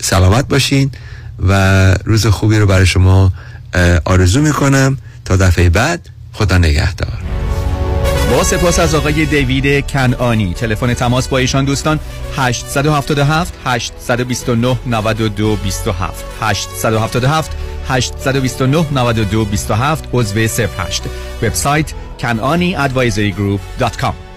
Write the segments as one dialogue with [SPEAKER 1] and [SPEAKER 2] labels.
[SPEAKER 1] سلامت باشین و روز خوبی رو برای شما آرزو می‌کنم تا دفعه بعد خدا نگهدار.
[SPEAKER 2] با سپاس از آقای دیوید کنانی تلفن تماس با ایشان دوستان 877 829 92 27 877 829 92 27 عضو 08 وبسایت kananiadvisorygroup.com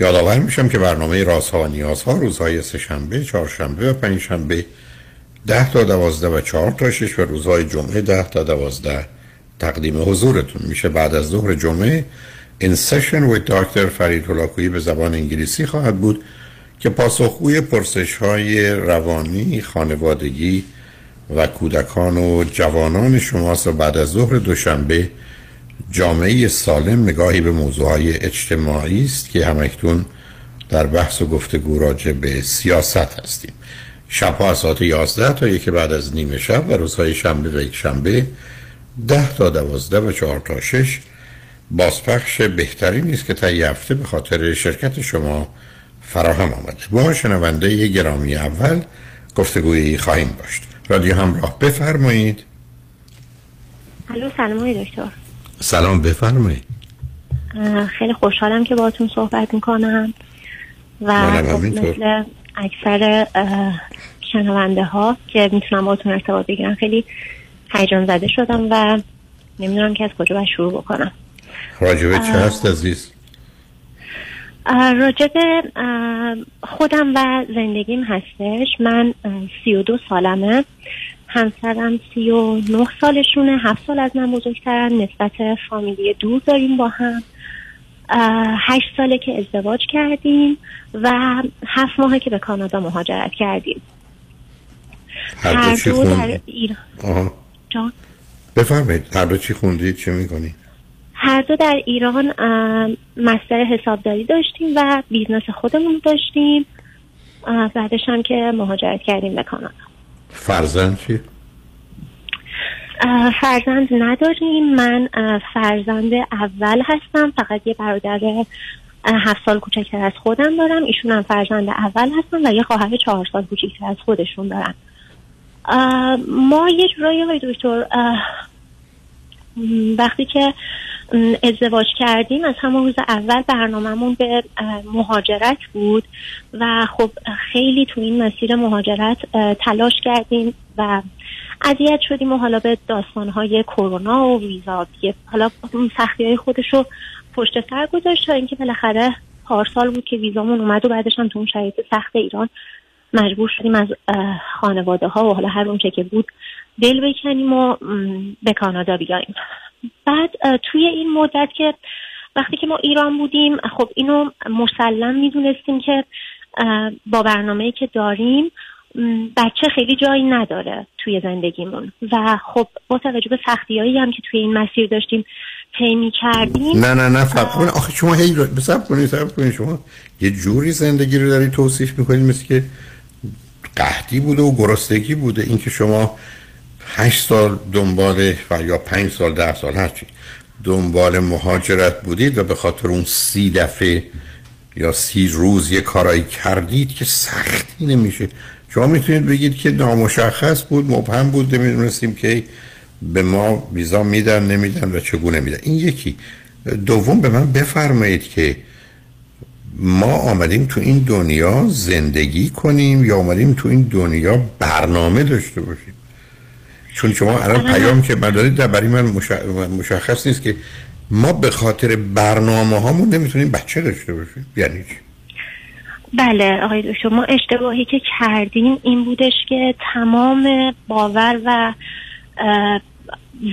[SPEAKER 3] یادآور میشم که برنامه رازها و نیازها روزهای سهشنبه، چهارشنبه و پنجشنبه ده تا دوازده و چهار تا شش و روزهای جمعه ده تا دوازده تقدیم حضورتون میشه. بعد از ظهر جمعه این سشن with دکتر فرید هلاکویی به زبان انگلیسی خواهد بود که پاسخگوی پرسش های روانی، خانوادگی و کودکان و جوانان شماست و بعد از ظهر دوشنبه جامعه سالم نگاهی به موضوعهای اجتماعی است که همکنون در بحث و گفتگو راجع به سیاست هستیم. شبها از ساعت 11 تا یک بعد از نیمه شب و روزهای شنبه و یک شنبه 10 تا 12 و 4 تا 6 بازپخش بهتری نیست که تا هفته به خاطر شرکت شما فراهم آمده. با شنونده گرامی اول گفتگویی خواهیم داشت. رادیو همراه بفرمایید.
[SPEAKER 4] الو سلام دکتر.
[SPEAKER 3] سلام بفرمایید.
[SPEAKER 4] خیلی خوشحالم که باهاتون صحبت می‌کنم. و خب مثل اکثر شنونده ها که می‌تونم باهاتون ارتباط بگیرم خیلی هیجان زده شدم و نمی‌دونم که از کجا باید شروع بکنم.
[SPEAKER 3] راجبه چه هست عزیز؟
[SPEAKER 4] راجب خودم و زندگیم هستش. من سی و دو سالمه. همسرم سی و نه سالشونه هفت سال از من بزرگترن نسبت فامیلی دور داریم با هم. هشت ساله که ازدواج کردیم و هفت ماهه که به کانادا مهاجرت کردیم.
[SPEAKER 3] هر دو در ایران.
[SPEAKER 4] جان.
[SPEAKER 3] بفرمایید هر دو چی خوندید چه می‌کنید؟
[SPEAKER 4] هر دو در ایران master حسابداری داشتیم و business خودمون داشتیم. بعدش هم که مهاجرت کردیم به کانادا.
[SPEAKER 3] فرزند چی؟
[SPEAKER 4] فرزند نداریم. من فرزند اول هستم. فقط یه برادر هفت سال کوچکتر از خودم دارم. ایشون هم فرزند اول هستم و یه خواهر چهار سال کوچکتر از خودشون دارم ما یه جورایی های دکتر وقتی که ازدواج کردیم. از همون روز اول برنامهمون به مهاجرت بود و خب خیلی تو این مسیر مهاجرت تلاش کردیم و اذیت شدیم و حالا به داستانهای کرونا و ویزا حالا سختی های خودش رو پشت سر گذاشت تا اینکه بالاخره پارسال بود که ویزامون اومد و بعدش هم تو اون شرایط سخت ایران مجبور شدیم از خانواده ها و حالا هر اونچه که بود دل بکنیم و به کانادا بیاییم بعد توی این مدت که وقتی که ما ایران بودیم خب اینو مسلم می‌دونستیم که با برنامه که داریم بچه خیلی جایی نداره توی زندگیمون. و خب با توجه به سختی هایی هم که توی این مسیر داشتیم طی کردیم
[SPEAKER 3] نه نه نه فقط آخه شما هی بسب کنید کنید. شما یه جوری زندگی رو داری توصیف می‌کنید مثل که قهدی بوده و گرستگی بوده. اینکه شما هشت سال دنبال و یا پنج سال ده سال هرچی دنبال مهاجرت بودید و به خاطر اون سی دفعه یا سی روز یه کارایی کردید که سختی نمیشه. شما می‌تونید بگید که نامشخص بود مبهم بود نمی‌دونستیم که به ما ویزا میدن نمیدن و چگونه میدن. این یکی. دوم به من بفرمایید که ما آمدیم تو این دنیا زندگی کنیم یا آمدیم تو این دنیا برنامه داشته باشیم. چون شما الان پیام که من دارید در برای من مشخص نیست که ما به خاطر برنامه هامون نمی‌تونیم بچه داشته باشیم یعنی چی؟
[SPEAKER 4] بله آقای دکتر ما اشتباهی که کردیم این بودش که تمام باور و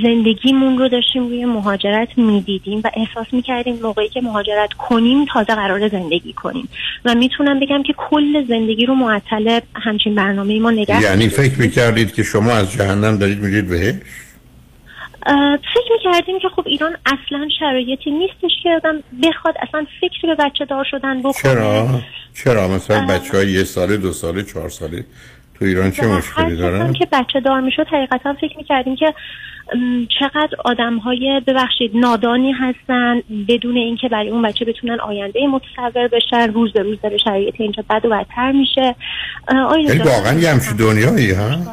[SPEAKER 4] زندگیمون رو داشتیم روی مهاجرت می‌دیدیم و احساس می‌کردیم موقعی که مهاجرت کنیم تازه قرار زندگی کنیم. و می‌تونم بگم که کل زندگی رو معطل همچین برنامه ما نگه
[SPEAKER 3] یعنی فکر می‌کردید که شما از جهنم دارید میرید بهش؟
[SPEAKER 4] فکر می‌کردیم که خب ایران اصلا شرایطی نیستش که آدم بخواد اصلا فکر به بچه دار شدن بکنه.
[SPEAKER 3] چرا؟ چرا؟ مثلا بچه های یه ساله دو ساله چهار ساله تو ایران چه مشکلی دارن؟
[SPEAKER 4] که بچه دار می‌شد حقیقتا فکر می‌کردیم که چقدر آدم های ببخشید نادانی هستن بدون اینکه برای اون بچه بتونن آینده متصور بشن روز به روز داره شرایط اینجا بد و بدتر میشه.
[SPEAKER 3] واقعا یه همچین دنیایی هست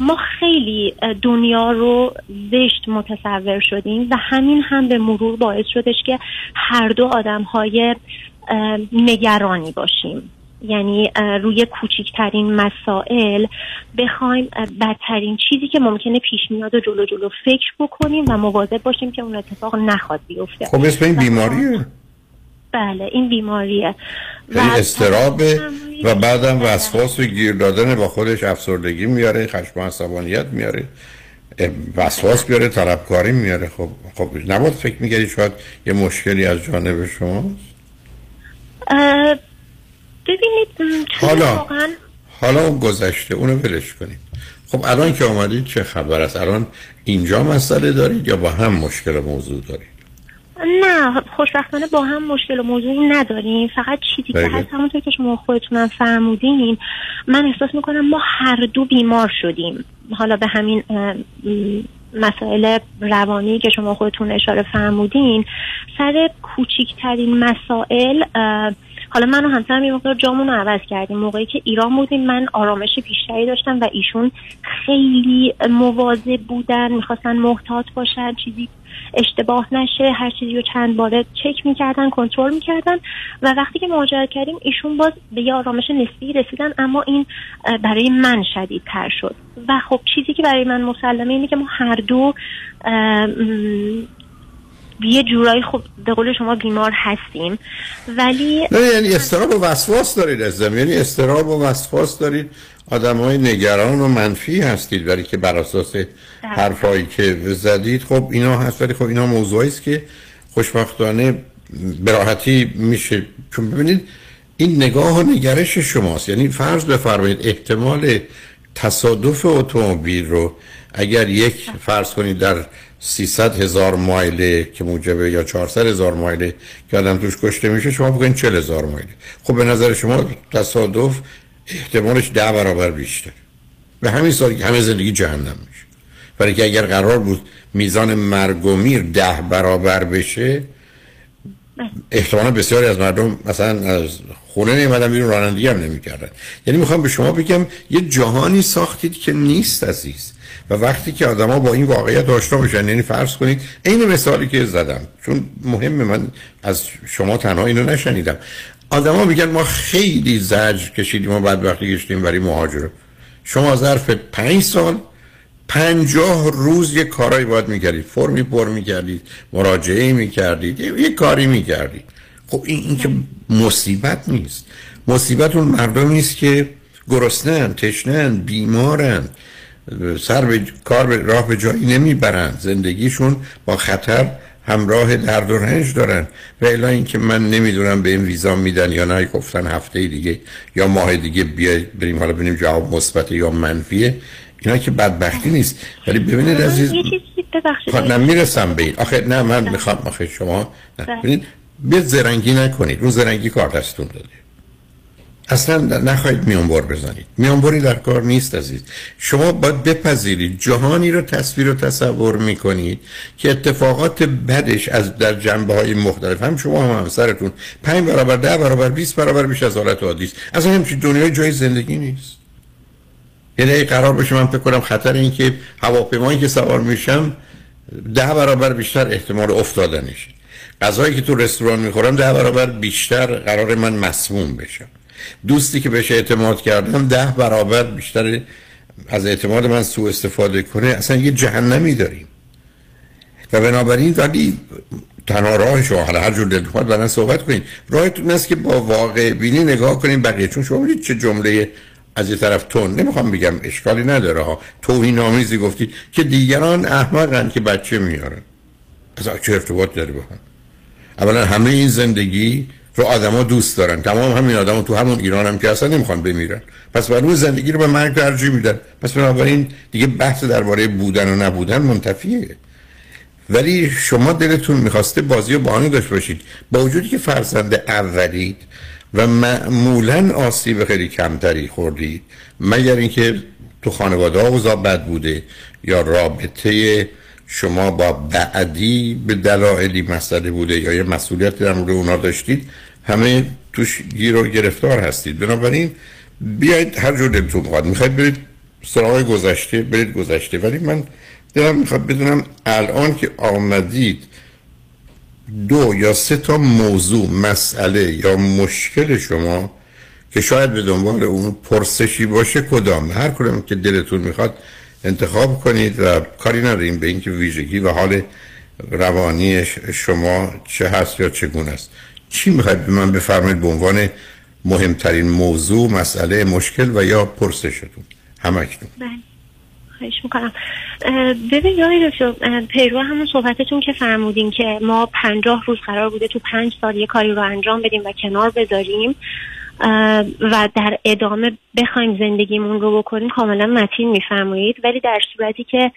[SPEAKER 4] ما خیلی دنیا رو زشت متصور شدیم و همین هم به مرور باعث شدش که هر دو آدم های نگرانی باشیم. یعنی روی کوچکترین مسائل بخوایم بدترین چیزی که ممکنه پیش میاد و جلو جلو فکر بکنیم و مواظب باشیم که اون اتفاق نخواد بیفته.
[SPEAKER 3] خب اسم این بیماریه؟
[SPEAKER 4] بله این بیماریه.
[SPEAKER 3] یعنی استرابه و بعدم وسواس و گیر دادن با خودش افسردگی میاره خشم و عصبانیت میاره وسواس بیاره طلبکاری میاره. خب خب نباید فکر میگردی شاید یه مشکلی از جانب شماست؟
[SPEAKER 4] ببینید
[SPEAKER 3] حالا حالا اون گذشته اونو ولش کنید. خب الان که آمدید چه خبر است؟ الان اینجا مسئله دارید یا با هم مشکل موضوع دارید؟
[SPEAKER 4] نه خوشبختانه با هم مشکل و موضوعی نداریم. فقط چیزی که هست همونطور که شما خودتونم فرمودین من احساس می‌کنم ما هر دو بیمار شدیم. حالا به همین مسائل روانی که شما خودتون اشاره فرمودین سر کوچیکترین مسائل حالا من و همسرم یه مقدار جامون رو عوض کردیم. موقعی که ایران بودیم من آرامش بیشتری داشتم و ایشون خیلی مواظب بودن می‌خواستن محتاط باشن چیزی اشتباه نشه هر چیزی رو چند باره چک می‌کردن کنترل می‌کردن و وقتی که مهاجرت کردیم ایشون باز به یه آرامش نسبی رسیدن اما این برای من شدید تر شد. و خب چیزی که برای من مسلمه اینه که ما هر دو یه جورایی خب به قول شما بیمار هستیم. ولی
[SPEAKER 3] نه یعنی استراب و وسواس دارید از یعنی استراب و وسواس دارید. آدم های نگران و منفی هستید برای که بر اساس حرفایی که زدید. خب اینا هست ولی خب اینا موضوعی است که خوشبختانه براحتی میشه. چون ببینید این نگاه و نگرش شماست. یعنی فرض بفرمایید احتمال تصادف اتومبیل رو اگر یک فرض کنید در 300 هزار مایله که موجبه یا 400 هزار مایله که آدم توش کشته میشه شما بگین 40 هزار مایله. خب به نظر شما تصادف احتمالش ده برابر بیشتر. به همین سالی که همه زندگی جهنم میشه. برای که اگر قرار بود میزان مرگ و میر ده برابر بشه احتمالا بسیاری از مردم مثلا از خونه نیمدن بیرون رانندگی هم نمی‌کردن. یعنی می‌خوام به شما بگم یه جهانی ساختید که نیست عزیز. و وقتی که آدما با این واقعیت آشنا بشن یعنی فرض کنید عین مثالی که زدم چون مهمه من از شما تنها اینو نشنیدم. آدما میگن ما خیلی زجر کشیدیم و بعد وقتی گشتیم برای مهاجر شما ظرف پنج سال پنجاه روز یه کارایی باید می‌کردید. فرمی پر می‌کردید مراجعه می‌کردید یه کاری می‌کردید. خب این, این که مصیبت نیست. مصیبت اون مردم نیست که گرسنن تشنن بیمارن سر به کار به راه به جایی نمی‌برند. زندگیشون با خطر همراه درد و رنج دارن. و الا اینکه من نمی‌دونم به این ویزا میدن یا نه گفتن هفته دیگه یا ماه دیگه بیاید بریم حالا ببینیم جواب مثبت یا منفیه. اینا که بدبختی نیست. ولی ببینید عزیز خب، نه می‌رسم به این. آخه نه من می‌خوام آخه شما بله. ببینید به زرنگی نکنید. رو زرنگی کار دستون داده. اصلا نخواهید میانبار بزنید. میانباری در کار نیست عزیز. شما باید بپذیرید. جهانی رو تصویر و تصور می‌کنید که اتفاقات بدش از در جنبه های مختلف. هم شما هم همسرتون. پنج برابر ده برابر 20 برابر بیش از حالت عادی است. اصلا همچین دنیای جای زندگی نیست. یعنی قرار بشه من فکر کنم خطر این که هواپیمایی که سوار میشم ده برابر بیشتر احتمال افتادنش. غذایی که تو رستوران می‌خورم ده برابر بیشتر قرار من مسموم بشم. دوستی که بهش اعتماد کردم ده برابر بیشتر از اعتماد من سوء استفاده کنه. اصلا یه جهنمی داریم. و بنابراین ولی تنها راه شما حالا هر جور دلتون بعدا صحبت کنید راهتون است که با واقع بینی نگاه کنیم بقیه. چون شما چه جمله از یه طرف تون نمی‌خوام بگم اشکالی نداره ها. توهین آمیزی گفتید که دیگران احمقن که بچه میارن. از چه ارتباط داره با هم؟ اولا همه این زندگی رو آدما دوست دارن. تمام همین آدما تو همون ایران هم که اصلا نمی‌خوان بمیرن. پس برای زندگی رو به مرگ ترجیح میدن. پس بنابراین دیگه بحث درباره بودن و نبودن منتفیه ولی شما دلتون می‌خواسته بازی و بهانه داشته باشید. با وجودی که فرزند اولید و معمولا آسیب خیلی کمتری خوردید مگر اینکه تو خانواده ها بد بوده یا رابطه شما با بعدی به دلایلی مسئله بوده یا یه مسئولیت در مورد اونا داشتید همه توش گیر و گرفتار هستید. بنابراین بیاید هر جور دلتون می‌خواد. می‌خواید برید سراغ گذشته برید گذشته. ولی من دلم می‌خواد بدونم الان که آمدید دو یا سه تا موضوع مسئله یا مشکل شما که شاید به دنبال اون پرسشی باشه کدام؟ هر کدام که دلتون می‌خواد انتخاب کنید و کاری نداریم به اینکه ویژگی و حال روانی شما چه هست یا چگونه است. چی می‌خواید به من بفرمایید به عنوان مهمترین موضوع مسئله مشکل و یا پرسشتون؟ همکنون
[SPEAKER 4] بله. خواهش می‌کنم. ببین یای دکتر پیرو همون صحبتتون که فرمودین که ما پنجاه روز قرار بوده تو پنج سال یه کاری رو انجام بدیم و کنار بذاریم و در ادامه بخوایم زندگیمون رو بکنیم کاملا متین میفرمایید. ولی در صورتی که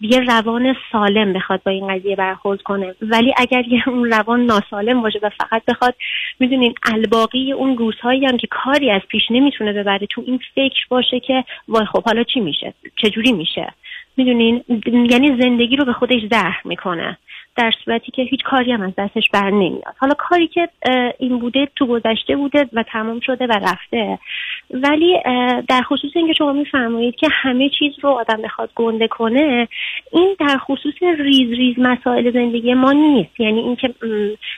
[SPEAKER 4] یه روان سالم بخواد با این قضیه برخورد کنه. ولی اگر یه اون روان ناسالم باشه و فقط بخواد می‌دونین الباقی اون روزهایی هم که کاری از پیش نمی‌تونه ببره تو این فکر باشه که وای خب حالا چی میشه؟ چجوری میشه؟ می‌دونین یعنی زندگی رو به خودش زهر می‌کنه در صورتی که هیچ کاری هم از دستش بر نمیاد. حالا کاری که این بوده تو گذشته بوده و تمام شده و رفته. ولی در خصوص اینکه شما میفرمایید که همه چیز رو آدم بخواد گنده کنه این در خصوص ریز ریز مسائل زندگی ما نیست. یعنی اینکه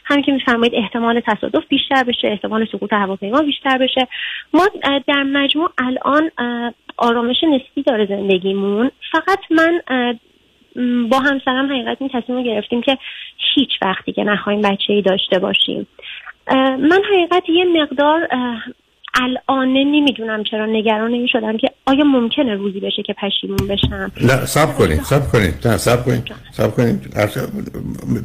[SPEAKER 4] همین که میفرمایید احتمال تصادف بیشتر بشه احتمال سقوط هواپیما بیشتر بشه. ما در مجموع الان آرامش نسبی داره زندگیمون. فقط من با همسرم حقیقت این تصمیم رو گرفتیم که هیچ وقتی که نخواهیم بچه ای داشته باشیم. من حقیقت یه مقدار الان نمی‌دونم چرا نگران نمی شدم که آیا ممکنه روزی بشه که پشیمون بشم؟
[SPEAKER 3] نه سب کنید سب کنید. نه سب کنید. سب کنید.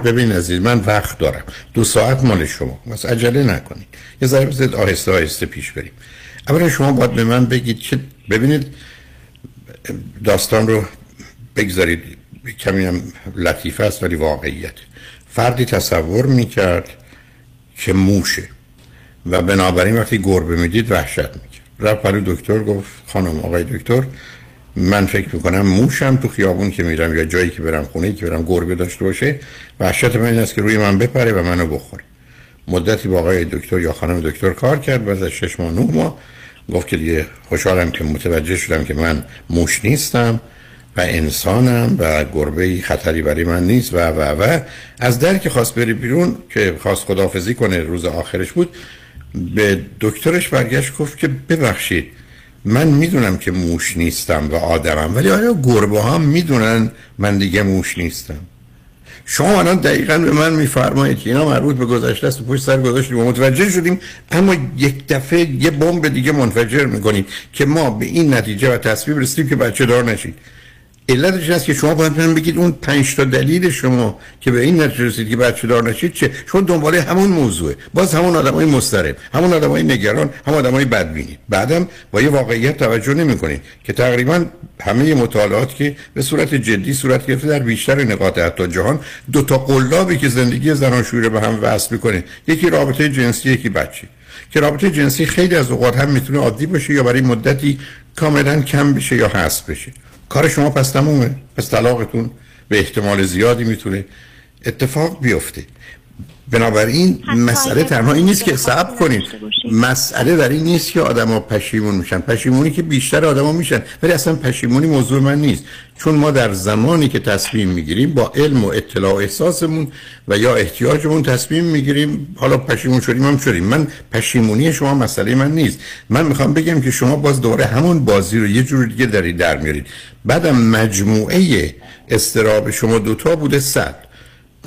[SPEAKER 3] ببین عزیز من وقت دارم. دو ساعت مال شما. بس عجله نکنید. یه ذره بزید آهسته آهسته پیش بریم. اولا شما باید به من بگید که ببینید داستان رو بگذارید. کمی هم لطیفه است ولی واقعیت. فردی تصور می‌کرد که موشه. و بنابراین وقتی گربه می‌دید وحشت می‌کرد. رفت برای دکتر گفت خانم آقای دکتر من فکر می‌کنم موشم تو خیابون که میرم یا جایی که برم خونه که برم گربه داشته باشه وحشت من این است که روی من بپره و منو بخوره. مدتی با آقای دکتر یا خانم دکتر کار کرد بعد از شش ماه نه ماه گفت که دیگه خوشحالم که متوجه شدم که من موش نیستم و انسانم و گربه خطری برای من نیست و و و. از در که خواست بری بیرون که خواست خدافزی کنه روز آخرش بود به دکترش برگشت گفت که ببخشید من می‌دونم که موش نیستم و آدمم ولی آیا گربه هم می‌دونن من دیگه موش نیستم؟ شما الان دقیقا به من میفرمایید که اینا مربوط به گذشته است و پشت سر گذاشتیم و متوجه شدیم اما یک دفعه یه بمب دیگه منفجر می‌کنید که ما به این نتیجه و تصویب رسیدیم که بچه دار نشید. علتش است که شما باید بگید اون پنج تا دلیل شما که به این نتیجه رسید که بچه دار نشید چه؟ چون دنباله همون موضوعه. باز همون آدمای مضطرب همون آدمای نگران همون آدمای بدبینی. بعدم با یه واقعیت توجه نمی‌کنید که تقریبا همه مطالعات که به صورت جدی صورت گرفته در بیشتر نقاط حتی جهان دو تا قلابی که زندگی زناشویی رو به هم وصل می‌کنه. یکی رابطه جنسی یکی بچه. که رابطه جنسی خیلی از اوقات هم می‌تونه عادی باشه یا برای مدتی کاملا کم بشه یا حذف بشه. کار شما پس تمومه. پس طلاقتون به احتمال زیادی می‌تونه اتفاق بیفته. بنابراین مسئله تنها این نیست که صبر کنید مسئله در این نیست که آدما پشیمون میشن. پشیمونی که بیشتر آدما میشن. ولی اصلا پشیمونی موضوع من نیست. چون ما در زمانی که تصمیم می‌گیریم با علم و اطلاع و احساسمون و یا احتیاجمون تصمیم می‌گیریم حالا پشیمون شدیم هم شدیم. من پشیمونی شما مسئله من نیست. من می‌خوام بگم که شما باز دوباره همون بازی رو یه جور دیگه دارید در میارید بعدم مجموعه استراب شما دوتا بوده صد.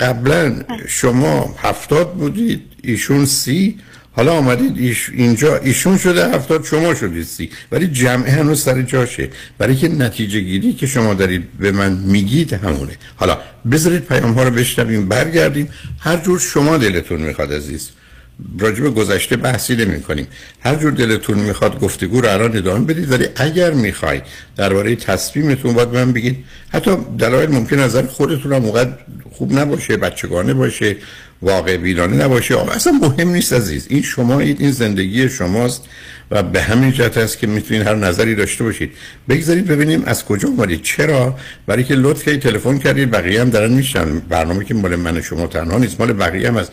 [SPEAKER 3] قبلا شما هفتاد بودید ایشون سی. حالا آمدید ایش اینجا ایشون شده هفتاد شما شدید سی. ولی جمعه هنوز سر جاشه. برای که نتیجه گیری که شما دارید به من میگید همونه. حالا بذارید پیام ها رو بشنویم برگردیم. هر جور شما دلتون می‌خواد عزیز. راجب گذشته بحثی نمی کنیم هر جور دلتون می‌خواد گفتگو رو الان ادامه بدید ولی اگر می‌خواید درباره تصمیمتون باید من بگید. حتی دلایل ممکن نظر خودتون هم موقع خوب نباشه بچگانه باشه واقع بینانه نباشه. اصلا مهم نیست عزیز. این شما این زندگی شماست و به همین جهت است که می‌تونید هر نظری داشته باشید. بگذارید ببینیم از کجا اومدید. چرا؟ برای که لطف تلفن کردید بقیه هم دارن میشن برنامه که مال من شما تنها نیست مال بقیه هم از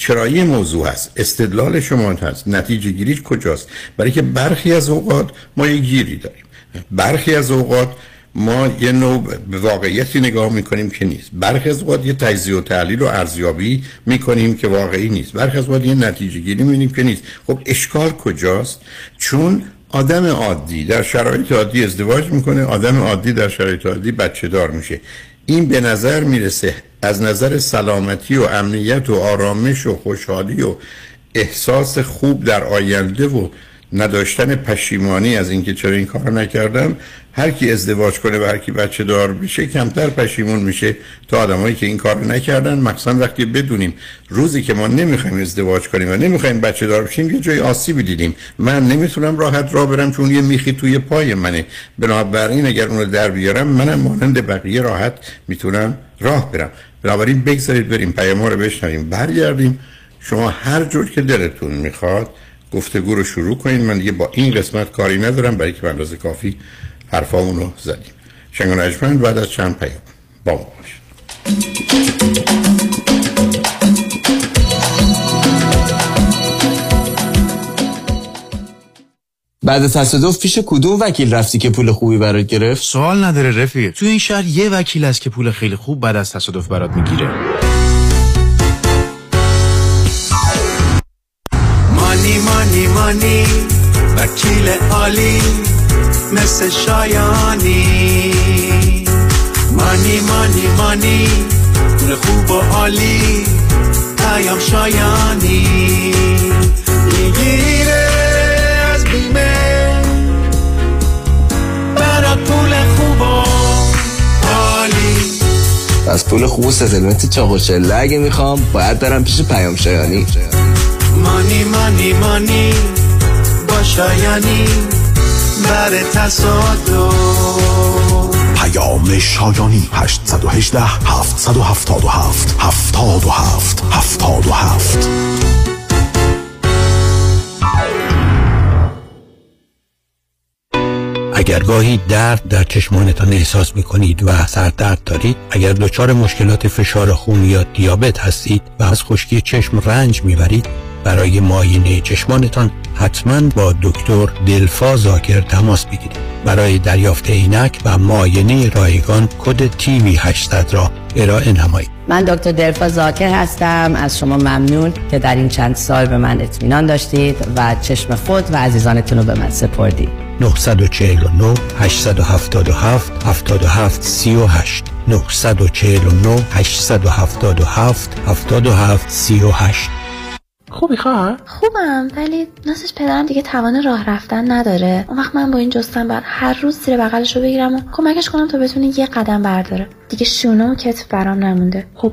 [SPEAKER 3] چرایی موضوع هست. استدلال شما هست. نتیجه گیریش کجاست؟ برای که برخی از اوقات ما یه گیری داریم. برخی از اوقات ما یه نوع به واقعیتی نگاه می‌کنیم که نیست. برخی از اوقات یه تجزیه و تحلیل و ارزیابی می‌کنیم که واقعی نیست. برخی از اوقات یه نتیجه گیری می‌بینیم که نیست. خب اشکال کجاست؟ چون آدم عادی در شرایط عادی ازدواج می‌کنه آدم عادی در شرایط عادی بچه دار میشه. این به نظر می‌رسه از نظر سلامتی و امنیت و آرامش و خوشحالی و احساس خوب در آینده و نداشتن پشیمانی از اینکه چرا این کار نکردم هر کی ازدواج کنه و هر کی بچه دار بشه کمتر پشیمون میشه تا آدمایی که این کار نکردن. مخصوصا وقتی بدونیم روزی که ما نمی‌خوایم ازدواج کنیم و نمی‌خوایم بچه دار بشیم یه جای آسیبی دیدیم. من نمی‌تونم راحت راه برم چون یه میخی توی پای منه. بنابراین اگر اونو در بیارم منم مانند بقیه راحت می‌تونم راه برم. بنابراین بگذارید بریم پیام رو بشنویم برگردیم. شما هر جور که دلتون می‌خواد گفتگو رو شروع کنید. من دیگه با این قسمت کاری ندارم برای که اندازه کافی حرفامون رو زدیم. شنگ بعد از چند پیام با ما باشید.
[SPEAKER 5] بعد تصادف پیش کدوم وکیل رفتی که پول خوبی برات گرفت؟
[SPEAKER 6] سوال نداره رفیق تو این شهر یه وکیل است که پول خیلی خوب بعد از تصادف برات می‌گیره.
[SPEAKER 7] مانی وکیل عالی مثل شایانی. مانی مانی مانی پول خوب و عالی پیام شایانی. می‌گیره از بیمه برا پول خوب و عالی.
[SPEAKER 5] از پول خوب و ستلمت چاق و چله اگه می‌خوام باید برم پیش پیام شایانی.
[SPEAKER 7] مانی مانی مانی شایانی بر تصادف.
[SPEAKER 8] پیام شایانی 818 777 77 77
[SPEAKER 9] اگر گاهی درد در چشمانتان احساس می کنید و سردرد دارید اگر دچار مشکلات فشار خون یا دیابت هستید و از خشکی چشم رنج می‌برید برای معاینه چشمانتان حتما با دکتر دلفا زاکر تماس بگیرید برای دریافت عینک و معاینه رایگان کد تیوی 800 را ارائه نمایید.
[SPEAKER 10] من دکتر دلفا زاکر هستم. از شما ممنون که در این چند سال به من اطمینان داشتید و چشم خود و عزیزانتون رو به من سپردید.
[SPEAKER 9] 949 877 77 38 949 877 77 38
[SPEAKER 11] خوبی خواهر؟
[SPEAKER 12] خوبم ولی ناسش پدرم دیگه توان راه رفتن نداره. اون وقت من با این جستن بعد هر روز زیر بغلش رو بگیرم و کمکش کنم تا بتونه یه قدم برداره. دیگه شونه و کتف برام نمونده.
[SPEAKER 11] خب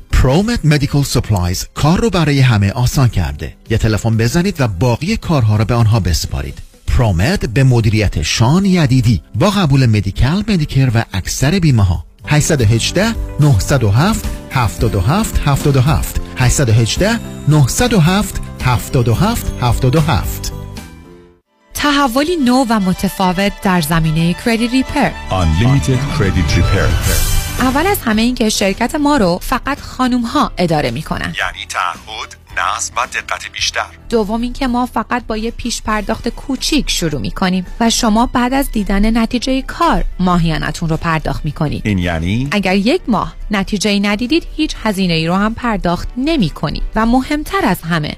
[SPEAKER 13] Promed Medical Supplies کار رو برای همه آسان کرده. یه تلفن بزنید و باقی کارها رو به آنها بسپارید. Promed به مدیریت شان یدیدی با قبول Medi-Cal Medicare و اکثر بیمه ها 818 907 77 77 818 907 77 77
[SPEAKER 14] تحولی نو و متفاوت در زمینه کردیت ریپر
[SPEAKER 15] Unlimited Credit Repair.
[SPEAKER 14] اول از همه این که شرکت ما رو فقط خانوم ها اداره می‌کنن.
[SPEAKER 15] یعنی تعهد نصب و دقت بیشتر.
[SPEAKER 14] دوم اینکه ما فقط با یه پیش پرداخت کوچیک شروع می‌کنیم و شما بعد از دیدن نتیجه کار ماهیانتون رو پرداخت می‌کنید.
[SPEAKER 15] این یعنی؟
[SPEAKER 14] اگر یک ماه نتیجه ندیدید هیچ هزینه ای رو هم پرداخت نمی کنید و مهمتر از همه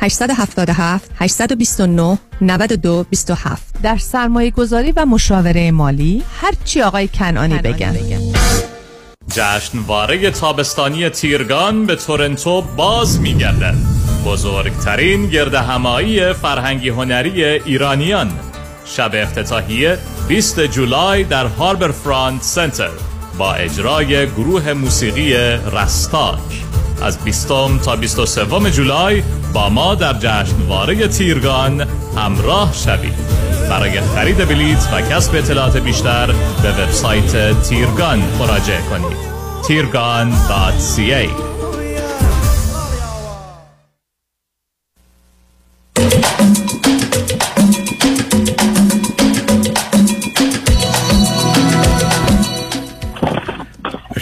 [SPEAKER 16] 877 829 92 27 در سرمایه گذاری و مشاوره مالی هر چی آقای کنانی بگن.
[SPEAKER 17] جشنواره تابستانی تیرگان به تورنتو باز میگردد. بزرگترین گرد همایی فرهنگی هنری ایرانیان. شب افتتاحیه 20 جولای در هاربر فرانت سنتر با اجرای گروه موسیقی رستاک. از 20 تا 23 جولای با ما در جشنواره تیرگان همراه شوید. برای خرید بلیت و کسب اطلاعات بیشتر به وبسایت تیرگان مراجعه کنید. تیرگان.ca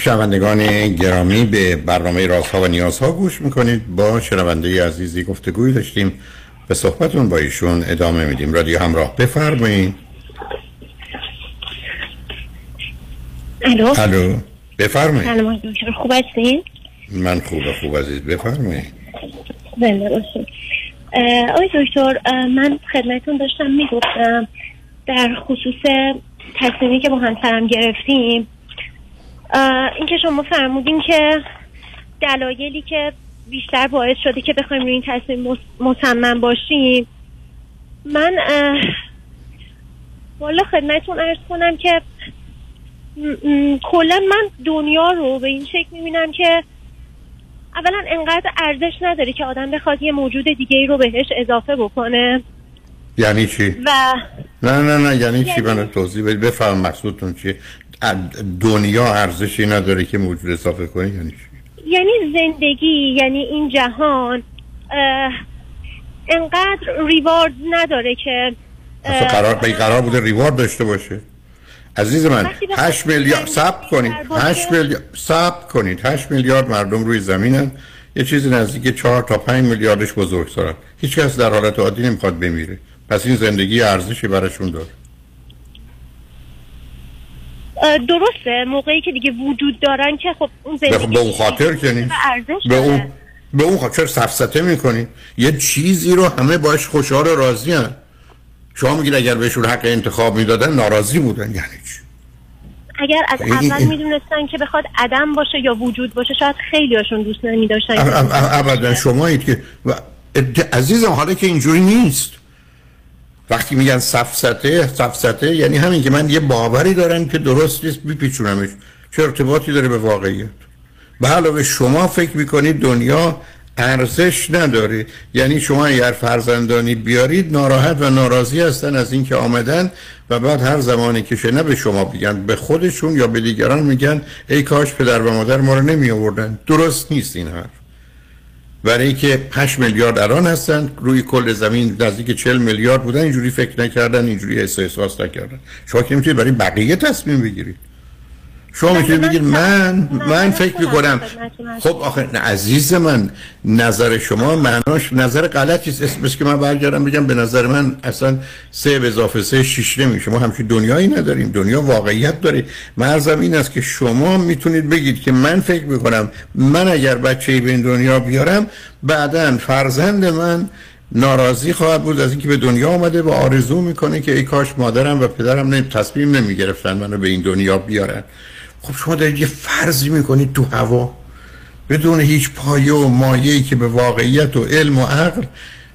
[SPEAKER 3] شنوندگان گرامی به برنامه رازها و نیازها گوش می‌کنید. با شنونده عزیزی گفتگوی داشتیم. به صحبتون با ایشون ادامه میدیم. رادیو همراه. بفرمایید.
[SPEAKER 4] الو؟
[SPEAKER 3] الو. بفرمایید.
[SPEAKER 4] سلام خوب هستین
[SPEAKER 3] من خوب خوب عزیز. بفرمایید.
[SPEAKER 4] زنده باشید آقای دکتر من خدمتون داشتم می‌گفتم در خصوص تصمیمی که با همسرم گرفتیم اینکه شما فرمودین که دلایلی که بیشتر باعث شده که بخوایم روی این تصمیم مصمم باشیم. من والا خدمتون ارز کنم که کلا من دنیا رو به این شکل می‌بینم که اولا انقدر ارزش نداره که آدم بخواد یه موجود دیگه ای رو بهش اضافه بکنه.
[SPEAKER 3] یعنی چی؟
[SPEAKER 4] و
[SPEAKER 3] نه نه نه یعنی چی؟
[SPEAKER 4] یعنی-
[SPEAKER 3] من توضیح بدید بفهم مقصودتون چیه؟ دنیا ارزشی نداره که موجود اضافه کنی یعنی
[SPEAKER 4] یعنی زندگی یعنی این جهان انقدر ریوارد نداره که
[SPEAKER 3] اصلا قرار قرار بوده ریوارد داشته باشه. عزیز من
[SPEAKER 4] وقتی بخواد
[SPEAKER 3] 8 میلیارد ثبت کنید.
[SPEAKER 4] باشه-
[SPEAKER 3] 8 میلیارد ثبت کنید. 8 میلیارد مردم روی زمینن. یه چیزی نزدیک 4 تا 5 میلیاردش بزرگسالن. هیچ کس در حالت عادی نمی‌خواد بمیره. پس این زندگی ارزشی براشون داره.
[SPEAKER 4] درسته. موقعی که دیگه وجود دارن که خب اون زندگی
[SPEAKER 3] به اون خاطر که نیست.
[SPEAKER 4] به.
[SPEAKER 3] اون به اون خاطر سفسته می‌کنی. یه چیزی رو همه باش خوشحال و راضی هن. شما میگید اگر بهشون حق انتخاب می‌دادن ناراضی بودن. یعنی چی؟
[SPEAKER 4] اگر از اول می‌دونستن که بخواد عدم باشه یا وجود باشه شاید خیلی هاشون دوست نمی داشتن
[SPEAKER 3] اب- اب- اب- ابدا شمایید که و- عزیزم حالا که اینجوری نیست. وقتی میگن سفسته سفسته یعنی همین که من یه باوری دارم که درست نیست بیپیچونمش چه ارتباطی داره به واقعیت؟ به علاوه شما فکر می‌کنید دنیا ارزش نداره. یعنی شما اگر فرزندانی بیارید ناراحت و ناراضی هستن از اینکه آمدن و بعد هر زمانی که نه به شما بگن به خودشون یا به دیگران میگن ای کاش پدر و مادر ما رو نمی آوردن درست نیست این حرف. برای که 8 میلیارد الان هستن روی کل زمین نزدیک 40 میلیارد بودن اینجوری فکر نکردن اینجوری حس احساس نکردن. شما که می‌تونید برای بقیه تصمیم بگیرید. شما می‌تونید بگید من من فکر می‌کنم. خب آخه نه، عزیز من نظر شما معناش نظر غلطی است. اسمش که من برگردم بگم به نظر من اصلا سه به اضافه سه شیش نمیشه. ما همچین دنیایی نداریم. دنیا واقعیت داره. مرزم این است که شما می‌تونید بگید که من فکر می‌کنم من اگر بچه به این دنیا بیارم بعدا فرزند من ناراضی خواهد بود از اینکه به دنیا آمده و آرزو می‌کنه که ای کاش مادرم و پدرم نمی تصمیم نمی‌گرفتن منو به این دنیا بیارن. خب شما دارید یه فرضی می‌کنید تو هوا بدون هیچ پایه و مایه‌ای که به واقعیت و علم و عقل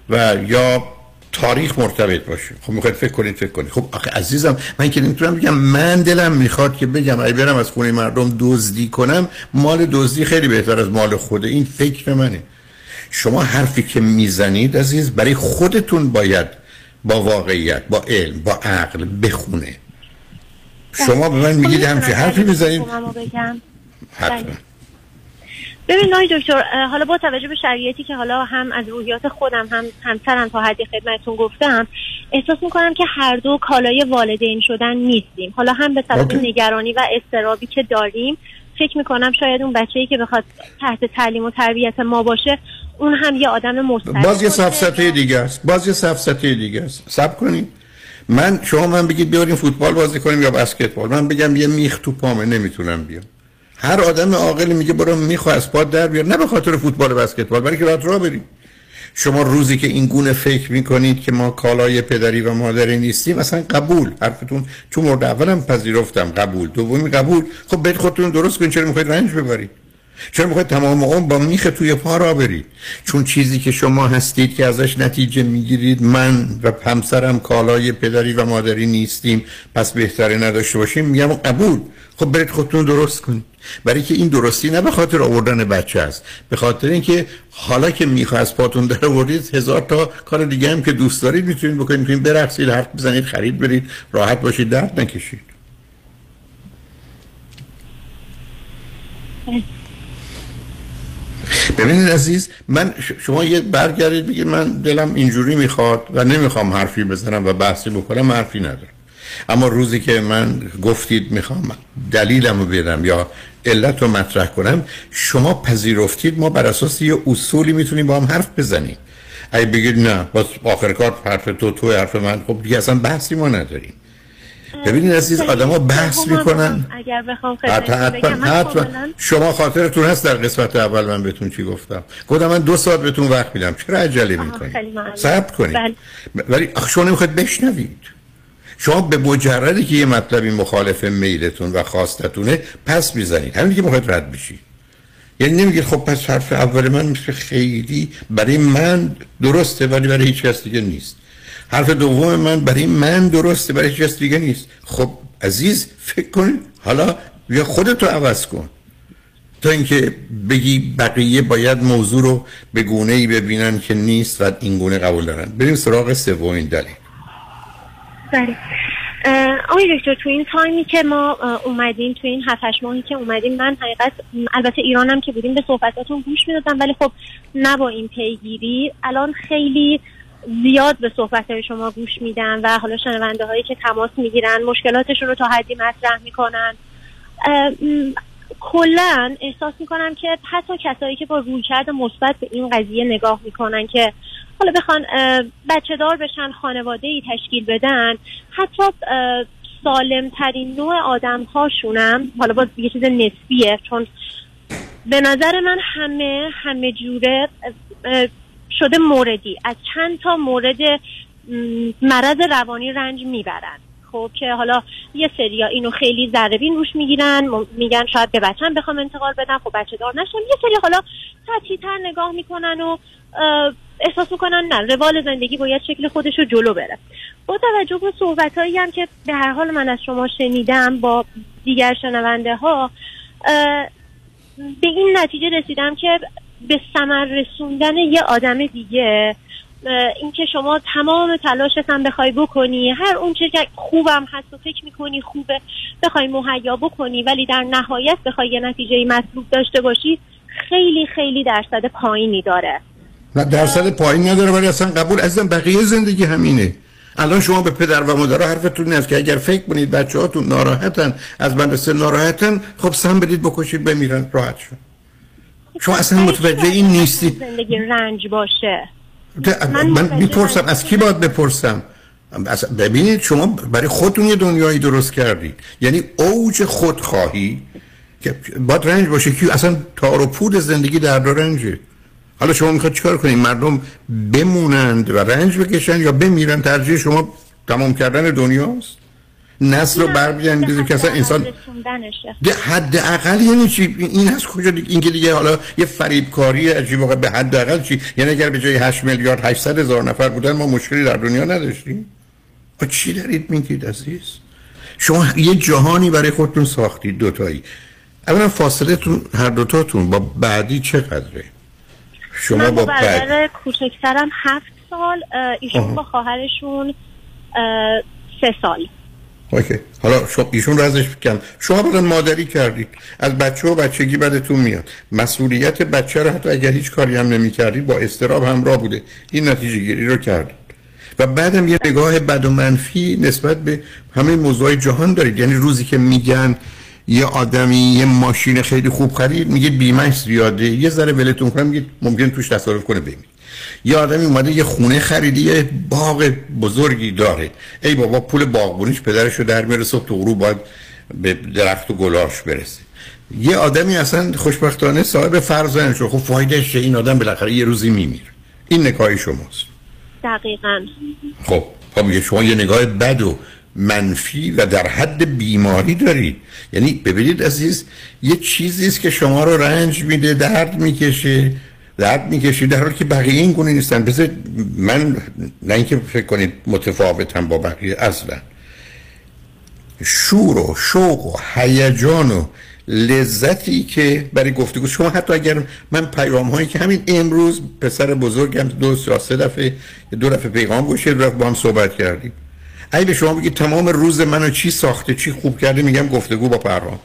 [SPEAKER 3] و یا تاریخ مرتبط باشه. خب می‌خواید فکر کنید فکر کنید. خب آخه عزیزم من که نمی‌تونم بگم من دلم می‌خواد که بگم اگه برم از خونه مردم دزدی کنم مال دزدی خیلی بهتر از مال خوده این فکر منه. شما حرفی که می‌زنید عزیز برای خودتون باید با واقعیت با علم با عقل بخونه. شما به من میگید همچه حرفی می‌زنید؟ حتما.
[SPEAKER 4] ببین آقای دکتر حالا با توجه به شرایطی که حالا هم از روحیات خودم هم همسرم تا حدی خدمتتون گفتم احساس می‌کنم که هر دو کالای والدین شدن نیستیم. حالا هم به سبب. نگرانی و استرابی که داریم فکر می‌کنم شاید اون بچه‌ای که بخواد تحت تعلیم و تربیت ما باشه اون هم یه آدم مستقل
[SPEAKER 3] باز یه. سفسطه دیگه است. باز یه سفسطه دیگه است. سب کنید. من شما من بگید بیاریم فوتبال بازی کنیم یا بسکتبال. من بگم یه میخ تو پامه نمی‌تونم بیام. هر آدم عاقلی میگه برو میخو از پات در بیار. نه به خاطر فوتبال و بسکتبال برای که راحت راه بریم. شما روزی که این گونه فکر می‌کنید که ما کالای پدری و مادری نیستیم اصلا قبول. حرفتون چون مورد اولم پذیرفتم. قبول. دومی قبول. خب برید خودتون درست کنید چرا می‌خواید رنج ببرید؟ چرا می‌خواید تمام عمر با میخ توی پا را برید چون چیزی که شما هستید که ازش نتیجه می‌گیرید من و همسرم کالای پدری و مادری نیستیم پس بهتره نداشته باشیم. میگم قبول. خب برید خودتون درست کنید. برای که این درستی نه به خاطر آوردن بچه است به خاطر اینکه حالا که میخوا از پاتون در آوردید هزار تا کار دیگه هم که دوست دارید می‌تونید بکنید. می‌تونید برقصید حرف بزنید خرید برید راحت باشید درد نکشید. ببینید عزیز من شما یه برگردید بگید من دلم اینجوری می‌خواد و نمی‌خوام حرفی بزنم و بحثی بکنم حرفی ندارم. اما روزی که من گفتید می‌خوام دلیلم رو بدم یا علت رو مطرح کنم شما پذیرفتید ما بر اساس یه اصولی می‌تونیم با هم حرف بزنیم. اگه بگید نه باز آخر کار حرف تو تو حرف من خب دیگه اصلا بحثی ما نداریم. ببینید عزیز آدما بحث
[SPEAKER 4] سوم
[SPEAKER 3] می‌کنن.
[SPEAKER 4] اگر بخوام
[SPEAKER 3] حتما شما خاطرتون هست در قسمت اول من بهتون چی گفتم. گفتم من دو ساعت بهتون وقت میدم. چرا عجله می‌کنید. صبر کنید.
[SPEAKER 4] بله.
[SPEAKER 3] ولی شما نمی‌خواید بشنوید. شما به مجردی که یه مطلبی مخالف میلتون و خواستتونه پس می‌زنید. همین که می‌خواید رد بشید. یعنی نمیگید خب پس حرف اول من مثل خیلی برای من درسته ولی برای هیچ کس دیگه نیست. حرف دوم من برای من درسته برای کس دیگه نیست. خب عزیز فکر کن. حالا یا خودتو عوض کن. تا اینکه بگی بقیه باید موضوع رو به گونه ای ببینن که نیست و این گونه قبول دارن. بریم سراغ سومین دلیل.
[SPEAKER 4] بله. آقای دکتر تو این تایمی که ما اومدیم تو این 7 ماهی که اومدیم من حقیقت البته ایرانم که بودیم به صحبتاتون گوش می‌دادم ولی خب نه با این پیگیری. الان خیلی زیاد به صحبت شما گوش میدم و حالا شنونده هایی که تماس می‌گیرن مشکلاتشون رو تا حدی مطرح می‌کنن. کلا احساس می‌کنم که حتی کسایی که با رویکرد مثبت به این قضیه نگاه می‌کنن که حالا بخوان بچه دار بشن خانواده ای تشکیل بدن حتی سالم ترین نوع آدم هاشونم حالا باز یه چیز نسبیه چون به نظر من همه همه جوره شده موردی. از چند تا مورد مرض روانی رنج می‌برن. خب که حالا یه سریا اینو خیلی ذره بین روش می‌گیرن میگن شاید به بچم بخوام انتقال بدم خب بچه دار نشم یه سری حالا سطحی تر نگاه می‌کنن و احساس می‌کنن نه روال زندگی باید شکل خودش رو جلو بره. با توجه به صحبت هم که به هر حال من از شما شنیدم با دیگر شنونده ها به این نتیجه رسیدم که به ثمر رسوندن یه آدم دیگه اینکه شما تمام تلاشت هم بخوای بکنی هر اون چیز که خوبم هست و فکر می‌کنی خوبه بخوای مهیا بکنی ولی در نهایت بخوای یه نتیجه مطلوب داشته باشی خیلی خیلی درصد پایینی داره.
[SPEAKER 3] نه درصد پایین نداره ولی اصلا قبول ازم بقیه زندگی همینه. الان شما به پدر و مادر حرفتون این است که اگر فکر کنید بچه هاتون ناراحتن از مدرسه ناراحتن خب سم بدید بکشید بمیرن راحت شد. شما اصلا متوجه این نیستی؟
[SPEAKER 4] زندگی رنج باشه؟ من
[SPEAKER 3] من می‌پرسم از کی باید بپرسم؟ ببینید شما برای خودتون یه دنیایی درست کردید. یعنی اوج خودخواهی که باید رنج باشه که اصلا تار و پود زندگی در رنجه. حالا شما می‌خواد چیکار کنید؟ مردم بمونند و رنج بکشن یا بمیرن ترجیح شما تمام کردن دنیاست. نسل رو بر بیاندازید که اصلا انسان حد اقل یعنی چی این هست کجا دیگه؟ این که دیگه حالا یه فریبکاری عجیب واقع به حد اقل چی؟ یعنی اگر به جای 8 میلیارد 800 هزار نفر بودن ما مشکلی در دنیا نداشتیم. و چی دارید میگید عزیز؟ شما یه جهانی برای خودتون ساختید دوتایی. اولا فاصله تون هر دوتاتون با بعدی چقدره؟ شما با
[SPEAKER 4] برادر کوچکترم هفت سال ایشون. با خواهرشون اه، سه سال.
[SPEAKER 3] اوکی. حالا شما ایشون رو ازش کم شما بدن مادری کردید. از بچه و بچگی بدتون میاد. مسئولیت بچه رو حتی اگر هیچ کاری هم نمی کردید با استراب همراه بوده. این نتیجه گیری رو کردید. و بعدم یه نگاه بد و منفی نسبت به همه موضوع جهان دارید. یعنی روزی که میگن یه آدمی یه ماشین خیلی خوب خرید میگید بیمهش زیاده. یه ذره ولتون کنه میگید ممکن توش تصادف کنه بمیر یه آدمی اومده یه خونه خریدی یه باغ بزرگی داره. ای بابا پول باغبونیش پدرش رو در میاره صبح تو غروب باید به درخت و گلاش برسه. یه آدمی اصلا خوشبختانه صاحب فرزند شد خب فایدهش؟ این آدم بالاخره یه روزی میمیره. این نکای شماست.
[SPEAKER 4] دقیقا.
[SPEAKER 3] خب خب میگه شما یه نگاه بد و منفی و در حد بیماری دارید یعنی ببینید عزیز یه چیزی است که شما رو رنج میده درد می‌کشه. درد می‌کشید. در حالی که بقیه این گونه نیستن. بذار من نه اینکه فکر کنید متفاوتم با بقیه اصلا. شور و شوق و هیجان و لذتی که برای گفتگو شما حتی اگر من پیام هایی که همین امروز پسر بزرگم دو یا سه دفعه دو دفعه پیغام گوشه دو با هم صحبت کردیم. اگه به شما بگید تمام روز منو چی ساخته چی خوب کرده میگم گفتگو با پرهام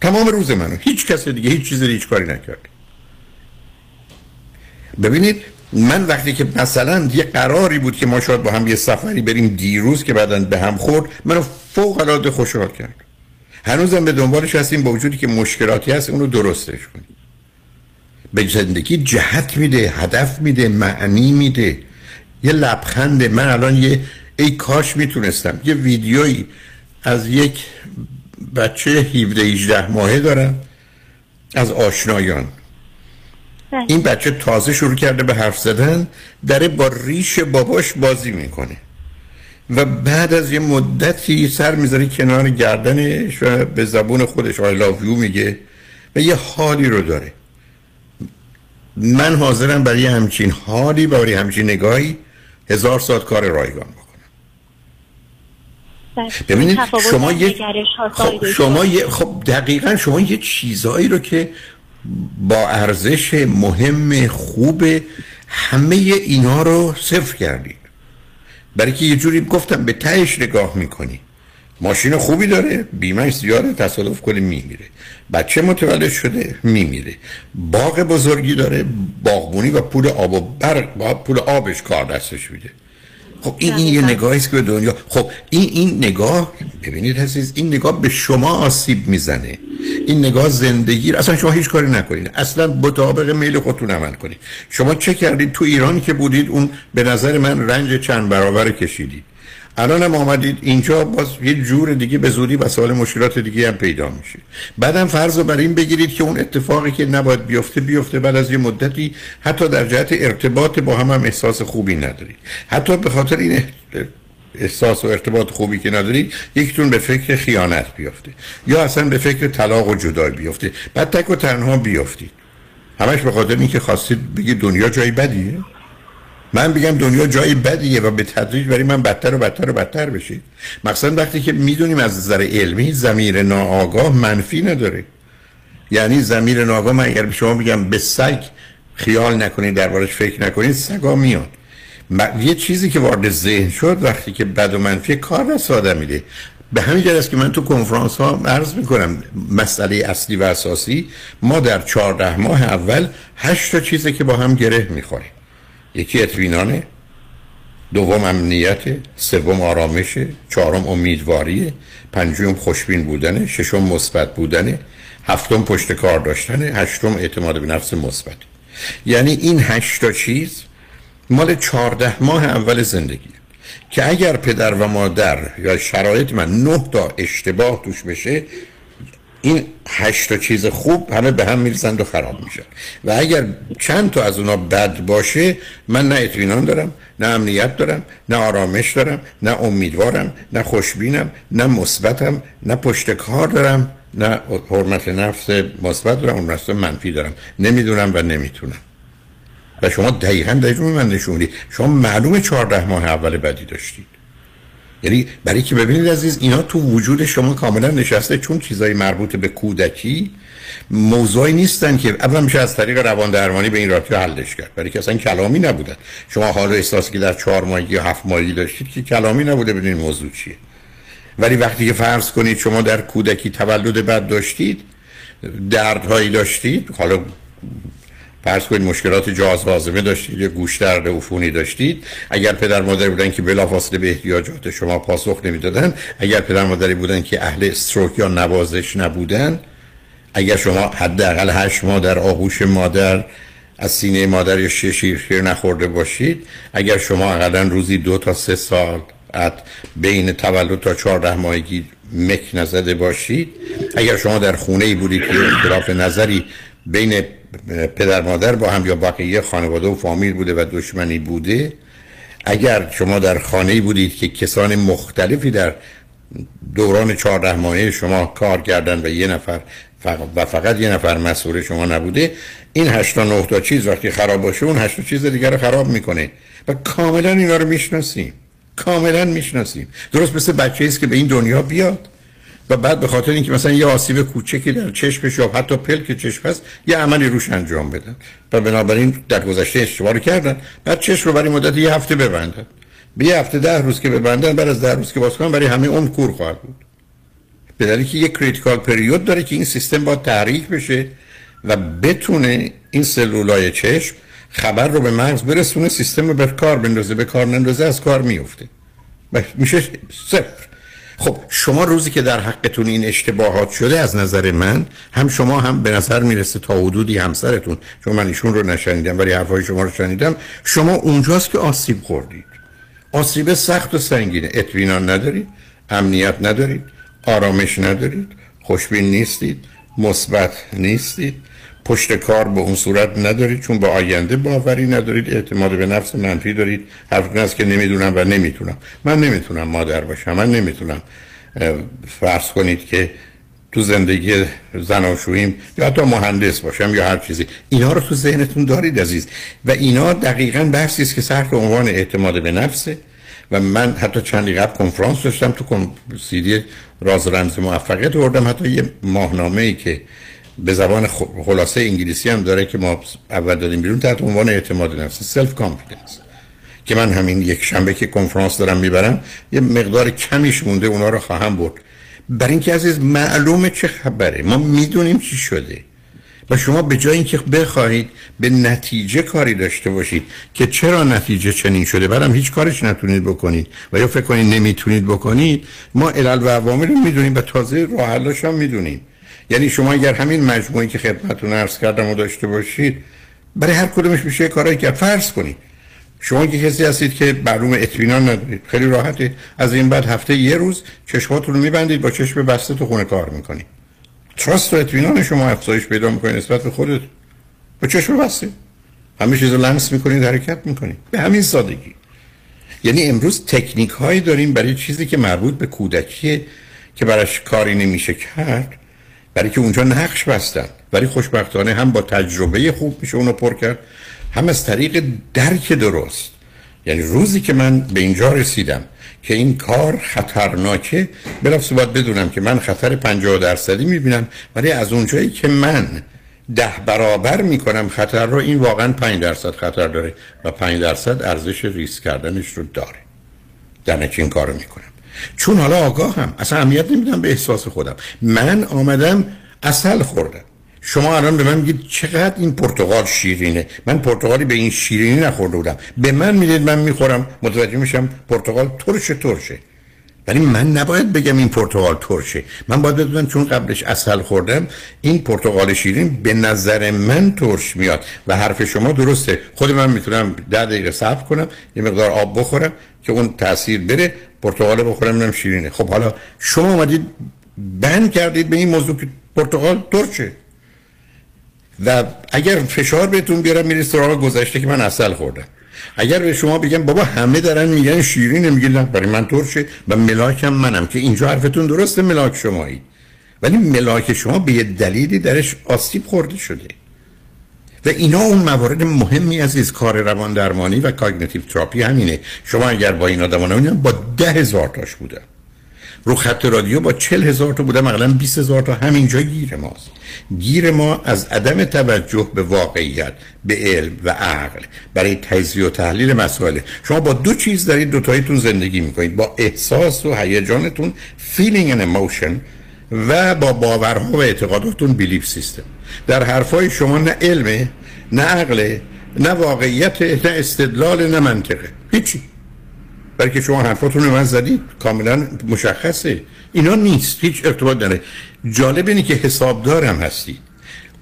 [SPEAKER 3] تمام روز منو. هیچ کس دیگه هیچ چیز دیگه هیچ کاری نکرد ببینید من وقتی که مثلا یه قراری بود که ما شاید با هم یه سفری بریم دیروز که بعدا به هم خورد منو فوق العاده خوشحال کرد. هنوزم به دنبالش هستیم با وجودی که مشکلاتی هست اونو درستش کنیم. به زندگی جهت میده هدف میده معنی میده. یه لبخنده من الان یه ای کاش می‌تونستم. یه ویدیویی از یک بچه 17 18 ماهه دارم از آشنایان. این بچه تازه شروع کرده به حرف زدن داره با ریش باباش بازی می‌کنه. و بعد از یه مدتی سر می‌ذاره کنار گردنش و به زبون خودش I love you میگه و یه حالی رو داره. من حاضرم برای همچین حالی برای همچین نگاهی هزار ساعت کار رایگان بکنم. ببینید
[SPEAKER 4] تفاوت
[SPEAKER 3] شما یه خب شما. یه خب دقیقا شما یه چیزایی رو که با ارزش مهم خوب همه اینا رو صفر کردید برای که یه جوری گفتم به تهش نگاه می‌کنی. ماشین خوبی داره بیمهش زیاده تصادف کنه میمیره. بچه متولد شده میمیره. باغ بزرگی داره باغبونی و پول آب و برق با پول آبش کار دستش میده. خب این, این یه نگاهی است که به دنیا خب این این نگاه ببینید عزیز این نگاه به شما آسیب می‌زنه. این نگاه زندگی اصلا شما هیچ کاری نکنید اصلا مطابق میل خودتون عمل کنید شما چه کردید تو ایران که بودید اون به نظر من رنج چند برابر کشیدید. الان هم آمدید اینجا باز یه جور دیگه به زودی مسائل مشکلات دیگه هم پیدا میشه. بعدم فرض رو بر این بگیرید که اون اتفاقی که نباید بیفته بیفته بعد از یه مدتی حتی در جهت ارتباط با هم هم احساس خوبی ندارید. حتی به خاطر این احساس و ارتباط خوبی که ندارید یکتون به فکر خیانت بیفته. یا اصلا به فکر طلاق و جدایی بیفته. بعد تک و تنها بیفتید. همش به خاطر اینکه خواستید بگید دنیا جای بدیه؟ من بگم دنیا جای بدیه و به تدریج برای من بدتر و بدتر و بدتر بشید مقصد وقتی که می‌دونیم از نظر علمی زمیر ناآگاه منفی نداره. یعنی زمیر ناآگاه من اگر به شما بگم به سگ خیال نکنید دربارش فکر نکنید سگا میاد. م- یه چیزی که وارد ذهن شد وقتی که بد و منفی کار دست آدم میده. به همین است که من تو کنفرانس ها عرض می‌کنم مسئله اصلی و اساسی. ما در چهارده ماه اول هشت تا چیزی که با هم گره می‌خوریم. یکی اطمینانه دوم امنیت سوم آرامشه چهارم امیدواریه پنجم خوشبین بودنه ششم مثبت بودنه هفتم پشت کار داشتنه هشتم اعتماد به نفس مثبت. یعنی این هشت تا چیز مال چهارده ماه اول زندگی. که اگر پدر و مادر یا شرایط من نه تا اشتباه توش بشه این هشت تا چیز خوب همه به هم می‌رسند و خراب میشن. و اگر چند تا از اونا بد باشه من نه اطمینان دارم نه امنیت دارم نه آرامش دارم نه امیدوارم نه خوشبینم نه مثبتم نه پشت کار دارم نه حرمت نفس مثبت دارم اون نفس منفی دارم. نمی‌دونم و نمی‌تونم. و شما دقیقا در من نشون می‌دید شما معلومه چهارده ماه اول بدی داشتید یعنی برای که ببینید عزیز اینا تو وجود شما کاملا نشسته چون چیزای مربوط به کودکی موضوعی نیستن که اولا میشه از طریق روان درمانی به این راحتی حلش کرد. برای که اصلا کلامی نبودن. شما حال و احساسی که در چهار ماهگی یا هفت ماهگی داشتید که کلامی نبوده بدین موضوع چیه. ولی وقتی که فرض کنید شما در کودکی تولد بد داشتید دردهایی داشتید حالا فرض کنید مشکلات هاضمه داشتید یا گوش درد عفونی داشتید. اگر پدر مادر بودن که بلافاصله به احتیاجات شما پاسخ نمی‌دادن اگر پدر مادری بودن که اهل استروک یا نوازش نبودن اگر شما حداقل هشت ماه در آغوش مادر از سینه مادر یا شیر شیر نخورده باشید اگر شما اقلا روزی دو تا سه سال ات بین تولد تا چهارده ماهگی مک نزده باشید اگر شما در خونه ای بودید که اختلاف نظری بین پدر مادر با هم یا بقیه خانواده و فامیل بوده و دشمنی بوده. اگر شما در خانه بودید که کسان مختلفی در دوران چهارده ماهه شما کار کردن و یه نفر و فقط یه نفر مسئول شما نبوده این هشتا نه تا چیز وقتی خراب باشه اون هشتا چیز دیگر رو خراب می‌کنه. و کاملا اینا رو می‌شناسیم. کاملا می‌شناسیم. درست مثل بچه است که به این دنیا بیاد. و بعد به خاطر اینکه مثلا یه آسیب کوچکی در چشمش یا حتی پلک چشم هست یه عملی روش انجام بدن. و بنابراین در گذشته اشتباه کردن. بعد چشم رو برای مدت یه هفته ببندن. به یه هفته ده روز که ببندن بعد از ده روز که باز کنن برای همه اون کور خواهد بود. به دلیلی که یک critical period داره که این سیستم با تحریک بشه و بتونه این سلولای چشم خبر رو به مغز برسونه سیستم رو به کار بندازه. به کار نندازه از کار میفته. میشه صفر. خب شما روزی که در حقتون این اشتباهات شده از نظر من هم شما هم به نظر می‌رسه تا حدودی همسرتون چون من ایشون رو نشنیدم ولی حرفای شما رو شنیدم شما اونجاست که آسیب خوردید. آسیب سخت و سنگینه. اطمینان ندارید امنیت ندارید آرامش ندارید خوشبین نیستید مثبت نیستید. پشت کار به اون صورت ندارید چون به آینده باوری ندارید. اعتماد به نفس منفی دارید. حرف است که نمی‌دونم و نمی‌تونم. من نمی‌تونم مادر باشم. من نمی‌تونم فرض کنید که تو زندگی زناشوییم یا حتی مهندس باشم یا هر چیزی. اینا رو تو ذهنتون دارید عزیز. و اینا دقیقا بحثی است که صرف عنوان اعتماد به نفسه و من حتی چندی قبل کنفرانس داشتم تو کن... سیدی راز رمز موفقیت وردم حتی یه ماهنامه ای که به زبان خلاصه انگلیسی هم داره که ما اول دادیم بیرون تحت عنوان اعتماد نفس self confidence که من همین یک شنبه که کنفرانس دارم می‌برم یه مقدار کمیش مونده اونا رو خواهم برد. برای اینکه عزیز معلومه چه خبره. ما می‌دونیم چی شده. و شما به جای اینکه بخواهید به نتیجه کاری داشته باشید که چرا نتیجه چنین شده بعدم هیچ کارش نتونید بکنید و یا فکر کنید نمی‌تونید بکنید ما علل و عوامل رو می‌دونیم و تازه راه هم می‌دونیم. یعنی شما اگر همین مجموعی که خدمتتون عرض کردم و داشته باشید برای هر کدومش میشه کارایی که فرض کنید شما که کسی هستید که معلوم اطمینان ندارید خیلی راحته. از این بعد هفته یه روز چشماتون رو میبندید با چشم بسته تو خونه کار می‌کنید. تراست و اطمینان شما افزایش پیدا می‌کنید نسبت به خودت. با چشم بسته. همه چیز رو لمس می‌کنید حرکت می‌کنید. به همین سادگی. یعنی امروز تکنیک هایی داریم برای چیزی که مربوط به کودکیه که براش کاری نمیشه کرد. برای که اونجا نقش بستن. ولی خوشبختانه هم با تجربه خوب میشه اونو پر کرد هم از طریق درک درست. یعنی روزی که من به اینجا رسیدم که این کار خطرناکه بلافاصله باید بدونم که من خطر 50 درصدی می‌بینم ولی از اونجایی که من ده برابر می‌کنم خطر رو این واقعا 5 درصد خطر داره و 5 درصد ارزش ریسک کردنش رو داره. در این کار رو می‌کنم. چون حالا آگاه هم اصلا اهمیت نمیدم به احساس خودم. من آمدم اصل خوردم. شما الان به من میگید چقدر این پرتغال شیرینه. من پرتغالی به این شیرینی نخورده بودم. به من می‌دید من می‌خورم. متوجه میشم پرتغال ترش ترشه. ولی من نباید بگم این پرتغال ترشه. من باید بدونم چون قبلش اصل خوردم این پرتغال شیرین به نظر من ترش میاد و حرف شما درسته. خود من می‌تونم ده دقیقه صبر کنم یه مقدار آب بخورم که اون تاثیر بره پرتغال بخورم اینم شیرینه. خب حالا شما اومدید بند کردید به این موضوع که پرتغال ترشه. و اگر فشار بهتون بیارم میرید سراغ گذشته که من اصل خوردم. اگر به شما بگم بابا همه دارن میگن شیرینه میگن برای من ترشه. و ملاکم منم که اینجا حرفتون درسته ملاک شمایی. ولی ملاک شما به یه دلیلی درش آسیب خورده شده. و اینا اون موارد مهمی از کار روان درمانی و cognitive therapy همینه. شما اگر با این آدمان با ده هزار تاش بودن رو خط رادیو با چل هزار تا بوده مثلا 20 هزار تا. همینجا گیر ماست. گیر ما از عدم توجه به واقعیت به علم و عقل برای تجزیه و تحلیل مسائل. شما با دو چیز دارید دوتاییتون زندگی می‌کنید. با احساس و هیجانتون feeling and emotion و با باورها و اعتقاداتون بیلیف سیستم در حرفای شما نه علمه نه عقله نه واقعیت نه استدلال نه منطقه هیچی. برای که شما حرفاتون من زدید. کاملا مشخصه. اینا نیست. هیچ ارتباط داره جالب اینه که حسابدارم هستید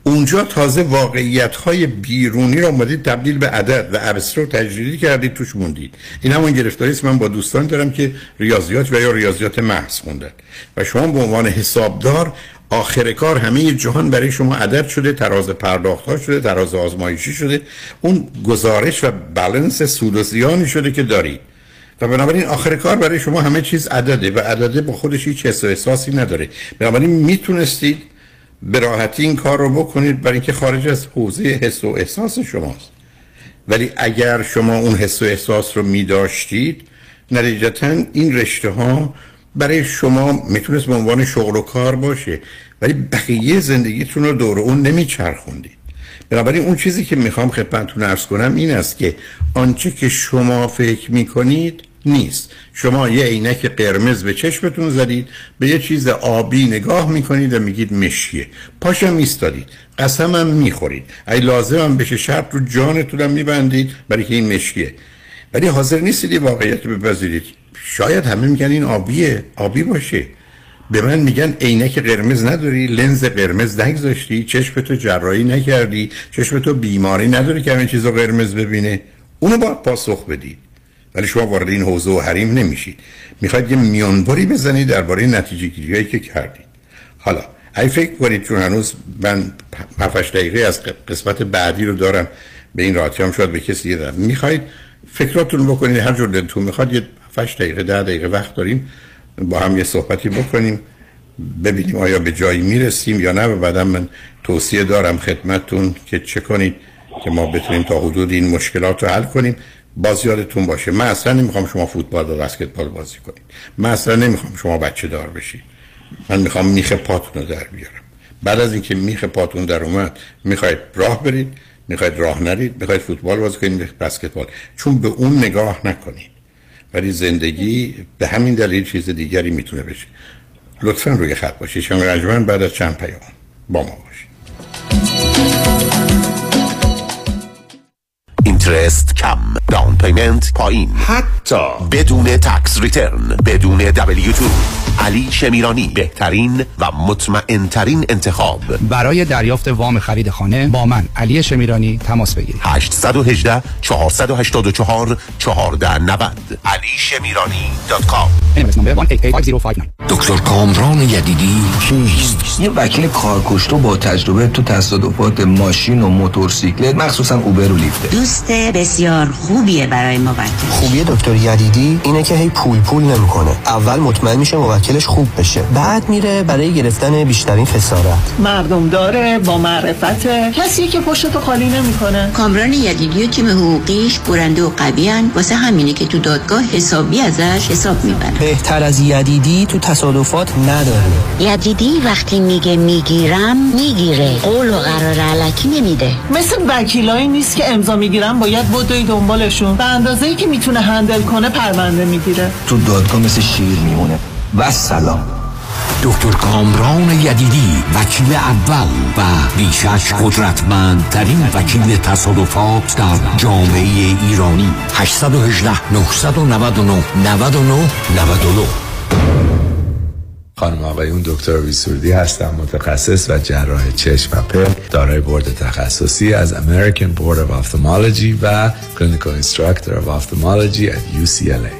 [SPEAKER 3] اونجا تازه واقعیت های بیرونی رو اومدید تبدیل به عدد و عبسه رو تجریدی کردید توش موندید. این همون گرفتاری است. من با دوستان دارم که ریاضیات و یا ریاضیات محض خوندن و شما به عنوان حسابدار آخر کار همه جهان برای شما عدد شده تراز پرداخت ها شده تراز آزمایشی شده. اون گزارش و بالانس سود و زیانی شده که دارید. و بنابراین آخر کار برای شما همه چیز عدده و عدده با خودش هیچ حس و احساسی نداره. بنابراین می‌تونستید به راحتی این کار رو بکنید برای اینکه خارج از حوزه حس و احساس شماست. ولی اگر شما اون حس و احساس رو میداشتید نتیجتا این رشته ها برای شما می‌تونست به عنوان شغل و کار باشه ولی بقیه زندگیتون رو دور اون نمیچرخوندید. بنابراین اون چیزی که می‌خوام خدمتتون ارز کنم این است که آنچه که شما فکر می‌کنید نیست. شما یه عینک قرمز به چشمتون زدید به یه چیز آبی نگاه می‌کنید و میگید مشیه. پاشم ایستادید. قسمم می‌خورید. ای لازمم بشه شرط رو جانتونم میبندید برای که این مشکیه ولی حاضر نیستید واقعیت بپذیرید. شاید همه میگن این آبیه. آبی باشه. به من میگن عینک قرمز نداری لنز قرمز نگذاشتی چشم جراحی نکردی چشم تو بیماری نداری که همین چیزا قرمز ببینه. اونو باید پاسخ بدید. ولی شما وارد این حوزه و حریم نمیشید. می‌خواید یه میانبری بزنید درباره نتیجه گیری که کردید. حالا ای فکر کنید چون هنوز من 7 دقیقه از قسمت بعدی رو دارم به این راحتی هم شاید به کسی دیگه می‌خواید فکراتون بکنید هر جور دلتون می‌خواد یه 7 دقیقه 10 دقیقه وقت داریم با هم یه صحبتی بکنیم ببینیم آیا به جایی می‌رسیم یا نه. و بعدا من توصیه دارم خدمتتون که چه کنید که ما بتونیم تا حدود این مشکلات رو حل کنیم. باز یادتون باشه من اصلا نمی‌خوام شما فوتبال و بسکتبال بازی کنید. من اصلا نمی‌خوام شما بچه دار بشید. من می‌خوام میخ پاتون رو در بیارم. بعد از اینکه میخ پاتون در اومد می‌خواید راه برید می‌خواید راه نرید می‌خواید فوتبال بازی کنید بسکتبال. چون به اون نگاه نکنید. ولی زندگی به همین دلیل چیز دیگری می‌تونه بشه. لطفا روی خط باشید. شما رجمن بعد از چند پیام با ما باشید.
[SPEAKER 18] interest کم. down payment پایین. حتی بدون tax return بدون W2 علی شمیرانی بهترین و مطمئنترین انتخاب.
[SPEAKER 19] برای دریافت وام خرید خانه با من علی شمیرانی تماس بگیرید.
[SPEAKER 18] 818 484 1490 علی شمیرانی dot com.
[SPEAKER 5] دکتر کامران یدیدی کیست؟ یه وکیل کارکشته با تجربه تو تصادفات ماشین و موتورسیکلت مخصوصا اوبر و لیفت
[SPEAKER 20] دوست بسیار خوبیه برای موکل.
[SPEAKER 21] خوبی دکتر یدیدی اینه که هی پول پول نمی‌کنه. اول مطمئن میشه موکلش خوب بشه. بعد میره برای گرفتن بیشترین خسارت.
[SPEAKER 22] مردم داره با معرفت. کسی که پشتو خالی نمی‌کنه.
[SPEAKER 20] کامران یدیدی و تیم حقوقیش برنده و قویان واسه همینه که تو دادگاه حسابی ازش حساب می‌برن
[SPEAKER 21] بهتر از یدیدی تو تصادفات نداره.
[SPEAKER 20] یدیدی وقتی میگه می‌گیرم می‌گیره. قول و قرار علکی نمیده.
[SPEAKER 22] مثل وکیلایی نیست که امضا می‌گیرن باید بدوی دنبالشون. به اندازه ای که می‌تونه هندل کنه پرونده می‌گیره.
[SPEAKER 5] تو دادگاه مثل شیر میمونه. و سلام.
[SPEAKER 23] دکتر کامران یدیدی وکیل اول و بیشش قدرتمندترین وکیل تصادفات در جامعه ایرانی. 818 999 99 99
[SPEAKER 24] خانم آقایون دکتر ویسوردی هستم متخصص و جراح چشم و پلک دارای بورد تخصصی از American Board of Ophthalmology و Clinical Instructor of Ophthalmology at UCLA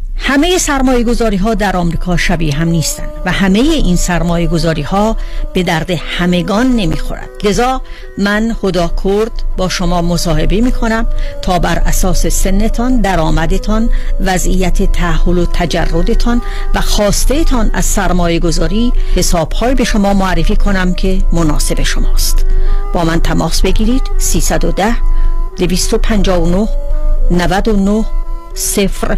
[SPEAKER 25] همه سرمایه گذاری ها در آمریکا شبیه هم نیستند و همه این سرمایه گذاری ها به درد همگان نمی‌خورد لذا من خدا کرد با شما مصاحبه می کنم تا بر اساس سنتان درآمدتان وضعیت تحول و تجردتان و خواسته تان از سرمایه گذاری حساب های به شما معرفی کنم که مناسب شماست. با من تماس بگیرید 310 259 99 صفر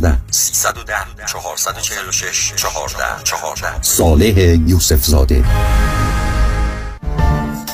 [SPEAKER 15] 14 310 446 14 14 صالح یوسف زاده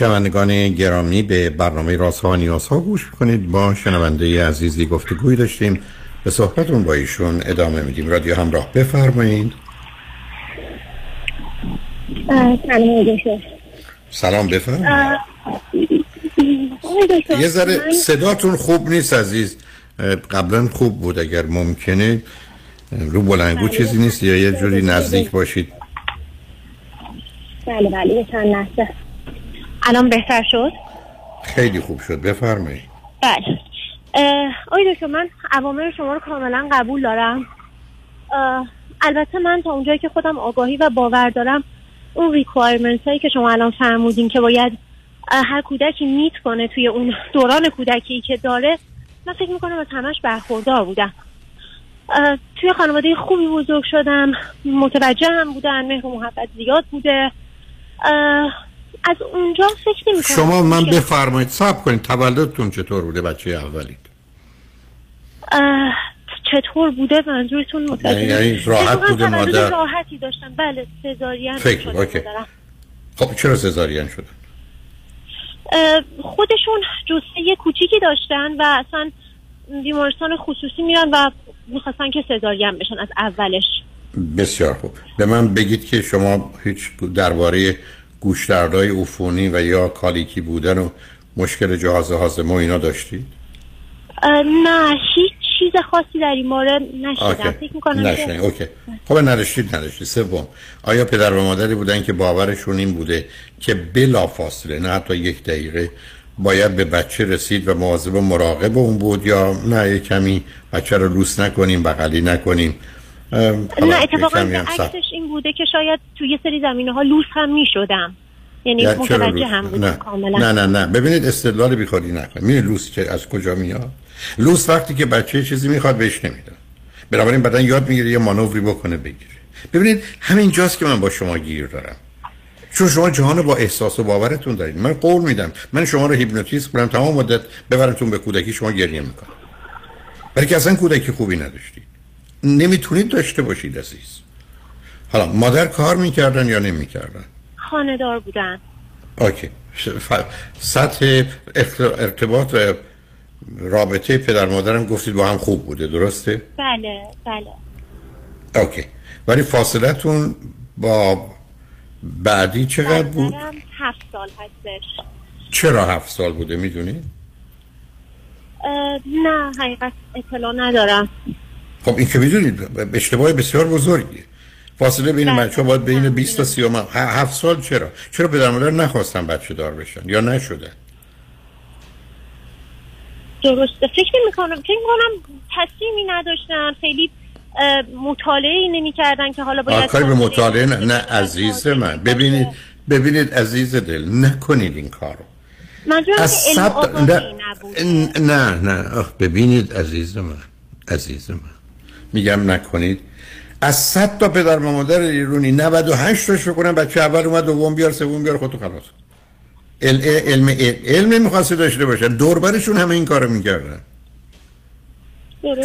[SPEAKER 3] شنوندگان گرامی به برنامه راست ها و نیاز ها گوش کنید با شنونده عزیزی گفتگوی داشتیم. به صحبتون با ایشون ادامه میدیم. رادیو همراه بفرمایید. سلام بفرمایید. یه ذره صداتون خوب نیست عزیز. قبلا خوب بود اگر ممکنه. رو بلنگو
[SPEAKER 4] بله.
[SPEAKER 3] چیزی نیست یا یه جوری نزدیک باشید.
[SPEAKER 4] بله بله یه چند لحظه. الان بهتر شد؟
[SPEAKER 3] خیلی خوب شد بفرمایید.
[SPEAKER 4] بله. آقای دکتر من عوامر شما رو کاملا قبول دارم. البته من تا اونجایی که خودم آگاهی و باور دارم اون ریکوایرمنت هایی که شما الان فرمودین که باید هر کودکی میت کنه توی اون دوران کودکی که داره من فکر می‌کنم از همش برخوردار بودم. توی خانواده خوبی بزرگ شدم متوجه هم بودن مهر و محبت زیاد بوده. از اونجا فکر نمی
[SPEAKER 3] شما من بفرمایید. صبر کنید. تولدتون چطور بوده؟ بچه اولید.
[SPEAKER 4] چطور بوده؟ منظورتون متوجه
[SPEAKER 3] یعنی
[SPEAKER 4] نشدم.
[SPEAKER 3] راحت بوده مادر؟
[SPEAKER 4] راحتی داشتم؟ بله سزارین
[SPEAKER 3] فکر اوکی. خب چرا سزارین شدن
[SPEAKER 4] خودشون جسه کوچیکی داشتن و اصلا بیمارستان خصوصی میرن و می‌خواستن که سزارین بشن از اولش.
[SPEAKER 3] بسیار خوب. به من بگید که شما هیچ درباره گوشدردهای عفونی و یا کالیکی بودن و مشکل جهاز هاضمه و اینا داشتید
[SPEAKER 4] نه هیچ چیز خاصی در این مورد نشیدم. فکر می‌کنم
[SPEAKER 3] اوکی. خب نداشتید نداشتید سوم. آیا پدر و مادری بودن که باورشون این بوده که بلا فاصله نه حتی یک دقیقه باید به بچه رسید و مواظب و مراقب اون بود یا نه یه کمی بچه رو لوس نکنیم بغلی نکنیم
[SPEAKER 4] نه اتفاقا. عکسش این بوده که شاید توی یه سری زمینه ها لوس هم می‌شدم. یعنی
[SPEAKER 3] نه، چرا
[SPEAKER 4] متوجه؟ هم بودم
[SPEAKER 3] نه.
[SPEAKER 4] کاملا.
[SPEAKER 3] نه نه نه. ببینید استدلال بیخودی نکنید. میره لوس که از کجا میاد؟ لوس وقتی که بچه چیزی می‌خواد بهش نمیدن بنابراین بدن یاد می‌گیره یه مانوری بکنه بگیره. ببینید همین جاست که من با شما گیر دارم. چون شما جهان با احساس و باورتون دارید. من قول میدم. من شما رو هیپنوتیزم کنم تمام مدت ببرمتون به کودکی شما گریه می‌کنم برای که اصلا کودکی خوبی نداشتید. نمی‌تونید داشته باشید عزیز. حالا مادر کار می‌کردن یا نمی‌کردن؟
[SPEAKER 4] خاندار بودن.
[SPEAKER 3] ف- سطح ارتباط و رابطه پدر مادرم گفتید با هم خوب بوده درسته؟
[SPEAKER 4] بله بله.
[SPEAKER 3] اوکی. ولی فاصلتون با بعدی چقدر بود؟
[SPEAKER 4] هفت سال هستش.
[SPEAKER 3] چرا هفت سال بوده؟ می‌دونید؟
[SPEAKER 4] اه، نه حقیقت اطلاع ندارم.
[SPEAKER 3] خب این که می‌دونید اشتباه بسیار بزرگیه. فاصله بین. بچه باید بین 20 تا 30 ماه. ه- هفت سال چرا؟ چرا پدر مادر نخواستن بچه دار بشن؟ یا نشدن؟
[SPEAKER 4] درسته. فکر نمی کنم فکر کنم تصمیمی نداشتن. خیلی مطالعه نمی کردن که حالا باید
[SPEAKER 3] کاری به مطالعه نه, نه عزیز من. ببینید ببینید عزیز دل نکنید این کارو. از
[SPEAKER 4] آگاهی
[SPEAKER 3] نه نه نه. ببینید عزیز من. عزیز من. میگم نکنید. از صد تا پدر و مادر ایرونی 98 تاش بکنن بچه اول اومد دوم بیار سوم بیار خودتو خلاص. علم علم علم نمی‌خواسته داشته باشن. دوربرشون همه این کارو می‌کردن.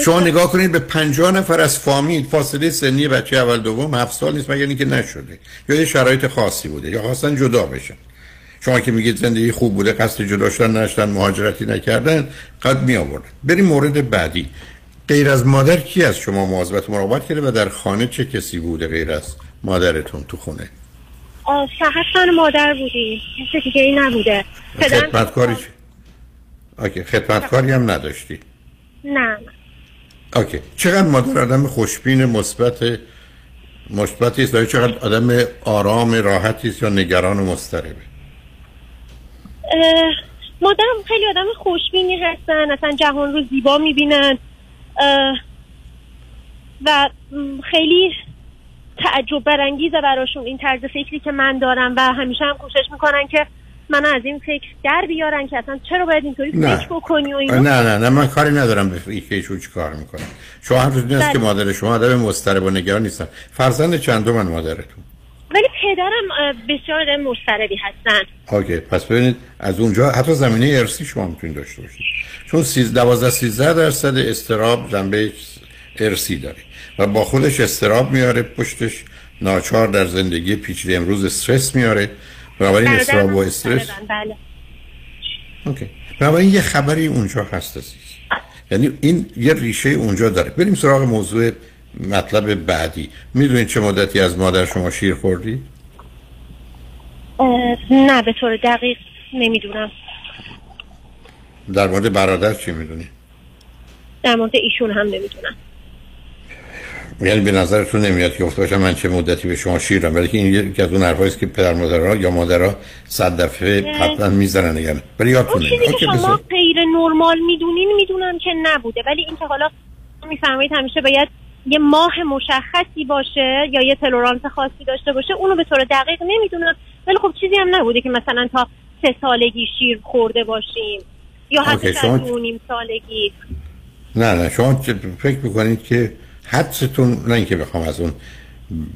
[SPEAKER 3] شما نگاه کنید به 50 نفر از فامیل فاصله سنی بچه اول دوم هفت سال نیست مگر اینکه نشده. یا یه شرایط خاصی بوده یا خواستن جدا بشن. شما که میگید زندگی خوب بوده قصد جدا شدن نشدن مهاجرتی نکردن قد می آوردن بریم مورد بعدی. غیر از مادر کی از شما مواظبت مراقبت کرده و در خانه چه کسی بوده غیر از مادرتون تو خونه؟
[SPEAKER 4] فقط من مادر بودیم. کسی دیگه ای نبوده.
[SPEAKER 3] خدمتکاری؟ اوکی خدمتکاری هم نداشتی.
[SPEAKER 4] نه.
[SPEAKER 3] اوکی چقدر مادر آدم خوشبین مثبت مثبتی است؟ و چقدر آدم آرام راحتی است یا نگران و مضطربه؟
[SPEAKER 4] مادرم خیلی آدم خوشبینی هستن. اصلا جهان رو زیبا می‌بینن. و خیلی تعجب برانگیزه براشون این طرز فکری که من دارم و همیشه هم کوشش می‌کنن که من از این فکر در بیارن که اصلا چرا باید اینطوری. فکر بکنی و اینا
[SPEAKER 3] نه نه نه من کاری ندارم به که ایشون چی کار می‌کنن شما این است
[SPEAKER 4] بله.
[SPEAKER 3] که مادر شما آدم مضطرب و نگران نیستن فرزند چندم من مادرتون
[SPEAKER 4] ولی پدرم بسیار آدم مضطربی هستن.
[SPEAKER 3] اوکی پس ببینید از اونجا حتی زمینه ارسی شما می‌تونید داشته باشید. چون 12 13 درصد استراب جنبه ارسی داره و با خودش استراب میاره پشتش ناچار در زندگی پیچیده امروز استرس میاره. بنابراین استراب و استرس
[SPEAKER 4] بله.
[SPEAKER 3] اوکی. بنابراین یه خبری اونجا هست عزیز. یعنی این یه ریشه اونجا داره. بریم سراغ موضوع مطلب بعدی می‌دونید چه مدتی از مادر شما شیر خوردی؟
[SPEAKER 4] اه، نه به طور دقیق نمی‌دونم
[SPEAKER 3] در مورد برادر چی می‌دونی؟
[SPEAKER 4] در مورد ایشون هم نمی‌دونم
[SPEAKER 3] یعنی به نظرتون نمیاد که گفته باشم من چه مدتی به شما شیر دادم ولی که این یکی از اون حرفایی که پدر مادرها یا مادرها صد دفعه حتما می‌زنن نگن ولی یادتون
[SPEAKER 4] اون چیزی
[SPEAKER 3] نمیاد
[SPEAKER 4] که شما. غیر نرمال می‌دونین می‌دونم که نبوده ولی اینکه حالا میفرمایید همیشه باید یه ماه مشخصی باشه یا یه تلورانس خاصی داشته باشه اونو به طور دقیق نمی‌دونم. ولی خب چیزی هم نبوده که مثلا تا سه سالگی شیر خورده باشیم یا حتی
[SPEAKER 3] شما-
[SPEAKER 4] نیم سالگی.
[SPEAKER 3] نه نه شما فکر می‌کنید که حدستون نه اینکه بخوام از اون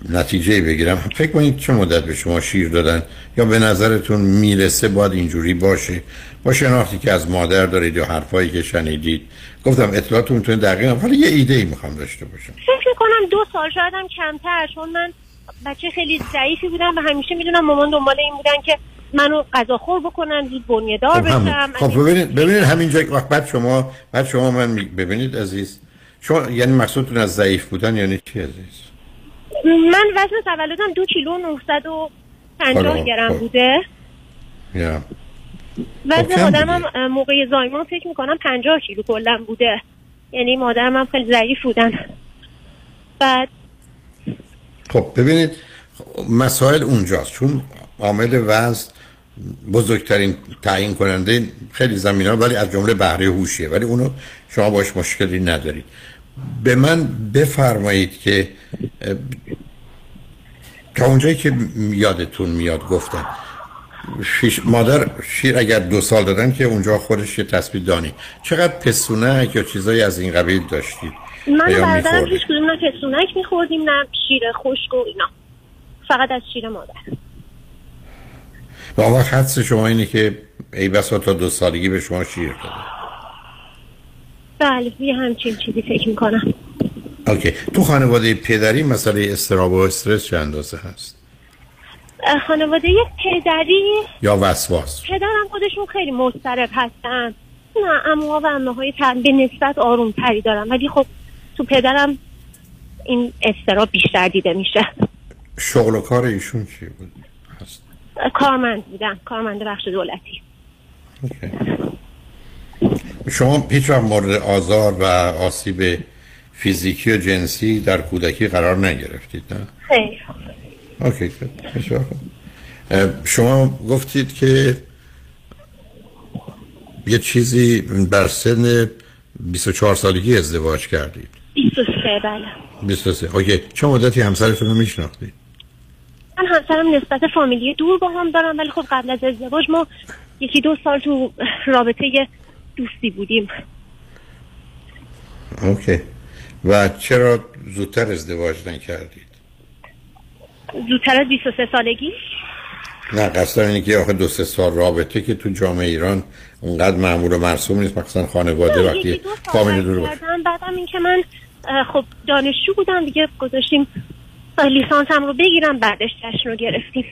[SPEAKER 3] نتیجه بگیرم فکر کنید چه مدت به شما شیر دادن؟ یا به نظرتون می‌رسه باید اینجوری باشه؟ با شناختی که از مادر دارید یا حرفایی که شنیدید. گفتم اطلاعاتون می‌تونه دقیق حالا یه ایده ای می‌خوام داشته باشم.
[SPEAKER 4] فکر می‌کنم دو سال شاید هم کمتر چون من بچه خیلی ضعیفی بودم و همیشه می‌دونم مامان دنبال این بودن که منو غذاخور بکنن زود بنیه دار
[SPEAKER 3] خب.
[SPEAKER 4] بشم.
[SPEAKER 3] خب ببینید ببینید همینجا که وقت بعد شما بعد شما من ببینید عزیز. شما یعنی مقصودتون از ضعیف بودن یعنی چی عزیز؟
[SPEAKER 4] من وزن تولدم دو کیلو و 950
[SPEAKER 3] حالا،
[SPEAKER 4] گرم
[SPEAKER 3] خب.
[SPEAKER 4] بوده. وزن مادرم هم موقع زایمان فکر می‌کنم 50 کیلو کلا بوده. یعنی مادرم هم خیلی ضعیف بودن. بعد
[SPEAKER 3] خب ببینید مسائل اونجاست. چون عامل وزن بزرگترین تعیین کننده خیلی زمین ها ولی از جمله بهره هوشیه. ولی اونو شما باش مشکلی ندارید. به من بفرمایید که تا اونجایی که یادتون میاد گفتم شیش مادر شیر اگر دو سال دادن که اونجا خودش یه تصویر دانی. چقدر پسونک یا چیزایی از این قبیل داشتید
[SPEAKER 4] من برادرم؟ هیچ کدوم نه پسونک میخوردیم نه شیر خشک و اینا. فقط از شیر مادر.
[SPEAKER 3] و وقت حدس شما اینه که ای بسا تا دو سالگی به شما شیر داده
[SPEAKER 4] بله یه همچین چیزی فکر می‌کنم.
[SPEAKER 3] اوکی. تو خانواده پدری مسئله استراب و استرس چه اندازه هست؟
[SPEAKER 4] خانواده پدری.
[SPEAKER 3] یا وسواس.
[SPEAKER 4] پدرم خودشون خیلی مضطرب هستن. نه اموها و امه های به نسبت آروم تری دارم ولی خب تو پدرم این استراب بیشتر دیده میشه.
[SPEAKER 3] شغل و کار ایشون چی بود؟
[SPEAKER 4] اه، کارمند بودن. کارمند بخش دولتی.
[SPEAKER 3] شما هیچ وقت مورد آزار و آسیب فیزیکی و جنسی در کودکی قرار نگرفتید نه؟
[SPEAKER 4] خیلی
[SPEAKER 3] اوکی شما گفتید که یه چیزی بر سن 24 سالگی ازدواج کردید.
[SPEAKER 4] 23 بله.
[SPEAKER 3] 23 اوکی. چه مدتی همسرتون رو میشناختید؟
[SPEAKER 4] من همسرم نسبت فامیلی دور با هم دارم ولی خب قبل از ازدواج ما یکی دو سال تو رابطه دوستی بودیم.
[SPEAKER 3] اوکی. و چرا زودتر ازدواج نکردید؟
[SPEAKER 4] زودتر از 23 سالگی؟
[SPEAKER 3] نه قصد اینه که آخه دو سه سال رابطه که تو جامعه ایران اونقدر معمول و مرسوم نیست. مثلا خانواده وقتی
[SPEAKER 4] رد
[SPEAKER 3] دور باشه.
[SPEAKER 4] بعدم اینکه من اه، خب دانشجو بودم دیگه گذاشتیم لیسانسم رو بگیرم بعدش جشن رو گرفتیم.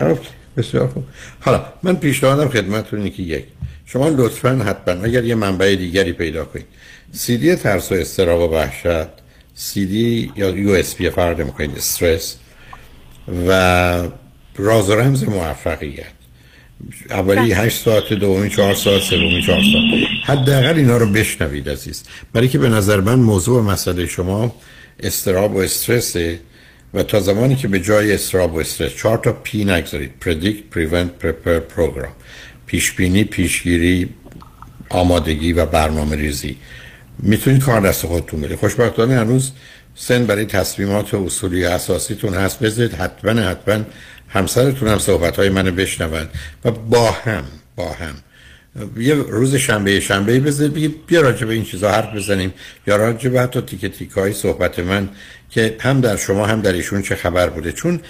[SPEAKER 3] okay، بسیار خوب. حالا من پیشنهادم خدمتتون اینه که یک شما لطفا حتما اگر یه منبع دیگری پیدا کنید سیدی ترس و اضطراب و وحشت سیدی یا USB فرق می‌کنید استرس و راز و رمز موفقیت. اولی 8 ساعت دومی 4 ساعت سومی 4 ساعت. حداقل اینا رو بشنوید عزیز. برای که به نظر من موضوع مسئله شما اضطراب و استرسه و تا زمانی که به جای اضطراب و استرس چهار تا P نگذارید. predict prevent prepare program پیش بینی پیشگیری آمادگی و برنامه ریزی می‌تونید کار دست خودتون بده خوشبختانه هنوز سن برای تصمیمات و اصولی اساسیتون هست. بذارید حتما حتما همسرتون هم صحبت های منو بشنون و با هم با هم. یه روز شنبه شنبه بذارید بگید بیا راجع به این چیزا حرف بزنیم. یا راجع به حتی تیکه تیکه های صحبت من که هم در شما هم در ایشون چه خبر بوده. چون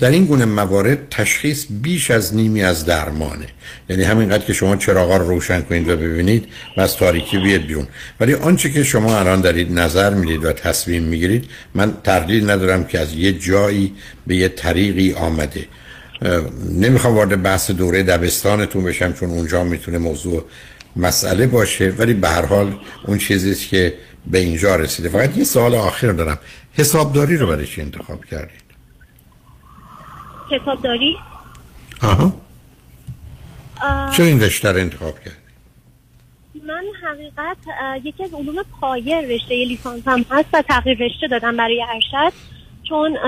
[SPEAKER 3] در این گونه موارد تشخیص بیش از نیمی از درمانه. یعنی همینقدر که شما چراغا رو روشن کنید و ببینید و از تاریکی بیاد بیرون. ولی آنچه که شما الان دارید نظر می‌دید و تصمیم می‌گیرید من تردید ندارم که از یه جایی به یه طریقی آمده. نمی‌خوام وارد بحث دوره دبستانتون بشم چون اونجا می‌تونه موضوع مسئله باشه ولی به هر حال اون چیزیست که به اینجا رسیده. فقط یه سوال آخر دارم. حسابداری رو برای چی انتخاب کردید؟
[SPEAKER 4] حسابداری
[SPEAKER 3] آها. چرا این رشته رو انتخاب کرد
[SPEAKER 4] من حقیقت یکی از علوم پایه رشته لیسانسم هست و تغییر رشته دادم برای ارشد. چون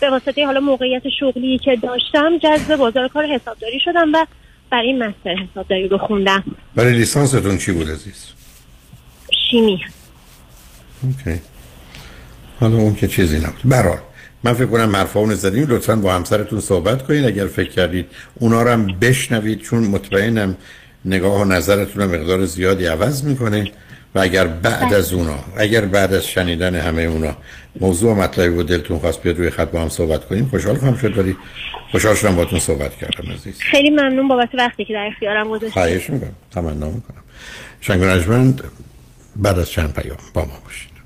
[SPEAKER 4] به واسطه حالا موقعیت شغلی که داشتم جذب بازار کار حسابداری شدم و برای این مستر حسابداری رو خوندم.
[SPEAKER 3] برای لیسانستون چی بود عزیز؟
[SPEAKER 4] شیمی.
[SPEAKER 3] اوکی. حالا اون که چیزی نبود. برار من فکر کنم حرفا زدیم لطفا با همسرتون صحبت کنید اگر فکر کردید اونا رو هم بشنوید چون مطمئنم نگاه و نظرتون رو مقدار زیادی عوض می‌کنه. و اگر بعد از اونا اگر بعد از شنیدن همه اونا موضوع مطلبی و دلتون خواست بیاد روی خط با هم صحبت کنیم خوشحال خواهم شد. ولی خوشحال شدم باتون صحبت کردم عزیز.
[SPEAKER 4] خیلی ممنون بابت وقتی که در اختیارم گذاشتید
[SPEAKER 3] خواهش می‌کنم. تمنا می‌کنم. شنگ بعد از چند پیام با ما باشید.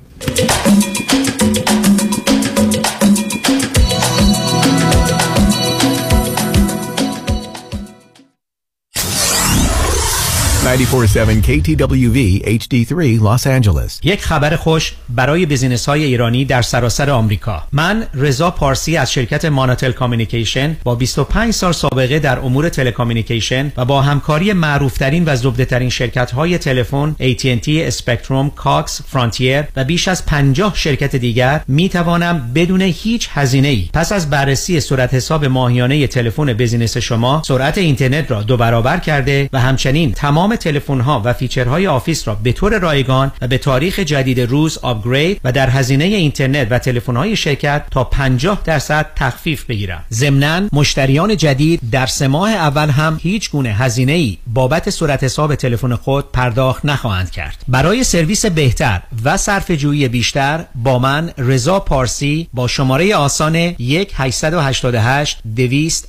[SPEAKER 26] 947 KTWV HD3 Los Angeles.
[SPEAKER 27] یک خبر خوش برای business های ایرانی در سراسر آمریکا. من رضا پارسی از شرکت ماناتل Communication با 25 سال سابقه در امور telecommunication و با همکاری معروفترین و زبدهترین شرکت های تلفن AT&T Spectrum Cox Frontier و بیش از 50 شرکت دیگر می توانم بدون هیچ هزینه ای پس از بررسی صورت حساب ماهیانه تلفن business شما سرعت اینترنت را دو برابر کرده و همچنین تمام تلفن ها و feature های office را به طور رایگان و به تاریخ جدید روز upgrade و در هزینه اینترنت و تلفن های شرکت تا 50 درصد تخفیف بگیرم ضمنا مشتریان جدید در سه ماه اول هم هیچ گونه هزینه ای بابت صورت حساب تلفن خود پرداخت نخواهند کرد. برای سرویس بهتر و صرف جویی بیشتر با من رضا پارسی با شماره آسان 1 888 200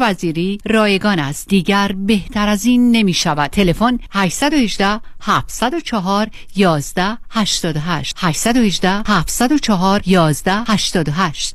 [SPEAKER 28] وزیری رایگان است. دیگر بهتر از این نمی شود تلفن 818 704 11 88 818 704 11 88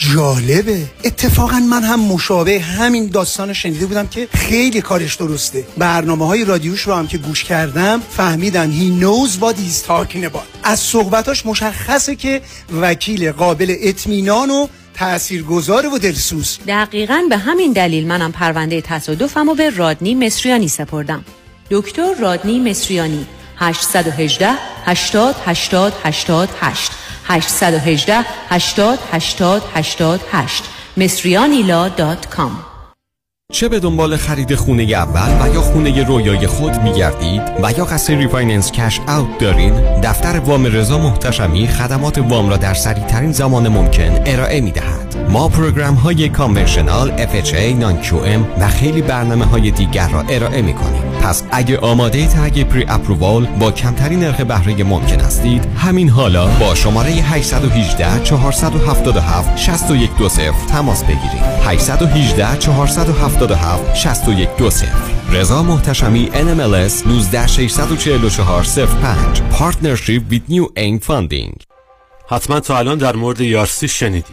[SPEAKER 29] جالبه. اتفاقا من هم مشابه همین داستان شنیده بودم که خیلی کارش درسته. برنامه های رادیوش رو هم که گوش کردم he knows what he's talking about. از صحبتاش مشخصه که وکیل قابل اطمینان و تاثیرگذار و دلسوز.
[SPEAKER 30] دقیقا به همین دلیل منم پرونده تصادفم و به رادنی مصریانی سپردم. دکتر رادنی مصریانی 818 80 80 88 818 80 80 88 MesrianiLaw.com
[SPEAKER 31] چه به دنبال خرید خونه اول و یا خونه رویای خود میگردید و یا قصد refinance cash out دارین؟ دفتر وام رضا محتشمی خدمات وام را در سریع ترین زمان ممکن ارائه می دهد ما program های conventional FHA non و خیلی برنامه های دیگر را ارائه می کنیم پس اگه آماده تگ پری اپرووال با کمترین نرخ بهره ممکن هستید همین حالا با شماره 818 477 6120 تماس بگیرید. 818 477 6120 رضا محتشمی NMLS 19644 05 Partnership with New Aim Funding.
[SPEAKER 32] حتما تا الان در مورد یارسی شنیدی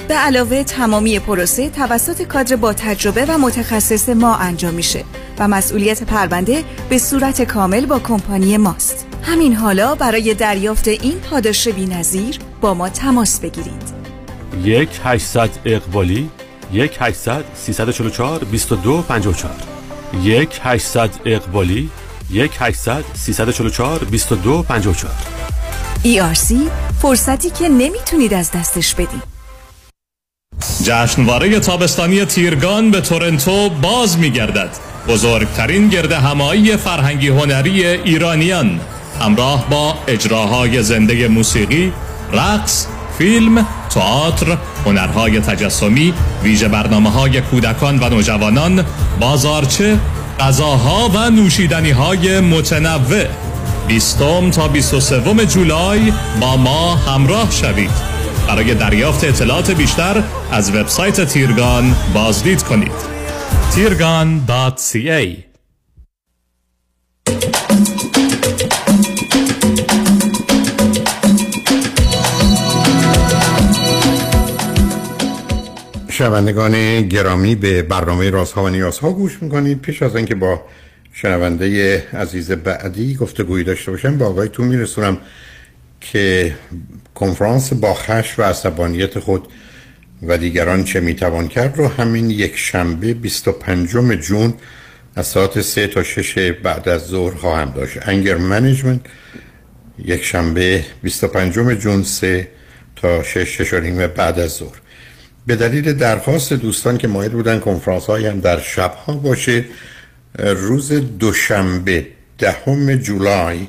[SPEAKER 33] به علاوه تمامی پروسه توسط کادر با تجربه و متخصص ما انجام میشه و مسئولیت پرونده به صورت کامل با کمپانی ماست. همین حالا برای دریافت این پاداش بی‌نظیر با ما تماس بگیرید.
[SPEAKER 32] یک 800 اقبالی یک 800 344 22 54 یک 800 اقبالی یک 800 344 22 54
[SPEAKER 33] ERC فرصتی که نمی‌تونید از دستش بدید.
[SPEAKER 17] جشنواره تابستانی تیرگان به تورنتو باز می گردد بزرگترین گرد همایی فرهنگی هنری ایرانیان. همراه با اجراهای زنده موسیقی، رقص، فیلم، تئاتر، هنرهای تجسمی، ویژه برنامه های کودکان و نوجوانان، بازارچه، غذاها و نوشیدنی های متنوع. 20 تا 23 جولای با ما همراه شوید. برای دریافت اطلاعات بیشتر از وبسایت تیرگان بازدید کنید. تیرگان.ca
[SPEAKER 3] شنوندگان گرامی به برنامه رازها و نیازها گوش می‌کنید. پیش از اینکه با شنونده عزیز بعدی گفتگویی داشته باشم با آقایتون میرسونم. که کنفرانس با خش و عصبانیت خود و دیگران چه می‌توان کرد رو همین یک شنبه 25 جون از ساعت 3 تا 6 بعد از ظهر خواهم داشت. انگر منیجمنت یک شنبه 25 جون 3 تا 6 6 بعد از ظهر. به دلیل درخواست دوستان که مایل بودن کنفرانس های هم در شب ها باشه روز دوشنبه دهم جولای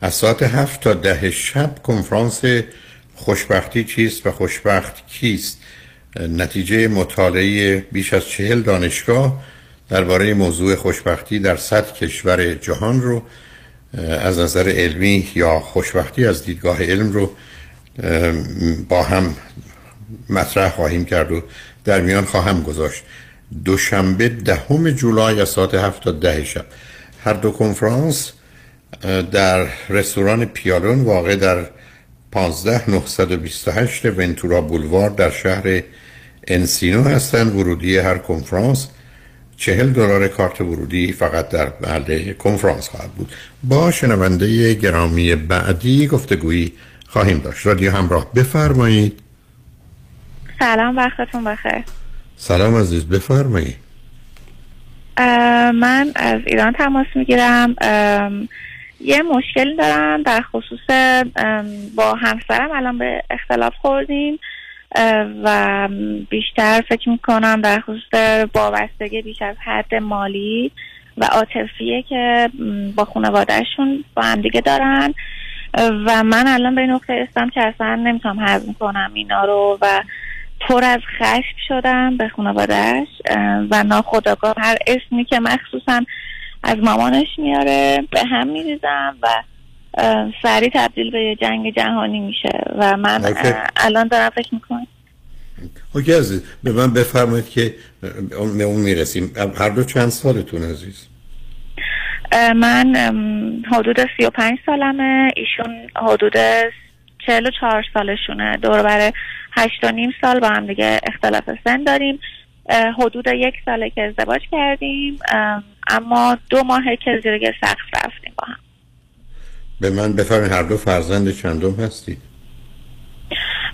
[SPEAKER 3] از ساعت هفت تا ده شب کنفرانس خوشبختی چیست و خوشبخت کیست؟ نتیجه مطالعه بیش از چهل دانشگاه درباره موضوع خوشبختی در صد کشور جهان رو از نظر علمی یا خوشبختی از دیدگاه علم رو با هم مطرح خواهیم کرد و در میان خواهم گذاشت. دوشنبه دهم جولای از ساعت هفت تا ده شب. هر دو کنفرانس در رستوران پیالون واقع در 15928 ونتورا بولوار در شهر انسینو هستند. ورودی هر کنفرانس چهل دلار کارت ورودی فقط در محل کنفرانس خواهد بود. با شنونده گرامی بعدی گفتگویی خواهیم داشت. رادیو همراه بفرمایید.
[SPEAKER 34] سلام وقتتون بخیر.
[SPEAKER 3] سلام عزیز بفرمایید.
[SPEAKER 35] من از ایران تماس می‌گیرم. یه مشکلی دارم در خصوص با همسرم الان به اختلاف خوردیم و بیشتر فکر می‌کنم در خصوص وابستگی بیش از حد مالی و عاطفیه که با خانوادهشون با هم دیگه دارن. و من الان به نقطه رسیدم که اصلا نمی‌تونم هضم کنم اینا رو و پر از خشم شدم به خانوادهش و ناخداگاه هر اسمی که مخصوصا از مامانش میاره به هم میریزم و سریع تبدیل به یه جنگ جهانی میشه و من الان دارم فکر می‌کنم.
[SPEAKER 3] اوکی عزیز به من بفرمایید که به اون می‌رسیم. هر دو چند سالتون عزیز؟
[SPEAKER 35] من حدود سی و پنج سالمه. ایشون حدود چهل و چهار سالشونه. دور بر هشت و نیم سال با هم دیگه اختلاف سن داریم. حدود یک ساله که ازدواج کردیم. اما دو ماهه که زیر یه سقف رفتیم با هم.
[SPEAKER 3] به من بفرمایید هر دو فرزند چندم هستید؟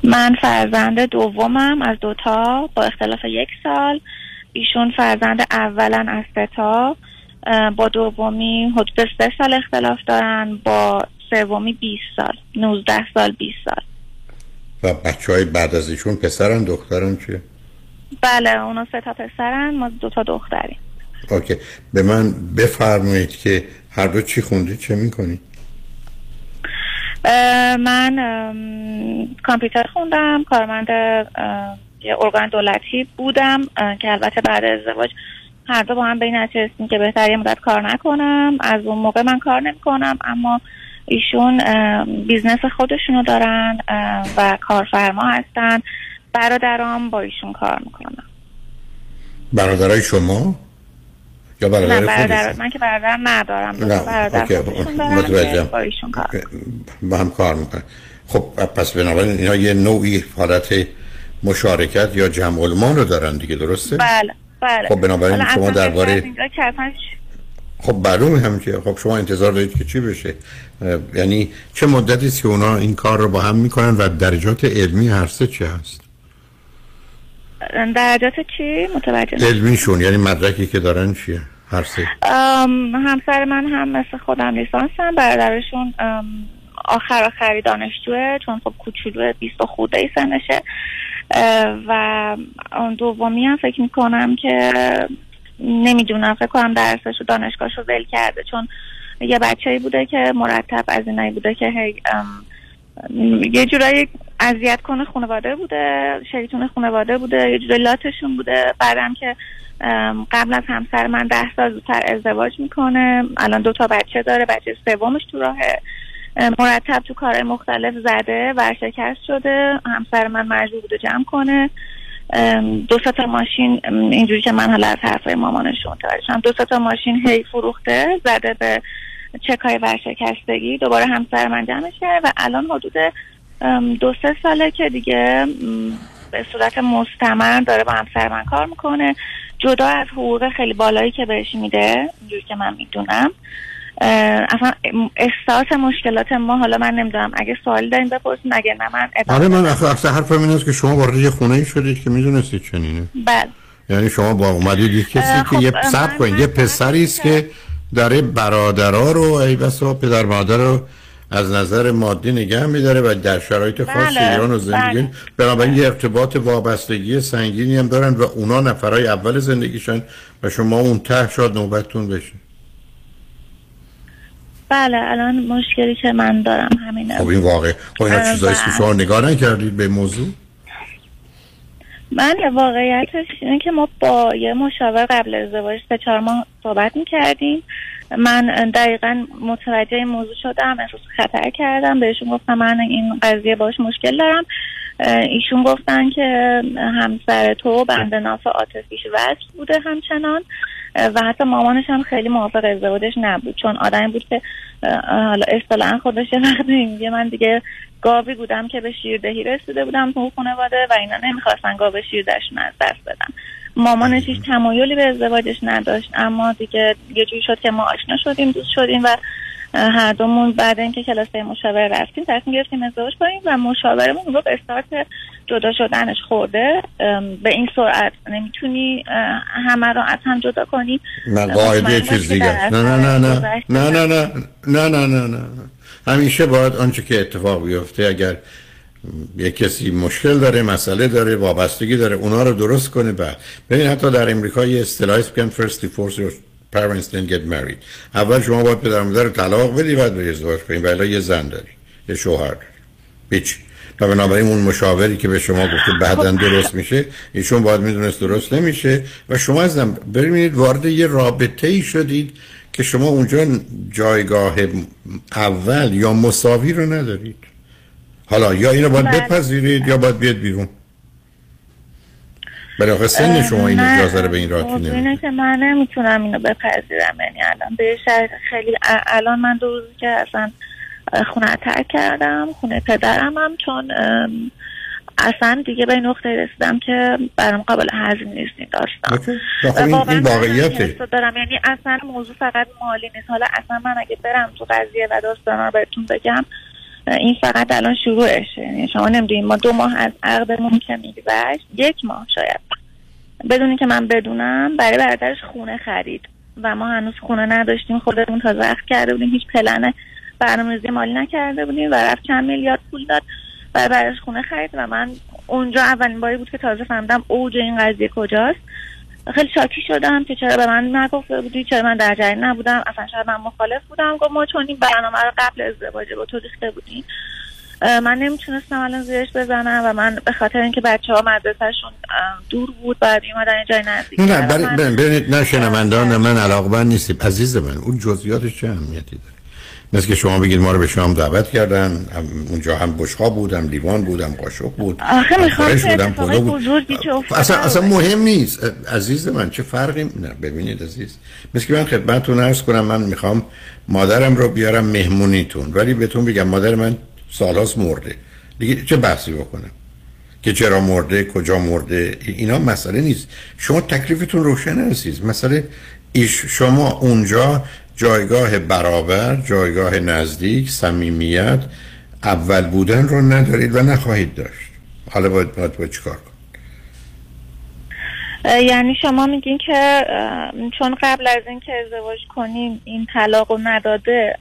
[SPEAKER 35] من فرزند دومم از دوتا با اختلاف یک سال. ایشون فرزند اولن از ستا با دومی حدود سه سال اختلاف دارن با سومی 20 سال 19 سال 20 سال.
[SPEAKER 3] و بچه های بعد از ایشون پسرن دخترن چیه؟
[SPEAKER 35] بله اونا سه تا پسرن ما دو تا دختریم.
[SPEAKER 3] اوکی. به من بفرمایید که هر دو چی خوندید چه می‌کنید
[SPEAKER 35] من ام، کامپیوتر خوندم کارمند یه ارگان دولتی بودم که البته بعد از ازدواج هر دو با هم به این نتیجه که بهتر یه مدت کار نکنم. از اون موقع من کار نمی‌کنم اما ایشون business خودشونو دارن و کارفرما هستن. برادرام با ایشون کار می‌کنم.
[SPEAKER 3] برادرای شما؟ یا
[SPEAKER 35] نه
[SPEAKER 3] برادر
[SPEAKER 35] من که برادر ندارم
[SPEAKER 3] نه،
[SPEAKER 35] برادر
[SPEAKER 3] متوجهم.
[SPEAKER 35] با ایشون کار
[SPEAKER 3] با هم کار می‌کنن. خب پس بنابراین اینا یه نوعی حالت مشارکت یا جمع المان رو دارن دیگه درسته؟
[SPEAKER 35] بله بله.
[SPEAKER 3] خب بنابراین شما
[SPEAKER 27] اصلا
[SPEAKER 3] درباره- خب معلومه هم که خب شما انتظار دارید که چی بشه؟ یعنی چه مدتی است که اونا این کار رو با هم می‌کنن و درجات علمی هر سه چه هست؟
[SPEAKER 35] درجات چی؟ متوجه.
[SPEAKER 3] علمیشون یعنی مدرکی که دارن چیه؟
[SPEAKER 35] همسر من هم مثل خودم لیسانسن برادرشون ام، آخر آخری دانشجوه چون خب کوچولو 20 و خورده ای سنشه. و دومی هم فکر می‌کنم که نمی‌دونم فکر کنم درسش و دانشگاهش رو ول کرده چون یه بچه بوده که مرتب از اینایی بوده که یه جورایی اذیت کنه خانواده بوده شیطون خانواده بوده یه جورایی لاتشون بوده. بعدم که قبل از همسر من ده سال زودتر ازدواج می‌کنه. الان دو تا بچه داره بچه سومش تو راهه. مرتب تو کار مختلف زده ورشکست شده. همسر من مجبور بوده جمع کنه. دو تا ماشین اینجوری که من حالا از حرفای مامانشون متوجه دو تا ماشین هی فروخته زده به چکای ورشکستگی. دوباره همسر من جمعش کرده و الان حدود دو سه ساله که دیگه به صورت مستمر داره با همسر من کار می‌کنه. جدا از حقوق خیلی بالایی که بهش میده اینجوری که من می‌دونم. اصلا احساس مشکلات ما حالا من نمی‌دونم. اگه سوالی داریم بپرسیم اگه نه من
[SPEAKER 3] آره من. اصلا حرفم این است که شما وارد یه خونه ای شدید که می‌دونستید چنینه.
[SPEAKER 35] بله.
[SPEAKER 3] یعنی شما با اومدید یه کسی
[SPEAKER 35] اه،
[SPEAKER 3] که
[SPEAKER 35] خب،
[SPEAKER 3] یه سب کنید یه پسری است که داره برادرها رو ای بسا پدر مادر رو از نظر مادی نگه میداره و در شرایط خاص
[SPEAKER 35] بله،
[SPEAKER 3] ایران و زندگی
[SPEAKER 35] بله.
[SPEAKER 3] بنابراین یه ارتباط وابستگی سنگینی هم دارن و اونا نفرای اول زندگیشن و شما اون ته شاد نوبتتون بشه
[SPEAKER 35] بله الان مشکلی که من دارم همینه
[SPEAKER 3] خب این واقع. خب اینا چیزایی که
[SPEAKER 35] و-
[SPEAKER 3] شما نگاه نکردید به موضوع؟
[SPEAKER 35] من واقعیتش اینه که ما با یه مشاور قبل ازدواج سه چهار ماه صحبت می‌کردیم. من دقیقا متوجه این موضوع شدم احساس خطر کردم. بهشون گفتم من این قضیه باش مشکل دارم. ایشون گفتن که همسر تو بند ناف عاطفیش وصل بوده همچنان. و حتی مامانش هم خیلی موافق ازدواجش نبود. چون آدمی بود که حالا اصطلاحا خودش یه وقتی میگه من دیگه گاوی بودم که به شیردهی رسیده بودم تو خانواده و اینا نمی‌خواستن گاو شیردهشون از دست بدن. مامانش هیچ تمایلی به ازدواجش نداشت اما دیگه یه جوری شد که ما آشنا شدیم دوست شدیم و هر دومون بعد اینکه کلاس مشاور رفتیم تصمیم گرفتیم ازدواج کنیم و مشاورمون گفت استارت جدا شدنش خورده. به این سرعت نمی‌تونی همه رو از هم جدا کنی.
[SPEAKER 3] نه قاعده چیز دیگه. نه نه نه نه نه نه. نه نه نه نه. همیشه باید آنچه که اتفاق بیفته اگر یه کسی مشکل داره مسئله داره وابستگی داره اونا رو درست کنه. بعد ببین حتی در امریکا یه اصطلاحی که first divorce your parents then get married. اول شما باید پدر مادر رو طلاق بدی بعد بری ازدواج کنی. ولی یه زن داری یه شوهر داری. هیچ. و بنابراین اون مشاوری که به شما گفته بعدا درست میشه ایشون باید می‌دونست درست نمیشه. و شما ازم ببینید وارد یه رابطه ای شدید که شما اونجا جایگاه اول یا مساوی رو ندارید. حالا یا اینو باید
[SPEAKER 35] بله.
[SPEAKER 3] بپذیرید یا باید بیاد بیرون. بالاخره سن شما این اجازه رو به این راحتی نمیده
[SPEAKER 35] اینه که من نمی‌تونم اینو بپذیرم. یعنی الان به خیلی الان من دو روزی که اصلا خونه ترک کردم خونه پدرم هم چون اصلا دیگه به این نقطه رسیدم که برام قابل هضم نیست این داستان.
[SPEAKER 3] خب این, واقعیته.
[SPEAKER 35] دارم. یعنی اصلا موضوع فقط مالی نیست. حالا اصلا من اگه برم تو قضیه و داستان رو بهتون بگم این فقط الان شروعشه. یعنی شما نمی‌دونید ما دو ماه از عقدمون که میگذشت. یک ماه شاید. بدونی که من بدونم برای برادرش خونه خرید. و ما هنوز خونه نداشتیم خودمون تازه عقد کرده بودیم. هیچ پلن برنامه‌ریزی مالی نکرده بودیم و رفت چند میلیارد پول داد برای برادرش خونه خرید. و من اونجا اولین باری بود که تازه فهمیدم اوج این قضیه کجاست. خیلی شاکی شدم که چرا به من نگفته بودی چرا من در جریان نبودم. اصلا شاید من مخالف بودم. گفت ما چون این برنامه رو قبل ازدواج با تو ریخته بودیم من نمی‌تونستم الان زیرش بزنم و من به خاطر اینکه بچه ها مدرسهشون دور بود باید میومدن یه جای نزدیک
[SPEAKER 3] نه ببینید نه شنوندان من علاقمند نیستیم. عزیز من اون جزئیاتش چه اهمیتی داره؟ مثل که شما بگید ما رو به شام دعوت کردن هم- اونجا هم بشقاب بودم لیوان بودم قاشق بود
[SPEAKER 35] آخه
[SPEAKER 3] بودم پلو بود. اصلا اصلا. مهم نیست. عزیز من چه فرقی نه ببینید عزیز. مثل که من خدمتتون عرض کنم من می‌خوام مادرم رو بیارم مهمونیتون ولی بهتون بگم مادر من سالاس مرده. دیگه چه بحثی بکنم که چرا مرده کجا مرده؟ اینا مسئله نیست. شما تکلیفتون روشن عزیز. مسئله ایش شما اونجا جایگاه برابر جایگاه نزدیک صمیمیت اول بودن رو ندارید و نخواهید داشت. حالا باید باید, باید چیکار
[SPEAKER 35] اه، یعنی شما میگین که چون قبل از این که ازدواج کنیم این طلاق رو نداده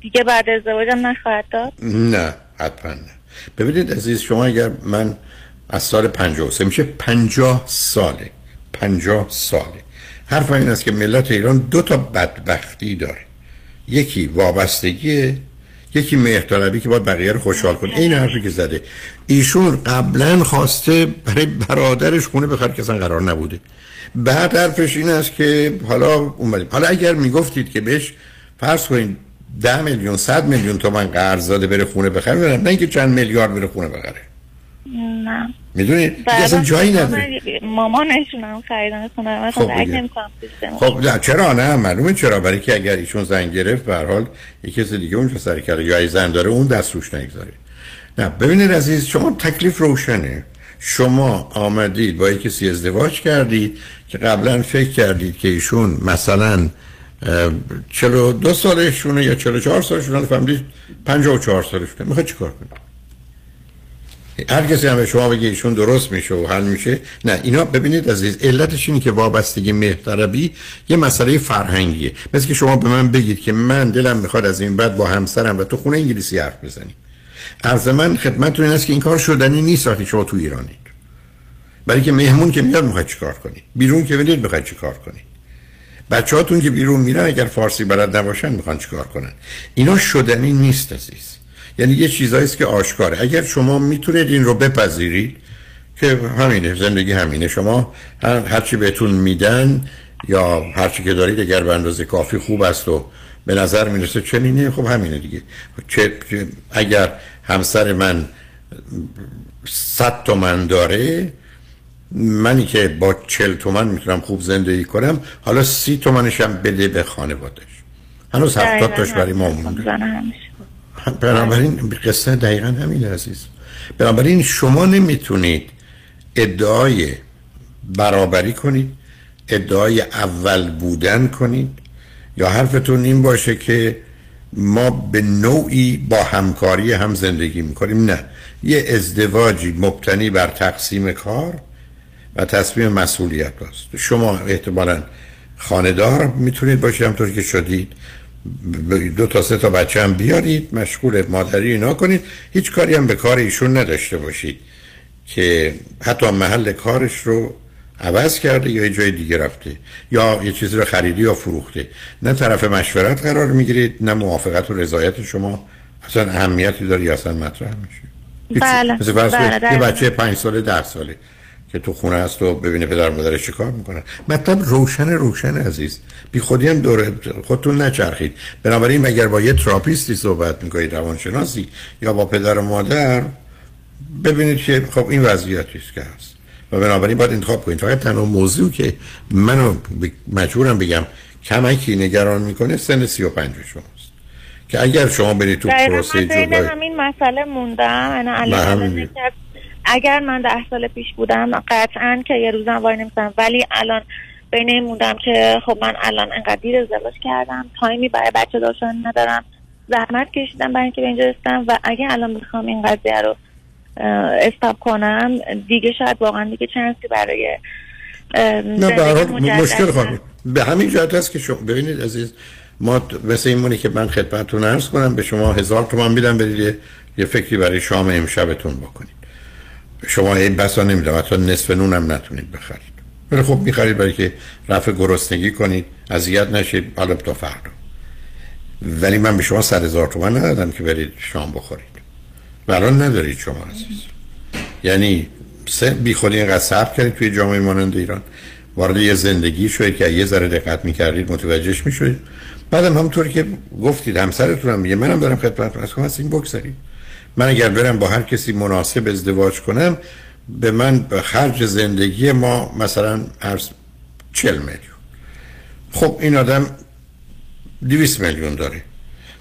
[SPEAKER 35] دیگه بعد ازدواجم نخواهد داد؟
[SPEAKER 3] نه حتما نه. ببینید عزیز شما اگر من از سال 53 میشه 50 ساله 50 ساله. حرف این است که ملت ایران دو تا بدبختی داره. یکی وابستگیه یکی مهرطلبی که باید بقیه رو خوشحال کنه. این حرفی که زده. ایشون قبلا خواسته برای برادرش خونه بخره که اصلا قرار نبوده. بعد حرفش این است که حالا اومدیم. حالا اگر می‌گفتید که بهش فرض کنید ده میلیون صد میلیون تومن قرض داده بره خونه بخره نه اینکه چند میلیارد بره خونه بخره.
[SPEAKER 35] نه.
[SPEAKER 3] می‌دونید دیگه اصلا جایی نداره.
[SPEAKER 35] مامانشون هم خریدن خونه
[SPEAKER 3] خب.
[SPEAKER 35] نمی‌کنم
[SPEAKER 3] خب نه چرا نه؟ معلومه چرا؟ برای که اگر ایشون زنگ گرفت به هر حال یک کسی دیگه اونجا سر کرده یا زن داره اون دست روش نگذاره نه ببینید عزیز شما تکلیف روشنه. شما آمدید با کسی ازدواج کردید که قبلا فکر کردید که ایشون مثلا چلو دو سالشونه یا چلو چهار سالشونه فهمیدید پنجاه و چهار سالشونه. می‌خواد چیکار کنید هر کسی هم به شما بگه ایشون درست میشه و حل میشه. نه اینا ببینید عزیز علتش اینه که وابستگی مهرطلبی یه مسئله فرهنگیه. مثل که شما به من بگید که من دلم می‌خواد از این بعد با همسرم و تو خونه انگلیسی حرف بزنیم. عرض من خدمتتون این است که این کار شدنی نیست وقتی شما تو ایرانید برای که مهمون که میاد می‌خواد چیکار کنید بیرون که می‌دید می‌خواد چیکار کنید بچه‌هاتون که بیرون میرن اگر فارسی بلد نباشن می‌خوان چیکار کنن؟ اینا شدنی نیست عزیز. یعنی یه چیزایی است که آشکاره. اگر شما می‌تونید این رو بپذیرید که همینه زندگی همینه. شما هر هرچی بهتون میدن یا هرچی که دارید اگر به اندازه کافی خوب است و به نظر می‌رسه چنینه خب همینه دیگه. چه اگر همسر من صد تومن داره منی که با چل تومن می‌تونم خوب زندگی کنم حالا سی تومنشم بده به خانوادش. هنوز هفتاد تاش برای ما مونده.
[SPEAKER 35] زن همیشه
[SPEAKER 3] بنابراین قصه دقیقا همین عزیز. بنابراین شما نمی‌تونید ادعای برابری کنید ادعای اول بودن کنید. یا حرفتون این باشه که ما به نوعی با همکاری هم زندگی می‌کنیم. نه یه ازدواجی مبتنی بر تقسیم کار و تصمیم مسئولیت است. شما احتمالا خاندار می‌تونید باشید همطور که شدید. دو تا سه تا بچه هم بیارید مشغول مادری اینا کنید. هیچ کاری هم به کار ایشون نداشته باشید که حتی محل کارش رو عوض کرده یا یه جای دیگه رفته یا یه چیزی رو خریدی یا فروخته. نه طرف مشورت قرار می‌گیرید نه موافقت و رضایت شما اصلا اهمیتی داره یا اصلا مطرح میشه.
[SPEAKER 35] بله.
[SPEAKER 3] مثل بله یه بچه پنج ساله ده ساله. که تو خونه هست و ببینه پدر مادرش چیکار می‌کنن مطلب روشن روشن عزیز. بی خودی هم دور خودتون نچرخید. بنابراین اگر با یه تراپیستی صحبت می‌کنید روانشناسی یا با پدر و مادر ببینید که خب این وضعیتی است که هست. و بنابراین باید انتخاب کنید. فقط تنها موضوع که منو مجبورم بگم کمکی نگران می‌کنه سن 35 شماست. که اگر شما برید تو پروسه
[SPEAKER 35] جدایی همین مسئله موندم. انا اگر من ده سال پیش بودم قطعا که یه روزم وای نمیستم ولی الان بین این موندم که خب من الان انقدر دیر ازدواج کردم تایمی برای بچه داشتن ندارم. زحمت کشیدم برای اینکه به اینجا رسیدم و اگه الان بخوام این قضیه رو استاب کنم دیگه شاید واقعا دیگه چنسی برای
[SPEAKER 3] نه به مشکل خواهد به همین جهت هست که شما ببینید عزیز ما مثل این مونی که من خدمتتون عرض کنم به شما هزار تومان میدم برید یه فکری برای شام امشبتون بکنید. شما این بسا نمیدم حتی نصف نون هم نتونید بخرید. ولی خب می‌خرید برای که رفع گرسنگی کنید اذیت نشید حالا تا فردا. ولی من به شما صد هزار تومن ندادم که برید شام بخورید. الان ندارید شما عزیز. یعنی سه بی خودی اینقدر صبر کردید توی جامعه مانند ایران. وارد یه زندگی شوید که یه ذره دقت می‌کردید متوجهش می‌شوید بعدم همونطوری که گفتید همسرتون هم میگه منم دارم خدمت از این بگذارید من اگر برم با هر کسی مناسب ازدواج کنم به من به خرج زندگی ما مثلا ارز چل میلیون. خب این آدم دیویس میلیون داره.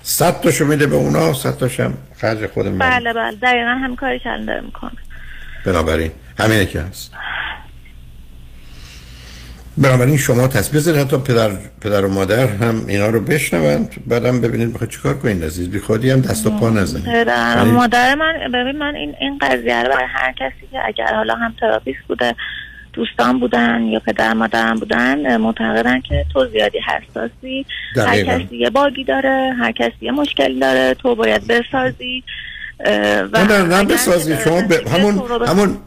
[SPEAKER 3] صد تاشو میده به اونا صد تاشم خرج خود من.
[SPEAKER 35] بله بله. دقیقا هم کاری که داره می‌کنه
[SPEAKER 3] بنابراین همینه که هست. بنابراین شما تصمیم بزنید حتی پدر پدر و مادر هم اینا رو بشنوند. بعدم ببینید می‌خواد چیکار کنید. عزیز بی خودی هم دست و پا نزنید.
[SPEAKER 35] یعنی مادر من ببین من این این قضیه رو برای هر کسی که اگر حالا هم therapist بوده دوستان بودن یا پدر مادرم بودن معتقدن که تو زیادی حساسی. هر کسی یه bug ی داره هر کسی یه مشکلی داره تو باید بسازی.
[SPEAKER 3] و نه نه بسازی. شما ب... همون همون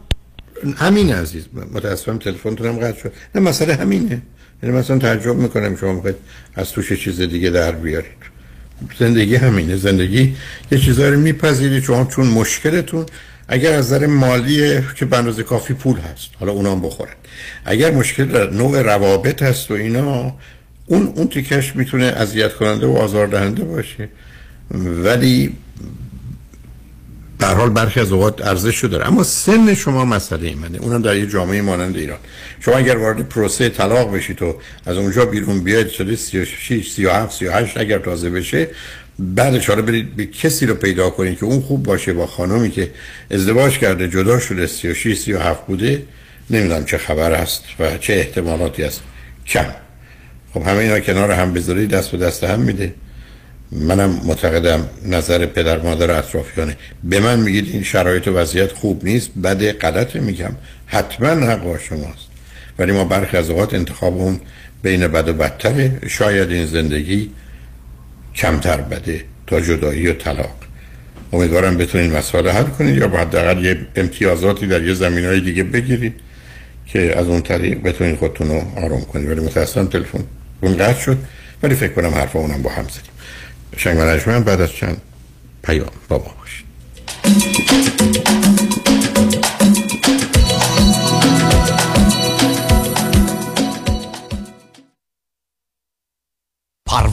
[SPEAKER 3] همین عزیز متاسفم تلفنتونم قطع شد. نه مسئله همینه. یعنی مثلا تعجب می‌کنم شما می‌خواید از توش چیز دیگه در بیارید. زندگی همینه. زندگی یه چیزایی رو میپذیرید. شما چون مشکلتون اگر از نظر مالی که به کافی پول هست حالا اونام بخورن. اگر مشکل در نوع روابط هست و اینا اون اون تیکش می‌تونه اذیت کننده و آزاردهنده باشه. ولی در حال برخی از اوقات ارزش داره. اما سن شما مسئله ایمنه. اونم در یه جامعه مانند ایران. شما اگر وارد پروسه طلاق بشید و از اونجا بیرون بیاید شده 36 37 38 اگر تازه بشه بعد چاره برید به کسی رو پیدا کنید که اون خوب باشه با خانمی که ازدواج کرده جدا شده 36 37 بوده نمی‌دونم چه خبر است و چه احتمالاتی است. کم. خب همه اینا کنار هم بذارید دست به دست هم میده. منم معتقدم نظر پدر مادر اطرافیانه. به من میگید این شرایط و وضعیت خوب نیست بده غلط میگم. حتما حق با شماست. ولی ما برخی از اوقات انتخاب اون بین بد و بدتره. شاید این زندگی کمتر بده تا جدایی و طلاق. امیدوارم بتونید مسئله حل کنید یا در یه امتیازاتی در یه زمین های دیگه بگیرید که از اون طریق بتونید خودتون رو آروم کنید ولی متاسفم تلفن اون قطع شد. ولی فکر کنم حرف اونم با هم زدیم. شنگ بعد از چند پیام بابا باشید.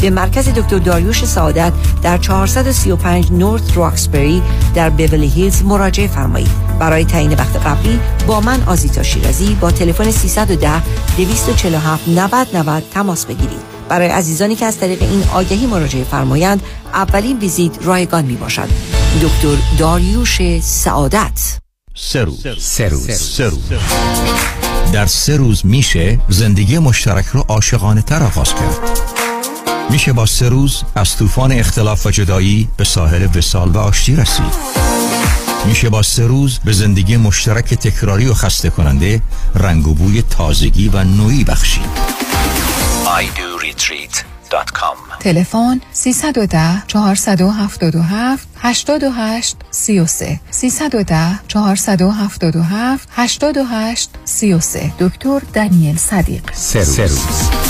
[SPEAKER 36] به مرکز دکتر داریوش سعادت در 435 نورت راکسبری در بیولی هیلز مراجعه فرمایید. برای تعیین وقت قبلی با من آزیتا شیرازی با تلفن 310 247 90 90 تماس بگیرید. برای عزیزانی که از طریق این آگهی مراجعه فرمایند اولین ویزیت رایگان می باشد دکتر داریوش سعادت.
[SPEAKER 37] سه روز. سه روز. سه روز. در سه روز میشه زندگی مشترک رو عاشقانه تر آغاز کرد. میشه با سه روز از طوفان اختلاف و جدایی به ساحل وسال و آشتی رسید. میشه با سه روز به زندگی مشترک تکراری و خسته کننده رنگ و بوی تازگی و نوعی بخشید.
[SPEAKER 38] Idoretreat.com تلفن 310 477 88 33 310 477 88 33 دکتر دانیل صدیق.
[SPEAKER 37] سه روز.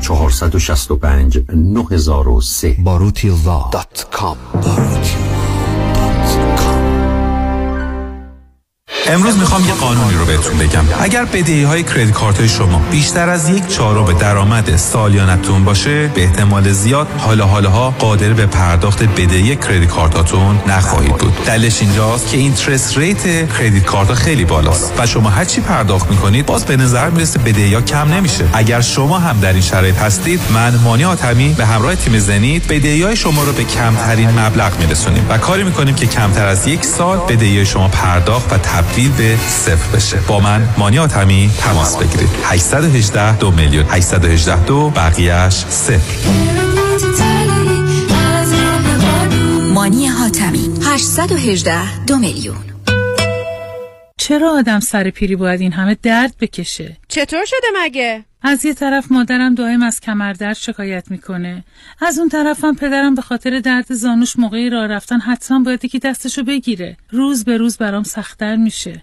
[SPEAKER 15] 465 9003
[SPEAKER 37] باروتی
[SPEAKER 15] dot com.
[SPEAKER 39] امروز می‌خوام یه قانونی رو بهتون بگم. اگر بدهی های credit card شما بیشتر از یک چهارم درآمد سالیانتون باشه به احتمال زیاد حالا حالاها قادر به پرداخت بدهی credit card اتون نخواهید بود. دلیلش اینجاست که interest rate credit card خیلی بالاست و شما هر چی پرداخت می‌کنید باز به نظر می‌رسه بدهی ها کم نمیشه. اگر شما هم در این شرایط هستید من مانی آتمی به همراه تیم زنید بدهی های شما رو به کمترین مبلغ میرسونیم و کاری می‌کنیم که کمتر از یک سال بدهی شما پرداخت و تبدیل تبدیل به صفر بشه. با من مانی آتمی تماس بگیرید. 818 دو میلیون. 818 دو بقیهش صفر
[SPEAKER 40] مانی حاتمی 818 دو میلیون.
[SPEAKER 41] چرا آدم سر پیری باید این همه درد بکشه؟
[SPEAKER 42] چطور شده مگه؟
[SPEAKER 41] از یه طرف مادرم دائم از کمردرد شکایت می‌کنه. از اون طرفم پدرم به خاطر درد زانوش موقعی راه رفتن حتما باید که دستشو بگیره. روز به روز برام سختتر میشه.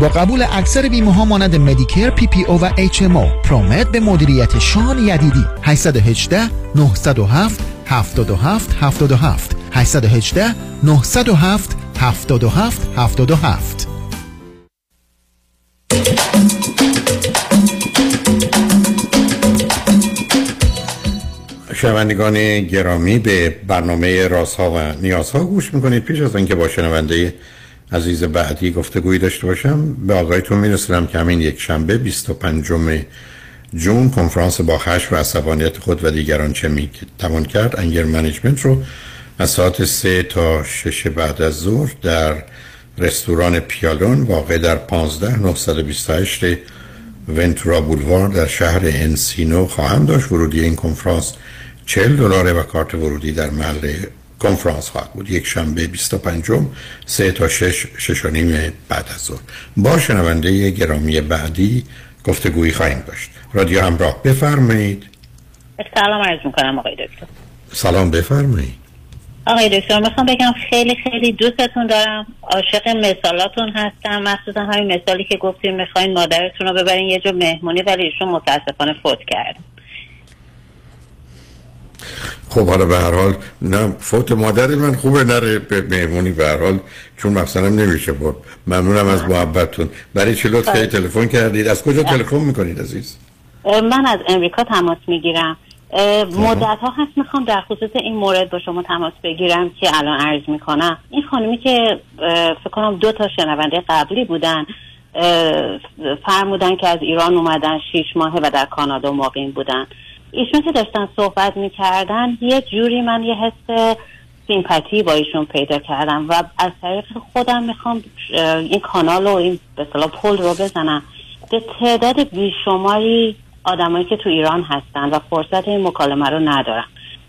[SPEAKER 13] با قبول اکثر بیمه ها مانند مدیکر پی پی او و اچ ام او پرومت به مدیریت شان یدیدی. 818 907 77 77 818 907 77 77
[SPEAKER 3] شنوندگان گرامی به برنامه رازها و نیازها گوش می‌کنید. پیش از اینکه با شنونده عزیز بعدی گفتگویی داشته باشم. به آقایتون میرسونم که همین یک شنبه 25 جون کنفرانس با خشم و عصبانیت خود و دیگران چه می توان کرد. انگر منیجمنت رو از ساعت 3 تا 6 بعد از ظهر در رستوران پیالون واقع در 15 928 ونتورا بولوار در شهر انسینو خواهم داشت. ورودی این کنفرانس 40 دلاره و کارت ورودی در محل کنفرانس خواهد بود. یک شنبه 25 سه تا 6 شش و نیم بعد از ظهر. با شنونده گرامی بعدی گفتگویی خواهیم داشت. رادیو همراه بفرمایید.
[SPEAKER 43] سلام عرض می‌کنم آقای دکتر.
[SPEAKER 3] سلام بفرمایید.
[SPEAKER 43] آقای دکتر می‌خوام بگم خیلی خیلی دوستتون دارم. عاشق مثالاتون هستم. مخصوصا همین مثالی که گفتیم می‌خواین مادرتون رو ببرین یه جا مهمونی ولی ایشون متاسفانه فوت کرد.
[SPEAKER 3] خب حالا به هر حال نه فوت مادر من خوبه نره به مهمونی به هر حال چون مثلا نمیشه بود ممنونم از محبتتون. برای چه لطفی
[SPEAKER 43] بله.
[SPEAKER 3] تلفن کردید؟ از کجا تلفن می‌کنید عزیز؟
[SPEAKER 43] من از امریکا تماس می‌گیرم. مدت ها هست می‌خوام در خصوص این مورد با شما تماس بگیرم که الان عرض می‌کنم. این خانمی که فکر کنم دو تا شنونده قبلی بودن فرمودن که از ایران اومدن شیش ماهه و در کانادا مقیم بودن. ایشون که داشتن صحبت می‌کردن یه جوری من یه حس سیمپاتی با ایشون پیدا کردم و از طریق خودم می‌خوام این کانال و این به پل رو بزنم. به تعداد بیشماری آدمایی که تو ایران هستن و فرصت این مکالمه رو ندارم.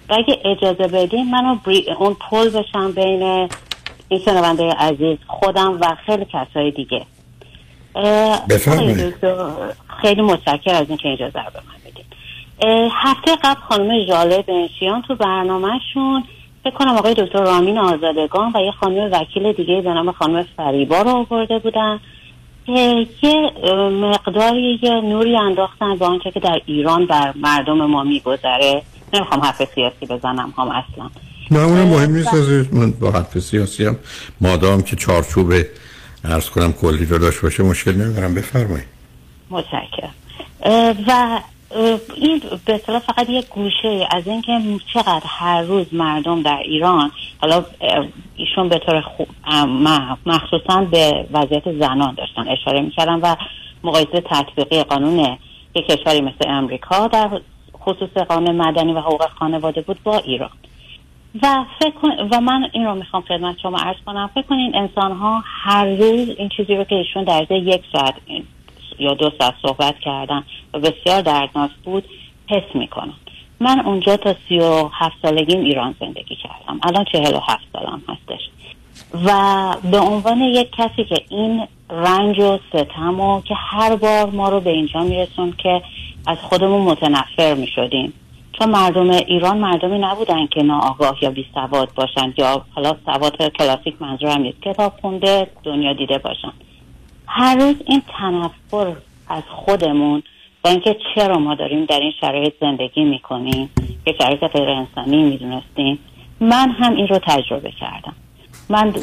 [SPEAKER 43] و اگه اجازه بدین منو. اون پل بشم بین این شنونده عزیز خودم و خیلی کسای دیگه. خیلی متشکر از اینکه اجازه رو به من هفته قبل خانم ژاله بنشیان تو برنامهشون فکر کنم آقای دکتر رامین آزادگان و یه خانم وکیل دیگه به نام خانم فریبا رو آورده بودن. که یه مقداری یه نوری انداختن به آنچه که در ایران بر مردم ما میگذره. نمی‌خوام حرف سیاسی بزنم هم اصلا.
[SPEAKER 3] نه اونم مهم نیست عزیز من با حرف سیاسی هم مادام که چارچوب ارز کنم کلی رو داشت باشه مشکل ندارم بفرمایید.
[SPEAKER 43] متشکرم. و این به فقط یک گوشه از اینکه چقدر هر روز مردم در ایران حالا ایشون به طور مخصوصا به وضعیت زنان داشتن اشاره می‌کردن و مقایسه تطبیقی قانون یک کشوری مثل امریکا در خصوص قانون مدنی و حقوق خانواده بود با ایران. و فکر و من این رو می‌خوام خدمت شما عرض کنم فکر کنین انسان ها هر روز این چیزی رو که ایشون در یک ساعت یا دو ساعت صحبت کردن و بسیار دردناک بود حس می‌کنن من اونجا تا سی و هفت سالگیم ایران زندگی کردم. الان چهل و هفت سالم هستش. و به عنوان یک کسی که این رنج و ستم و که هر بار ما رو به اینجا میرسون که از خودمون متنفر می‌شدیم. چون مردم ایران مردمی نبودن که ناآگاه یا بی سواد باشن یا حالا سواد کلاسیک منظورم نیست. کتاب خونده دنیا دیده باشن هر روز این تنفر از خودمون و اینکه چرا ما داریم در این شرایط زندگی می‌کنیم که شرایط غیر انسانی می‌دونستیم من هم این رو تجربه کردم. من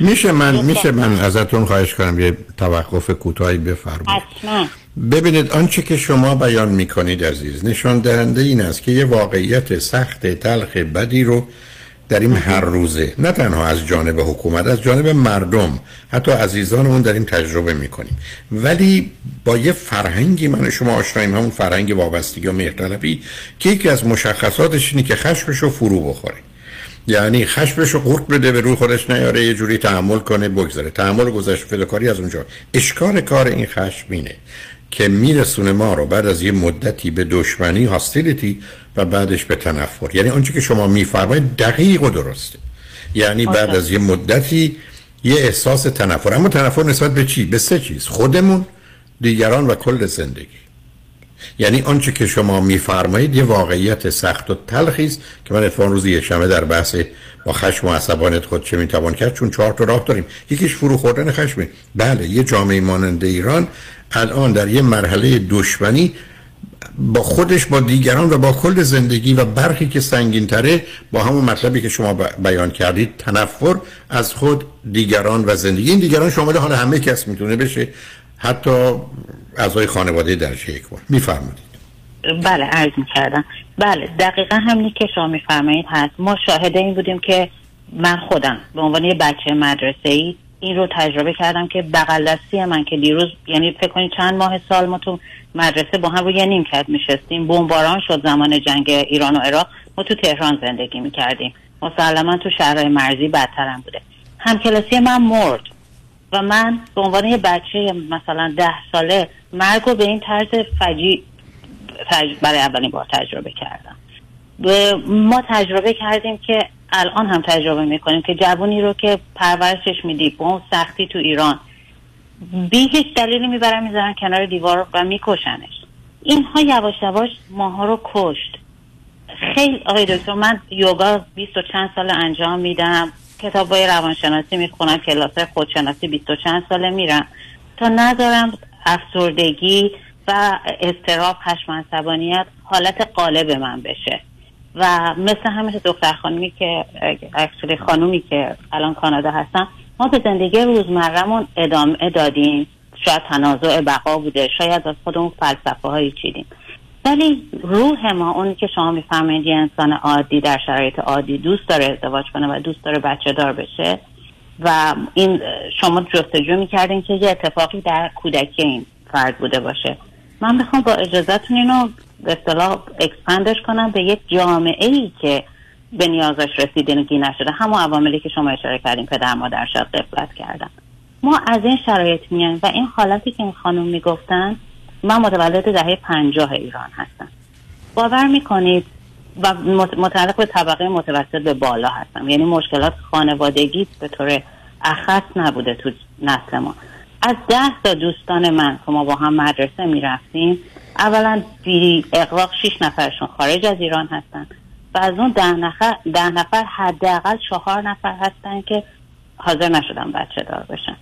[SPEAKER 3] میشه من میشه من ازتون خواهش کنم یه توقف کوتاهی بفرمایید. ببینید آنچه که شما بیان می‌کنید عزیز نشان دهنده این است که یه واقعیت سخت تلخ بدی رو در این هر روزه. نه تنها از جانب حکومت از جانب مردم. حتی عزیزانمون داریم تجربه می‌کنیم. ولی با یه فرهنگی من شما آشناییم همون فرهنگ وابستگی و مهرطلبی که یکی از مشخصاتش اینه که خشمش رو فرو بخوره. یعنی خشمش رو قورت بده به روی خودش نیاره یه جوری تحمل کنه بگذاره. تحمل گذشت فداکاری از اونجا. اشکار کار این خشم اینه که میرسونه ما رو بعد از یه مدتی به دشمنی هاستیلیتی و بعدش به تنفر. یعنی آنچه که شما میفرمایید دقیق و درسته. یعنی بعد از یه مدتی یه احساس تنفر. اما تنفر نسبت به چی؟ به سه چیز. خودمون دیگران و کل زندگی. یعنی آنچه که شما میفرمایید یه واقعیت سخت و تلخی است که من اتفاقا روز یکشنبه در بحث با خشم و عصبانیت خود چه می‌توان کرد؟ چون چهار تا راه داریم. یکیش فرو خوردن خشمه. بله یه جامعه مانند ایران الان در یه مرحله دشمنی با خودش با دیگران و با کل زندگی و برخی که سنگین تره با همون مطلبی که شما بیان کردید تنفر از خود دیگران و زندگی. این دیگران شامل حال همه کس می‌تونه بشه. حتی اعضای خانواده در یک بار میفرمایید.
[SPEAKER 43] بله عرض می‌کردم. بله دقیقا همینی که شما میفرمایید هست. ما شاهد این بودیم که من خودم به عنوان یه بچه مدرسه ای این رو تجربه کردم که بغل دستی من که دیروز یعنی فکر کنید چند ماه سال ما تو مدرسه با هم روی نیمکت میشستیم بمباران شد زمان جنگ ایران و عراق. ما تو تهران زندگی می‌کردیم. مسلما تو شهرهای مرزی بدترم بوده. همکلاسی من مرد و من به عنوان یه بچه مثلا ده ساله مرگ رو به این طرز فجی. برای اولین بار تجربه کردم. ما تجربه کردیم که الان هم تجربه می‌کنیم که جوانی رو که پرورشش میدی با اون سختی تو ایران بی هیچ دلیلی می‌برن می‌ذارن کنار دیوار و میکشنش. اینها یواش یواش ماها رو کشت. خیلی آقای دکتر من یوگا بیست و چند سال انجام میدم. کتاب های روانشناسی می‌خونم کلاس خودشناسی بیست و چند ساله میرم. تا ندارم افسردگی و استراب خشم عصبانیت حالت قالب من بشه. و مثل همه دختر خانمی که اکچولی خانومی که الان کانادا هستن ما به زندگی روزمرهمون ادامه دادیم. شاید تنازع بقا بوده شاید از خودمون فلسفه هایی چیدیم. ولی روح ما اونی که شما میفرمایید یه انسان عادی در شرایط عادی دوست داره ازدواج کنه و دوست داره بچه دار بشه و این شما جستجو می‌کردین که یه اتفاقی در کودکی این فرد بوده باشه. من می‌خوام با اجازهتون اینو به اصطلاح expand ش کنم به یک جامعه ای که به نیازش رسیدگی نشده. همون عواملی که شما اشاره کردیم پدر مادر شاید غفلت کردن. ما از این شرایط میایم و این حالتی که این خانم می‌گفتن من متولد دهه پنجاه ایران هستم. باور می‌کنید و متعلق به طبقه متوسط به بالا هستم. یعنی مشکلات خانوادگی به طور اخص نبوده تو نسل ما. از ده تا دوستان من که ما با هم مدرسه می‌رفتیم اولا بی اقراق شیش نفرشون خارج از ایران هستن و از اون ده نفر, ده نفر حداقل چهار نفر هستن که حاضر نشدن بچه دار بشن.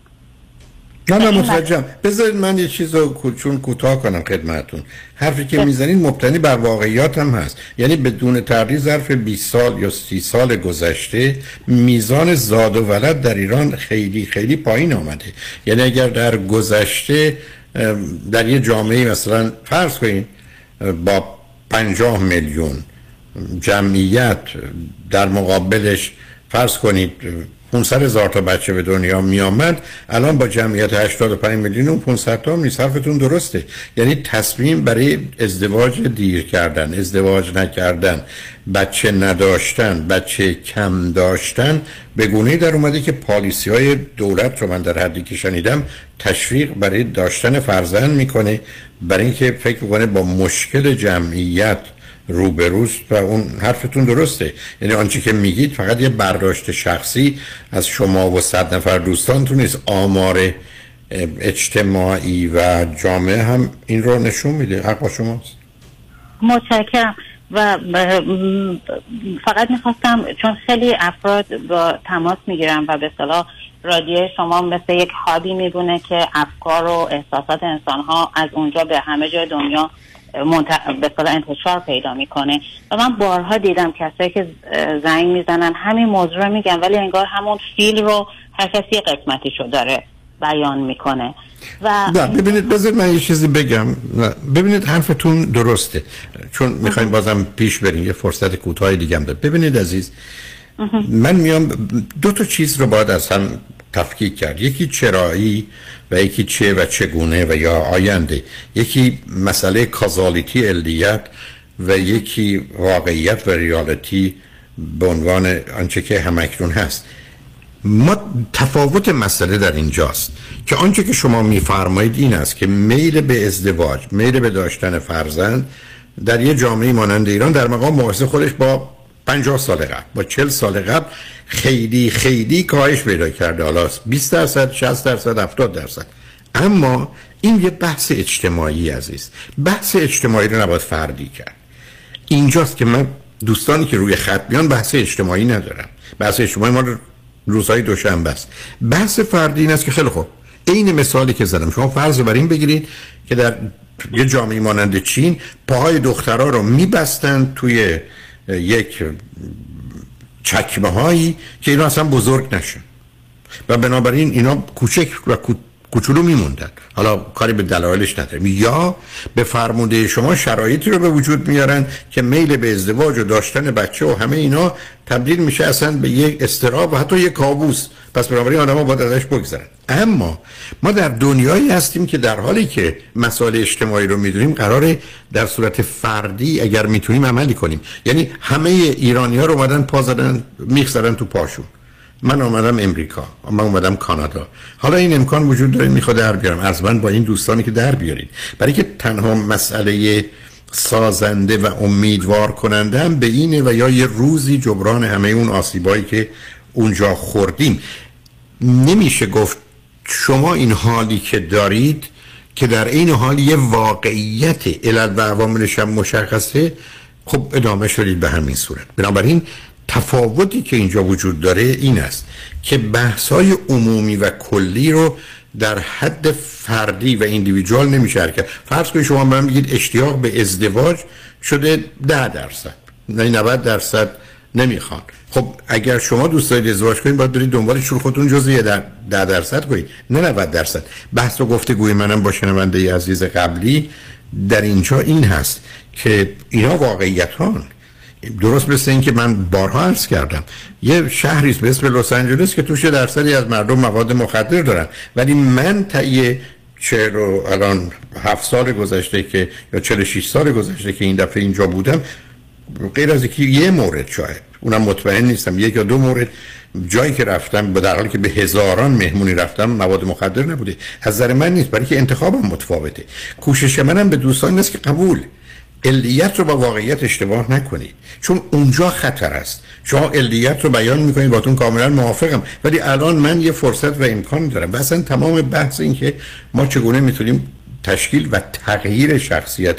[SPEAKER 3] نه نه متوجهم. بذارید من یه چیز رو چون کوتاه کنم خدمتون حرفی که می‌زنید مبتنی بر واقعیات هم هست. یعنی بدون تردید ظرف 20 سال یا 30 سال گذشته میزان زاد و ولد در ایران خیلی خیلی پایین آمده یعنی اگر در گذشته در یه جامعه مثلا فرض کنید با 50 میلیون جمعیت در مقابلش فرض کنید 500 هزار تا بچه به دنیا می آمد الان با جمعیت 85 میلیون و 500 تا نیست. حرفتون درسته. یعنی تصمیم برای ازدواج دیر کردن ازدواج نکردن بچه نداشتن بچه کم داشتن به گونه در اومده که پالیسی های دولت رو من در حدی که شنیدم تشویق برای داشتن فرزند می‌کنه. برای اینکه فکر می‌کنه با مشکل جمعیت روبروست و اون حرفتون درسته. یعنی آنچه که میگید فقط یه برداشت شخصی از شما و صد نفر دوستانتون نیست. آمار اجتماعی و جامعه هم این رو نشون میده. حق با شماست.
[SPEAKER 43] متشکرم. و فقط می‌خواستم چون خیلی افراد با تماس می‌گیرم و به صلاح رادیو شما مثل یک هابی میبونه که افکار و احساسات انسان ها از اونجا به همه جای دنیا منت... به انتشار پیدا می‌کنه. و من بارها دیدم کسایی که زنگ می‌زنن همین موضوع رو میگن ولی انگار همون فیل رو هر کسی قسمتیشو داره بیان می‌کنه. و
[SPEAKER 3] نه ببینید بذار من یه چیزی بگم. ببینید حرفتون درسته. چون می‌خوایم بازم پیش بریم یه فرصت کوتاه دیگه هم داره ببینید عزیز من میام دو تا چیز رو باید از هم تفکیک کرد. یکی چرایی و یکی چه و چگونه و یا آینده. یکی مسئله کازالیتی علیت و یکی واقعیت و ریالتی به عنوان آنچه که همکنون هست. ما تفاوت مسئله در اینجاست که آنچه که شما میفرمایید این است که میل به ازدواج میل به داشتن فرزند در یه جامعه مانند ایران در مقام مقایسه خودش با 50 سال قبل با 40 سال قبل خیلی خیلی کاهش پیدا کرده. حالا 20 درصد 60 درصد 70 درصد. اما این یه بحث اجتماعی عزیز. بحث اجتماعی رو نباید فردی کرد. اینجاست که من دوستانی که روی خط میان بحث اجتماعی ندارم. بحث اجتماعی ما روزهای دوشنبه است. بحث فردی این است که خیلی خوب. عین مثالی که زدم. شما فرض بر این بگیرید که در یه جامعه مانند چین پاهای دخترها رو میبستن توی یک چکمه هایی که اینا اصلا بزرگ نشن. و بنابراین اینا کوچک و کوچولو میموندن. حالا کاری به دلایلش نداریم. یا به فرموده شما شرایطی رو به وجود میارن که میل به ازدواج و داشتن بچه و همه اینا تبدیل میشه اصلا به یک استراب و حتی یک کابوس. پس بنابراین آدم ها باید ازش بگذرن. اما ما در دنیایی هستیم که در حالی که مسائل اجتماعی رو می‌دونیم قراره در صورت فردی اگر می‌تونیم عملی کنیم. یعنی همه ایرانی ها رو اومدن پا زدن میخ زدن تو پاشون من آمدم امریکا من اومدم کانادا. حالا این امکان وجود داره می‌خواد در بیارم. از من با این دوستانی که در بیارید. برای که تنها مسئله سازنده و امیدوار کننده هم به اینه و یا یه روزی جبران همه اون آسیبایی که اونجا خوردیم. نمیشه گفت شما این حالی که دارید که در این حال یه واقعیت علل و عواملش هم مشخصه خب ادامه شدید به همین صورت. بنابراین تفاوتی که اینجا وجود داره این است که بحث های عمومی و کلی رو در حد فردی و ایندیویدوال نمیشه کرد فرض کنید شما من میگید اشتیاق به ازدواج شده ده درصد. نه 90 درصد نمی‌خوان. خب اگر شما دوست دارید ازدواج کنید باید برید دنبال شور خودتون جزء ده درصد کنید نه 90 درصد. بحث و گفتگوی منم با شنونده عزیز قبلی در اینجا این هست که اینا واقعیت هان درست مثل این که من بارها عرض کردم یه شهری به اسم لس آنجلس که توش درصدی از مردم مواد مخدر دارن. ولی من تایه چه رو الان هفت سال گذشته که یا 46 سال گذشته که این دفعه اینجا بودم غیر از اینکه یه مورد شاید اونم مطمئن نیستم یک یا دو مورد جایی که رفتم با در حالی که به هزاران مهمونی رفتم مواد مخدر نبوده. از من نیست برای که انتخابم متفاوته. کوشش منم به دوستان است که قبول علیت رو با واقعیت اشتباه نکنید چون اونجا خطر است. شما علیت رو بیان می‌کنید باتون کاملا موافقم. ولی الان من یه فرصت و امکان دارم. و تمام بحث این که ما چگونه می‌تونیم تشکیل و تغییر شخصیت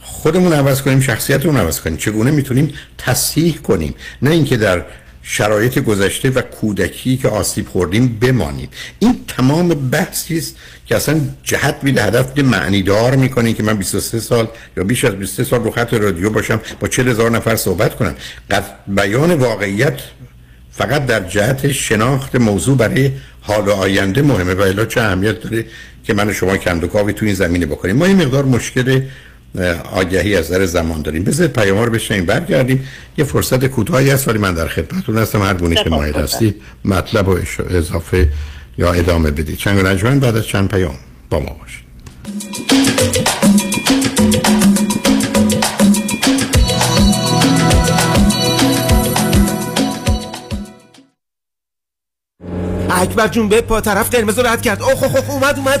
[SPEAKER 3] خودمون عوض کنیم شخصیتمون عوض کنیم. چگونه می‌تونیم تصحیح کنیم. نه اینکه در شرایط گذشته و کودکی که آسیب خوردیم بمانیم این تمام بحثی است که اصلا جهت میده هدف معنی دار می‌کنه که من 23 سال یا بیش از 23 سال رو خط رادیو باشم با 40 هزار نفر صحبت کنم. بیان واقعیت فقط در جهت شناخت موضوع برای حال آینده مهمه و الا چه اهمیت داره که من و شما کندوکاوی تو این زمینه بکنیم. ما این مقدار مشکل آگهی از در زمان داریم بذارید پیام رو بشنیم برگردیم یه فرصت کوتاهی هست ولی من در خدمتتون هستم هر گونه که مایل هستید مطلب و اضافه یا ادامه بدید چند رجمن بعد از چند پیام با ما باشید
[SPEAKER 44] اکبر جون به پا طرف قرمز رد کرد اوه اوه اومد اومد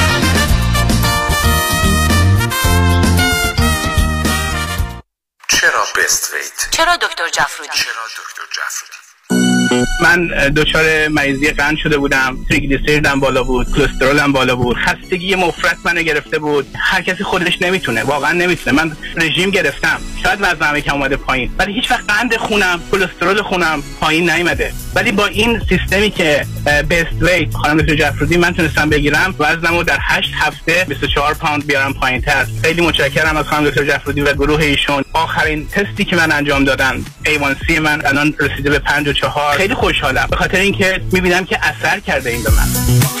[SPEAKER 45] چرا بست ویت؟
[SPEAKER 46] چرا دکتر جفرودی؟
[SPEAKER 45] چرا دکتر جفرودی؟
[SPEAKER 47] من دچار مریضی قند شده بودم. تریگلیسیریدم بالا بود کلسترولم بالا بود. خستگی مفرط منو گرفته بود. هر کسی خودش نمی‌تونه. واقعا نمی‌تونه. من رژیم گرفتم. شاید وزنم کم اومده پایین. ولی هیچ وقت قند خونم کلسترول خونم پایین نیومده. ولی با این سیستمی که بیست ویت خانم دکتر جفرودی من تونستم بگیرم وزنمو در 8 هفته 24 پوند بیارم پایین تر خیلی متشکرم از خانم دکتر جفرودی و گروه ایشون. آخرین تستی که من انجام دادن A1C من الان رسیده به 54 خیلی خوشحالم. به خاطر اینکه می‌بینم که اثر کرده این به من.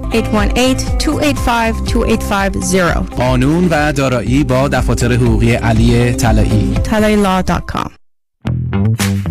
[SPEAKER 48] 818-285-2850
[SPEAKER 49] قانون و دارایی با دفاتر حقوقی علی طلایی.
[SPEAKER 48] talayilaw.com
[SPEAKER 50] الو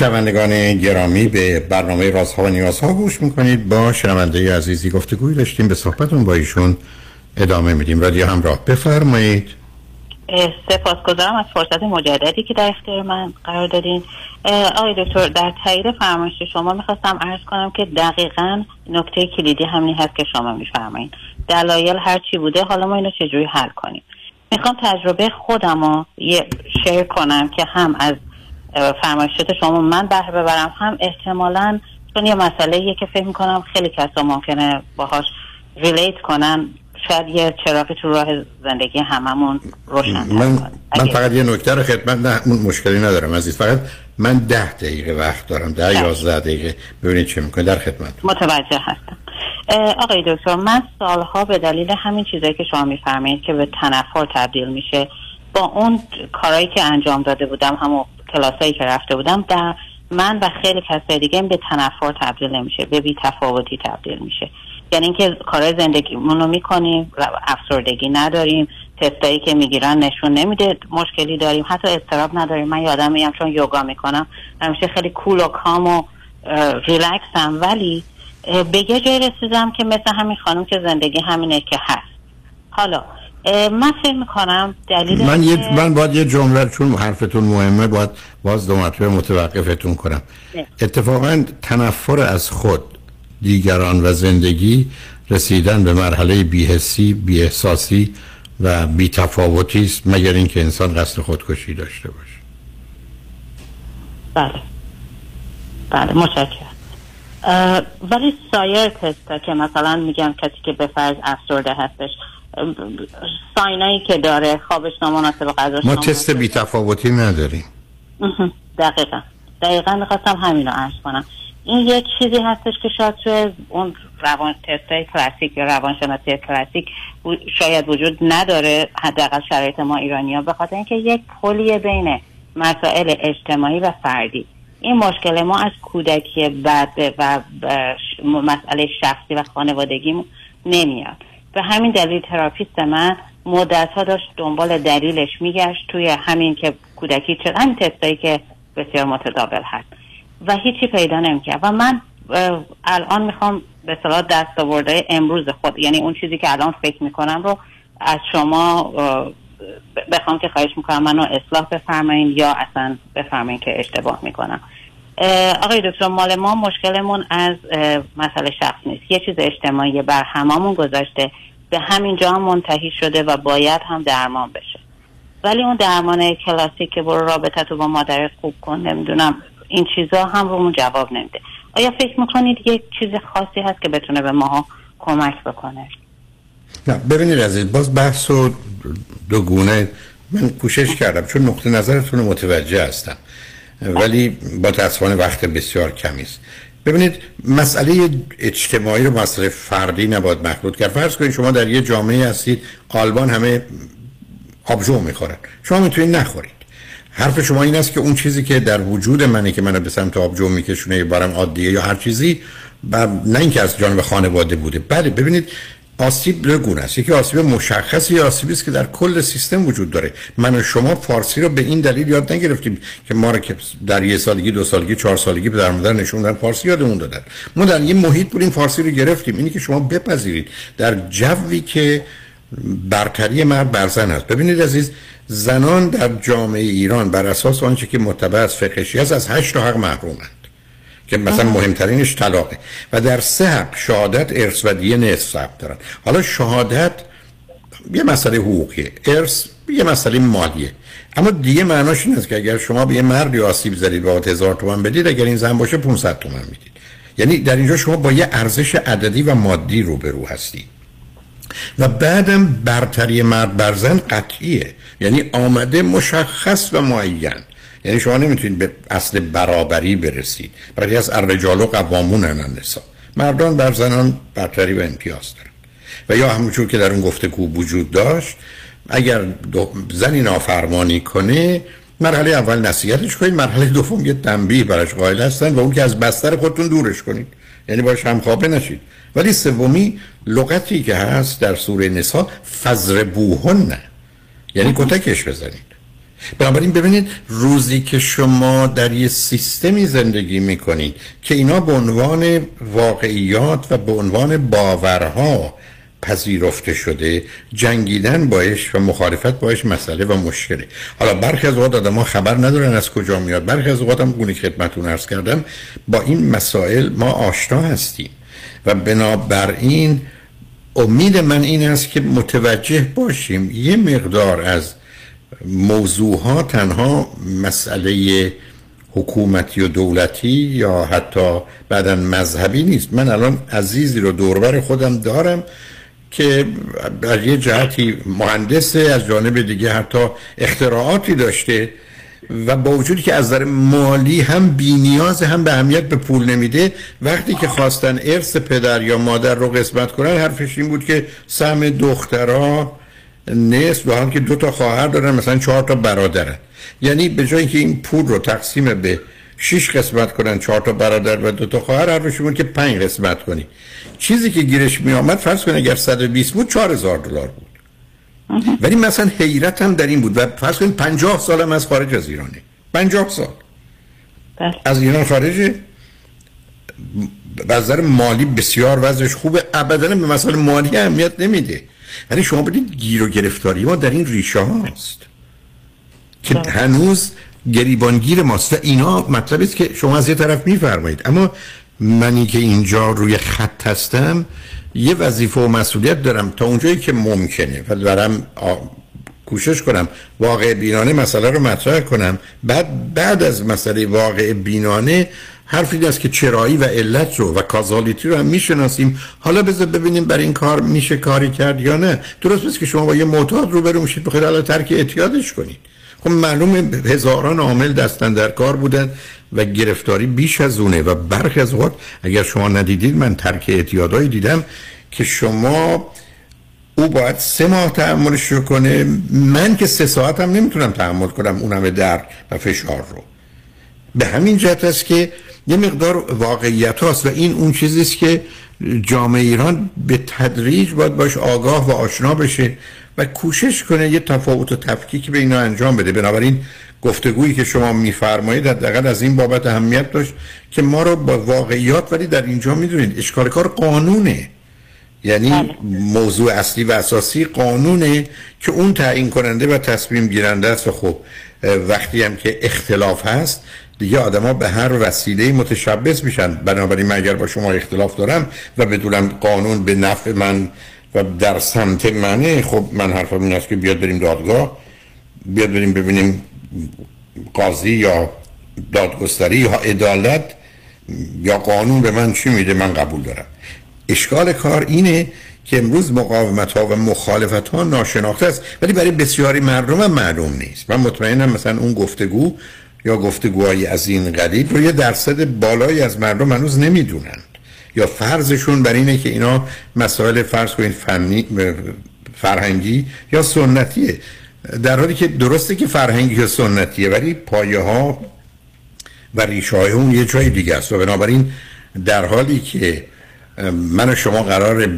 [SPEAKER 3] شنوندگان گرامی به برنامه رازها و نیازها گوش می‌کنید. با شنونده عزیزی گفتگوی داشتیم به صحبتون با ایشون ادامه میدیم. رادیو همراه بفرمایید.
[SPEAKER 43] سپاسگزارم از فرصت مجددی که در اختیار من قرار دادین. آقای دکتر در تایید فرمایش شما می‌خواستم عرض کنم که دقیقا نکته کلیدی همین هست که شما میفرمایید. دلایل هر چی بوده حالا ما اینو چجوری حل کنیم؟ می‌خوام تجربه خودم رو شیر کنم که هم از فرمایشات شما من بهره ببرم. هم احتمالا چون یه مسئله یه که فکر می‌کنم خیلی کسا ممکنه باهاش ریلیت کنن شاید یه چراغی تو راه زندگی هممون روشن
[SPEAKER 3] من, من فقط یه نکته رو خدمت نه اون مشکلی ندارم عزیز. فقط من ده دقیقه وقت دارم ده یازده دقیقه. ببینید چه می‌کنه. در خدمت
[SPEAKER 43] متوجه هستم. آقای دکتر من سالها به دلیل همین چیزایی که شما میفرمایید که به تنفر تبدیل میشه با اون کارهایی که انجام داده بودم همون کلاسایی که رفته بودم در من و خیلی کسای دیگه به تنفر تبدیل نمیشه به بی تفاوتی تبدیل میشه. یعنی اینکه کارهای زندگی رو می‌کنیم افسردگی نداریم تستایی که می‌گیرن نشون نمیده مشکلی داریم حتی استراب نداریم. من یادم میام چون یوگا می‌کنم همیشه خیلی کول و کام و ریلکسم ولی به یه جای رسیدم که مثل همین خانم که زندگی همینه که هست. حالا من فکر می‌کنم دلیل
[SPEAKER 3] من یه من باید یه جمله چون حرفتون مهمه باید باز دو مرتبه متوقفتون کنم.
[SPEAKER 43] نه.
[SPEAKER 3] اتفاقا تنفر از خود دیگران و زندگی رسیدن به مرحله بیهسی بیاحساسی و بیتفاوتی است مگر اینکه انسان قصد خودکشی داشته باشه.
[SPEAKER 43] بله. بله متشکرم. ولی سایر تستا که مثلا میگم کسی که به فرض افسرده هستش ساینایی که داره خوابش نامناسب غذاش
[SPEAKER 3] ما. تست بیتفاوتی نداریم
[SPEAKER 43] مهم. دقیقا دقیقا می‌خواستم همین رو عرض کنم این یک چیزی هستش که شاید توی اون روان تستای کلاسیک یا روانشناسی کلاسیک شاید وجود نداره حداقل شرایط ما ایرانی ها به خاطر اینکه یک پلیه بین مسائل اجتماعی و فردی این مشکل ما از کودکی بعد و مسئله شخصی و خانوادگی نمیاد به همین دلیل تراپیست من مدت ها داشت دنبال دلیلش میگشت توی همین که کودکی چه همین تستایی که بسیار متداول هست. و هیچی پیدا نمی‌کرد. و من الان می‌خوام به صلاح دست آورده امروز خود یعنی اون چیزی که الان فکر می‌کنم رو از شما بخوام که خواهش می‌کنم منو اصلاح بفرمایین یا اصلا بفرمایین که اشتباه می‌کنم. آقای دکتر مال ما مشکلمون از مسئله شخص نیست. یه چیز اجتماعی بر هممون گذاشته. به همینجا هم منتهی شده و باید هم درمان بشه. ولی اون درمان کلاسیک که برو رابطه تو با مادرت خوب کن نمی‌دونم این چیزا هم رومون جواب نمیده. آیا فکر می‌کنید یک چیز خاصی هست که بتونه به ماها کمک بکنه؟
[SPEAKER 3] نه ببینید عزیز باز بحث و دو گونه من کوشش کردم چون نقطه نظرتون متوجه هستم. ولی با تاسفانه وقت بسیار کمی است. ببینید مسئله اجتماعی رو مسئله فردی نباید مخلوط کرد. فرض کنید شما در یه جامعه هستید آلمان همه آبجو می‌خورن. شما می‌تونید نخورید. حرف شما این است که اون چیزی که در وجود منه که منو به سمت آبجو میکشونه یه بارم عادیه یا هر چیزی و نه اینکه از جانب خانواده بوده. بله ببینید آسیب دو گونه است. یکی آسیب مشخصی یا آسیبی است که در کل سیستم وجود داره. من و شما فارسی رو به این دلیل یاد نگرفتیم که ما رو که در یه سالگی دو سالگی چهار سالگی به در مادر نشون دادن فارسی یادمون دادن. ما در یه محیط بودیم فارسی رو گرفتیم. اینی که شما بپذیرید در جوی که برتری مرد بر زن هست. ببینید عزیز زنان در جامعه ایران بر اساس آنچه که متبع از است از هشت حق محرومند که مثلا مهمترینش طلاقه. و در سه حق شهادت ارث و دیه نصف ثبت دارن. حالا شهادت یه مسئله حقوقیه ارث یه مسئله مالیه. اما دیگه معناش این است که اگر شما به یه مردی آسیب زدید با هزار تومن بدید اگر این زن باشه 500 تومن می‌دید. یعنی در اینجا شما با یه ارزش عددی و مادی روبرو هستید. و بعدم برتری مرد بر زن قطعیه. یعنی آمده مشخص و معین. یعنی شما نمی‌تونید به اصل برابری برسید. برای از الرجال و قوامون مردان بر زنان برتری و امتیاز دارن. و یا همونجور که در اون گفتگو وجود داشت اگر زنی نافرمانی کنه مرحله اول نصیحتش کنید مرحله دوم یه تنبیه براش قائل هستن و اون که از بستر خودتون دورش کنید. یعنی باش همخوابه نشید. ولی سومی لغتی که هست در سوره نساء فضربوهن. نه یعنی کتکش بزنید. بنابراین ببینید روزی که شما در یه سیستمی زندگی می‌کنید که اینا به عنوان واقعیات و به عنوان باورها پذیرفته شده جنگیدن باش و مخالفت باش مسئله و مشکله. حالا برخی از اوقات آدم خبر ندارن از کجا میاد. برخی از اوقات هم گونه خدمتون ارز کردم با این مسائل ما آشنا هستیم. و بنابراین امید من این است که متوجه باشیم یه مقدار از موضوع ها تنها مسئله حکومتی و دولتی یا حتی بعدا مذهبی نیست. من الان عزیزی رو دوربر خودم دارم که از یه جهتی مهندسه از جانب دیگه حتی اختراعاتی داشته و با وجودی که از نظر مالی هم بینیاز هم به اهمیت به پول نمیده وقتی که خواستن ارث پدر یا مادر رو قسمت کنن حرفش این بود که سهم دخترها نصف و هم که دو تا خواهر دارن مثلا چهار تا برادرن یعنی به جای که این پول رو تقسیم به شش قسمت کنن چهار تا برادر و دو تا خواهر حرفش بود که پنج قسمت کنی. چیزی که گیرش می آمد فرض کن اگر 120 بود 4000 دلار بود. ولی مثلا حیرت هم در این بود و فرض کنید 50 سالم از خارج از ایرانه. 50 سال. از ایران خارجه نظر مالی بسیار وضعش خوبه. ابدا به مسئله مالی اهمیت نمیده. یعنی شما بدید گیر و گرفتاری ما در این ریشه هاست. که هنوز گریبانگیر ماست و اینا مطلبی است که شما از یه طرف میفرمایید. اما منی که اینجا روی خط هستم یه وظیفه و مسئولیت دارم تا اونجایی که ممکنه. و دارم کوشش کنم واقع بینانه مسئله رو مطرح کنم. بعد بعد از مسئله واقع بینانه حرف این است که چرایی و علت رو و کازالیتی رو هم می‌شناسیم. حالا بذار ببینیم برای این کار میشه کاری کرد یا نه. درست بس که شما با یه معتاد روبرو میشید بخیر حالا ترک اعتیادش کنید. خب معلوم هزاران عامل دستن در کار بودن و گرفتاری بیش از اونه و برخی از اوقات اگر شما ندیدید من ترک اعتیادایی دیدم که شما او باید سه ماه تحملش رو کنه. من که سه ساعت هم نمی‌تونم تحمل کنم اون همه درد و فشار رو. به همین جهت است که یه مقدار واقعیت هاست و این اون چیزیست که جامعه ایران به تدریج باید باش آگاه و آشنا بشه و کوشش کنه یه تفاوت و تفکیک به اینا انجام بده. بنابراین گفتگویی که شما میفرمایید حداقل از این بابت اهمیت داشت که ما رو با واقعیات ولی در اینجا می‌دونید اشکال کار قانونه. یعنی موضوع اصلی و اساسی قانونه که اون تعیین کننده و تصمیم گیرنده است. و خب وقتی هم که اختلاف هست دیگه آدما به هر وسیله متشبث میشن. بنابراین من اگر با شما اختلاف دارم و بدونم قانون به نفع من و در سمت منه خب من حرفم این است که بیاد بریم دادگاه بیاد بریم ببینیم قاضی یا دادگستری یا عدالت یا قانون به من چی میده من قبول دارم. اشکال کار اینه که امروز مقاومت ها و مخالفت ها ناشناخته است. ولی برای بسیاری مردم هم معلوم نیست. من مطمئنم مثلا اون گفتگو یا گفتگوهای از این قدیب رو یه درصد بالایی از مردم هنوز نمی‌دونند یا فرضشون بر اینه که اینا مسائل فرض کنید فنی فرهنگی یا سنتیه. در حالی که درسته که فرهنگی یا سنتیه ولی پایه ها و ریشه های اون یه جای دیگه است. و بنابراین در حالی که من و شما قرار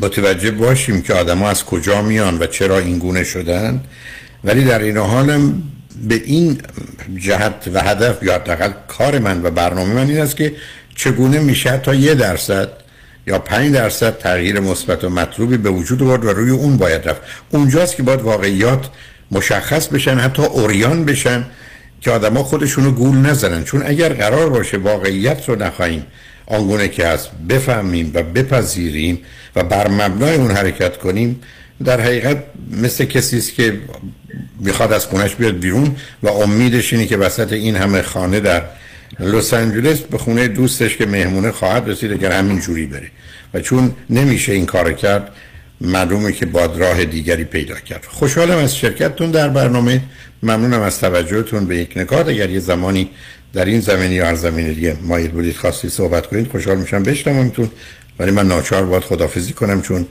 [SPEAKER 3] متوجه باشیم که آدما از کجا میان و چرا این گونه شدن ولی در این حالم به این جهت و هدف یا حداقل کار من و برنامه من این است که چگونه میشه تا یه درصد یا پنج درصد تغییر مثبت و مطلوبی به وجود آورد و روی اون باید رفت. اونجاست که باید واقعیات مشخص بشن حتی اوریان بشن که آدما خودشونو گول نزنن. چون اگر قرار باشه واقعیت رو نخواهیم آنگونه که هست بفهمیم و بپذیریم و بر مبنای اون حرکت کنیم در حقیقت مثل کسی است که می‌خواد از خونش بیاد بیرون و امیدش اینه که وسط این همه خانه در لس آنجلس به خونه دوستش که مهمونه خواهد رسید اگر همین جوری بره. و چون نمیشه این کار کرد معلومه که باید راه دیگری پیدا کرد. خوشحالم از شرکتتون در برنامه. ممنونم از توجهتون به یک نکات. اگر یه زمانی در این زمینی یا زمینی دیگه مایل بودید خواستی صحبت کنید خوشحال میشم. بشنومتون. ولی من ناچار باید خدافزی کنم چون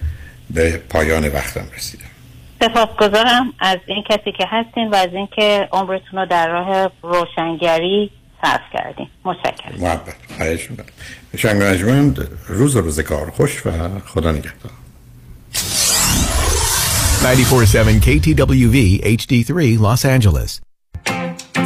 [SPEAKER 3] به پایان وقتم رسیدم
[SPEAKER 43] سپاسگزارم از این کسی که هستین و از اینکه عمرتون رو در راه روشنگری صرف کردین. متشکرم.
[SPEAKER 3] محبت خواهش می‌کنم. شنگ روز روزگار خوش و خدا نگهدار.
[SPEAKER 51] 947 KTWV HD3 Los Angeles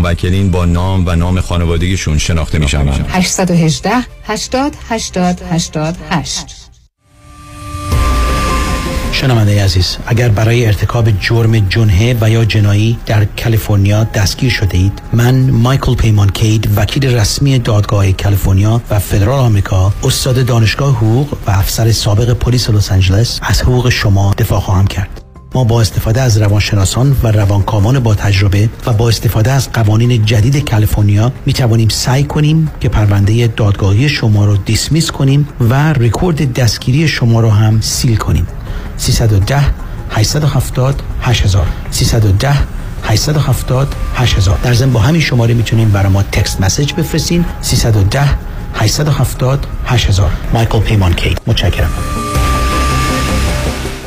[SPEAKER 52] موکلین با نام و نام خانوادگیشون شناخته می شوند
[SPEAKER 38] 818 80 80 88
[SPEAKER 53] شنونده عزیز اگر برای ارتکاب جرم جنحه و یا جنایی در کالیفرنیا دستگیر شده اید من مایکل پیمان کید وکیل رسمی دادگاه کالیفرنیا و فدرال آمریکا استاد دانشگاه حقوق و افسر سابق پلیس لس آنجلس از حقوق شما دفاع خواهم کرد. ما با استفاده از روانشناسان و روانکاوان با تجربه و با استفاده از قوانین جدید کالیفرنیا می توانیم سعی کنیم که پرونده دادگاهی شما را دیسمیس کنیم و رکورد دستگیری شما را هم سیل کنیم. 310 870 8000 310 870 8000 در ضمن با همین شماره می‌تونیم برای ما تکست مسیج بفرستین. 310 870 8000 مایکل پیمان کی. متشکرم.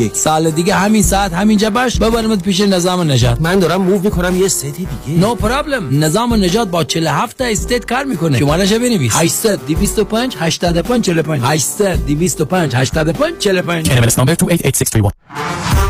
[SPEAKER 54] یک سال دیگه همین ساعت همینجا باش. ببرمت پیش نظام نجات
[SPEAKER 55] من دارم move می‌کنم یه state دیگه.
[SPEAKER 54] no no problem نظام نجات با 47 تا state کار می‌کنه. شمارش بنویس. 800 225 85 45 800 225 85 45
[SPEAKER 56] NMLS number 288631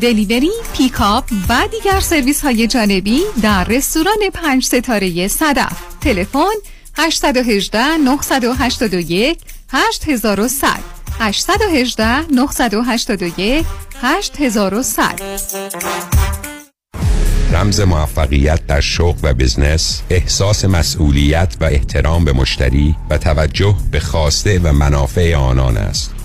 [SPEAKER 38] delivery، pickup و دیگر سرویس های جانبی در رستوران پنج ستاره صدف. تلفن 818 981 8100 818 981 8100
[SPEAKER 57] رمز موفقیت در شغل و business احساس مسئولیت و احترام به مشتری و توجه به خواسته و منافع آنان است.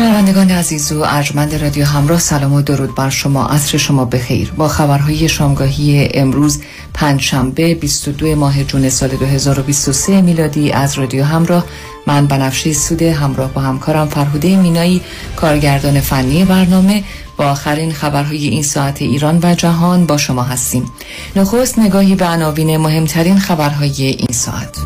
[SPEAKER 58] شنوندگان عزیز و ارجمند رادیو همراه سلام و درود بر شما. عصر شما بخیر. با خبرهای شامگاهی امروز پنجشنبه 22 ماه جون سال 2023 میلادی از رادیو همراه. من بنفشه سوده همراه با همکارم فرهوده مینایی کارگردان فنی برنامه با آخرین خبرهای این ساعت ایران و جهان با شما هستیم. نخست نگاهی به عناوین مهمترین خبرهای این ساعت.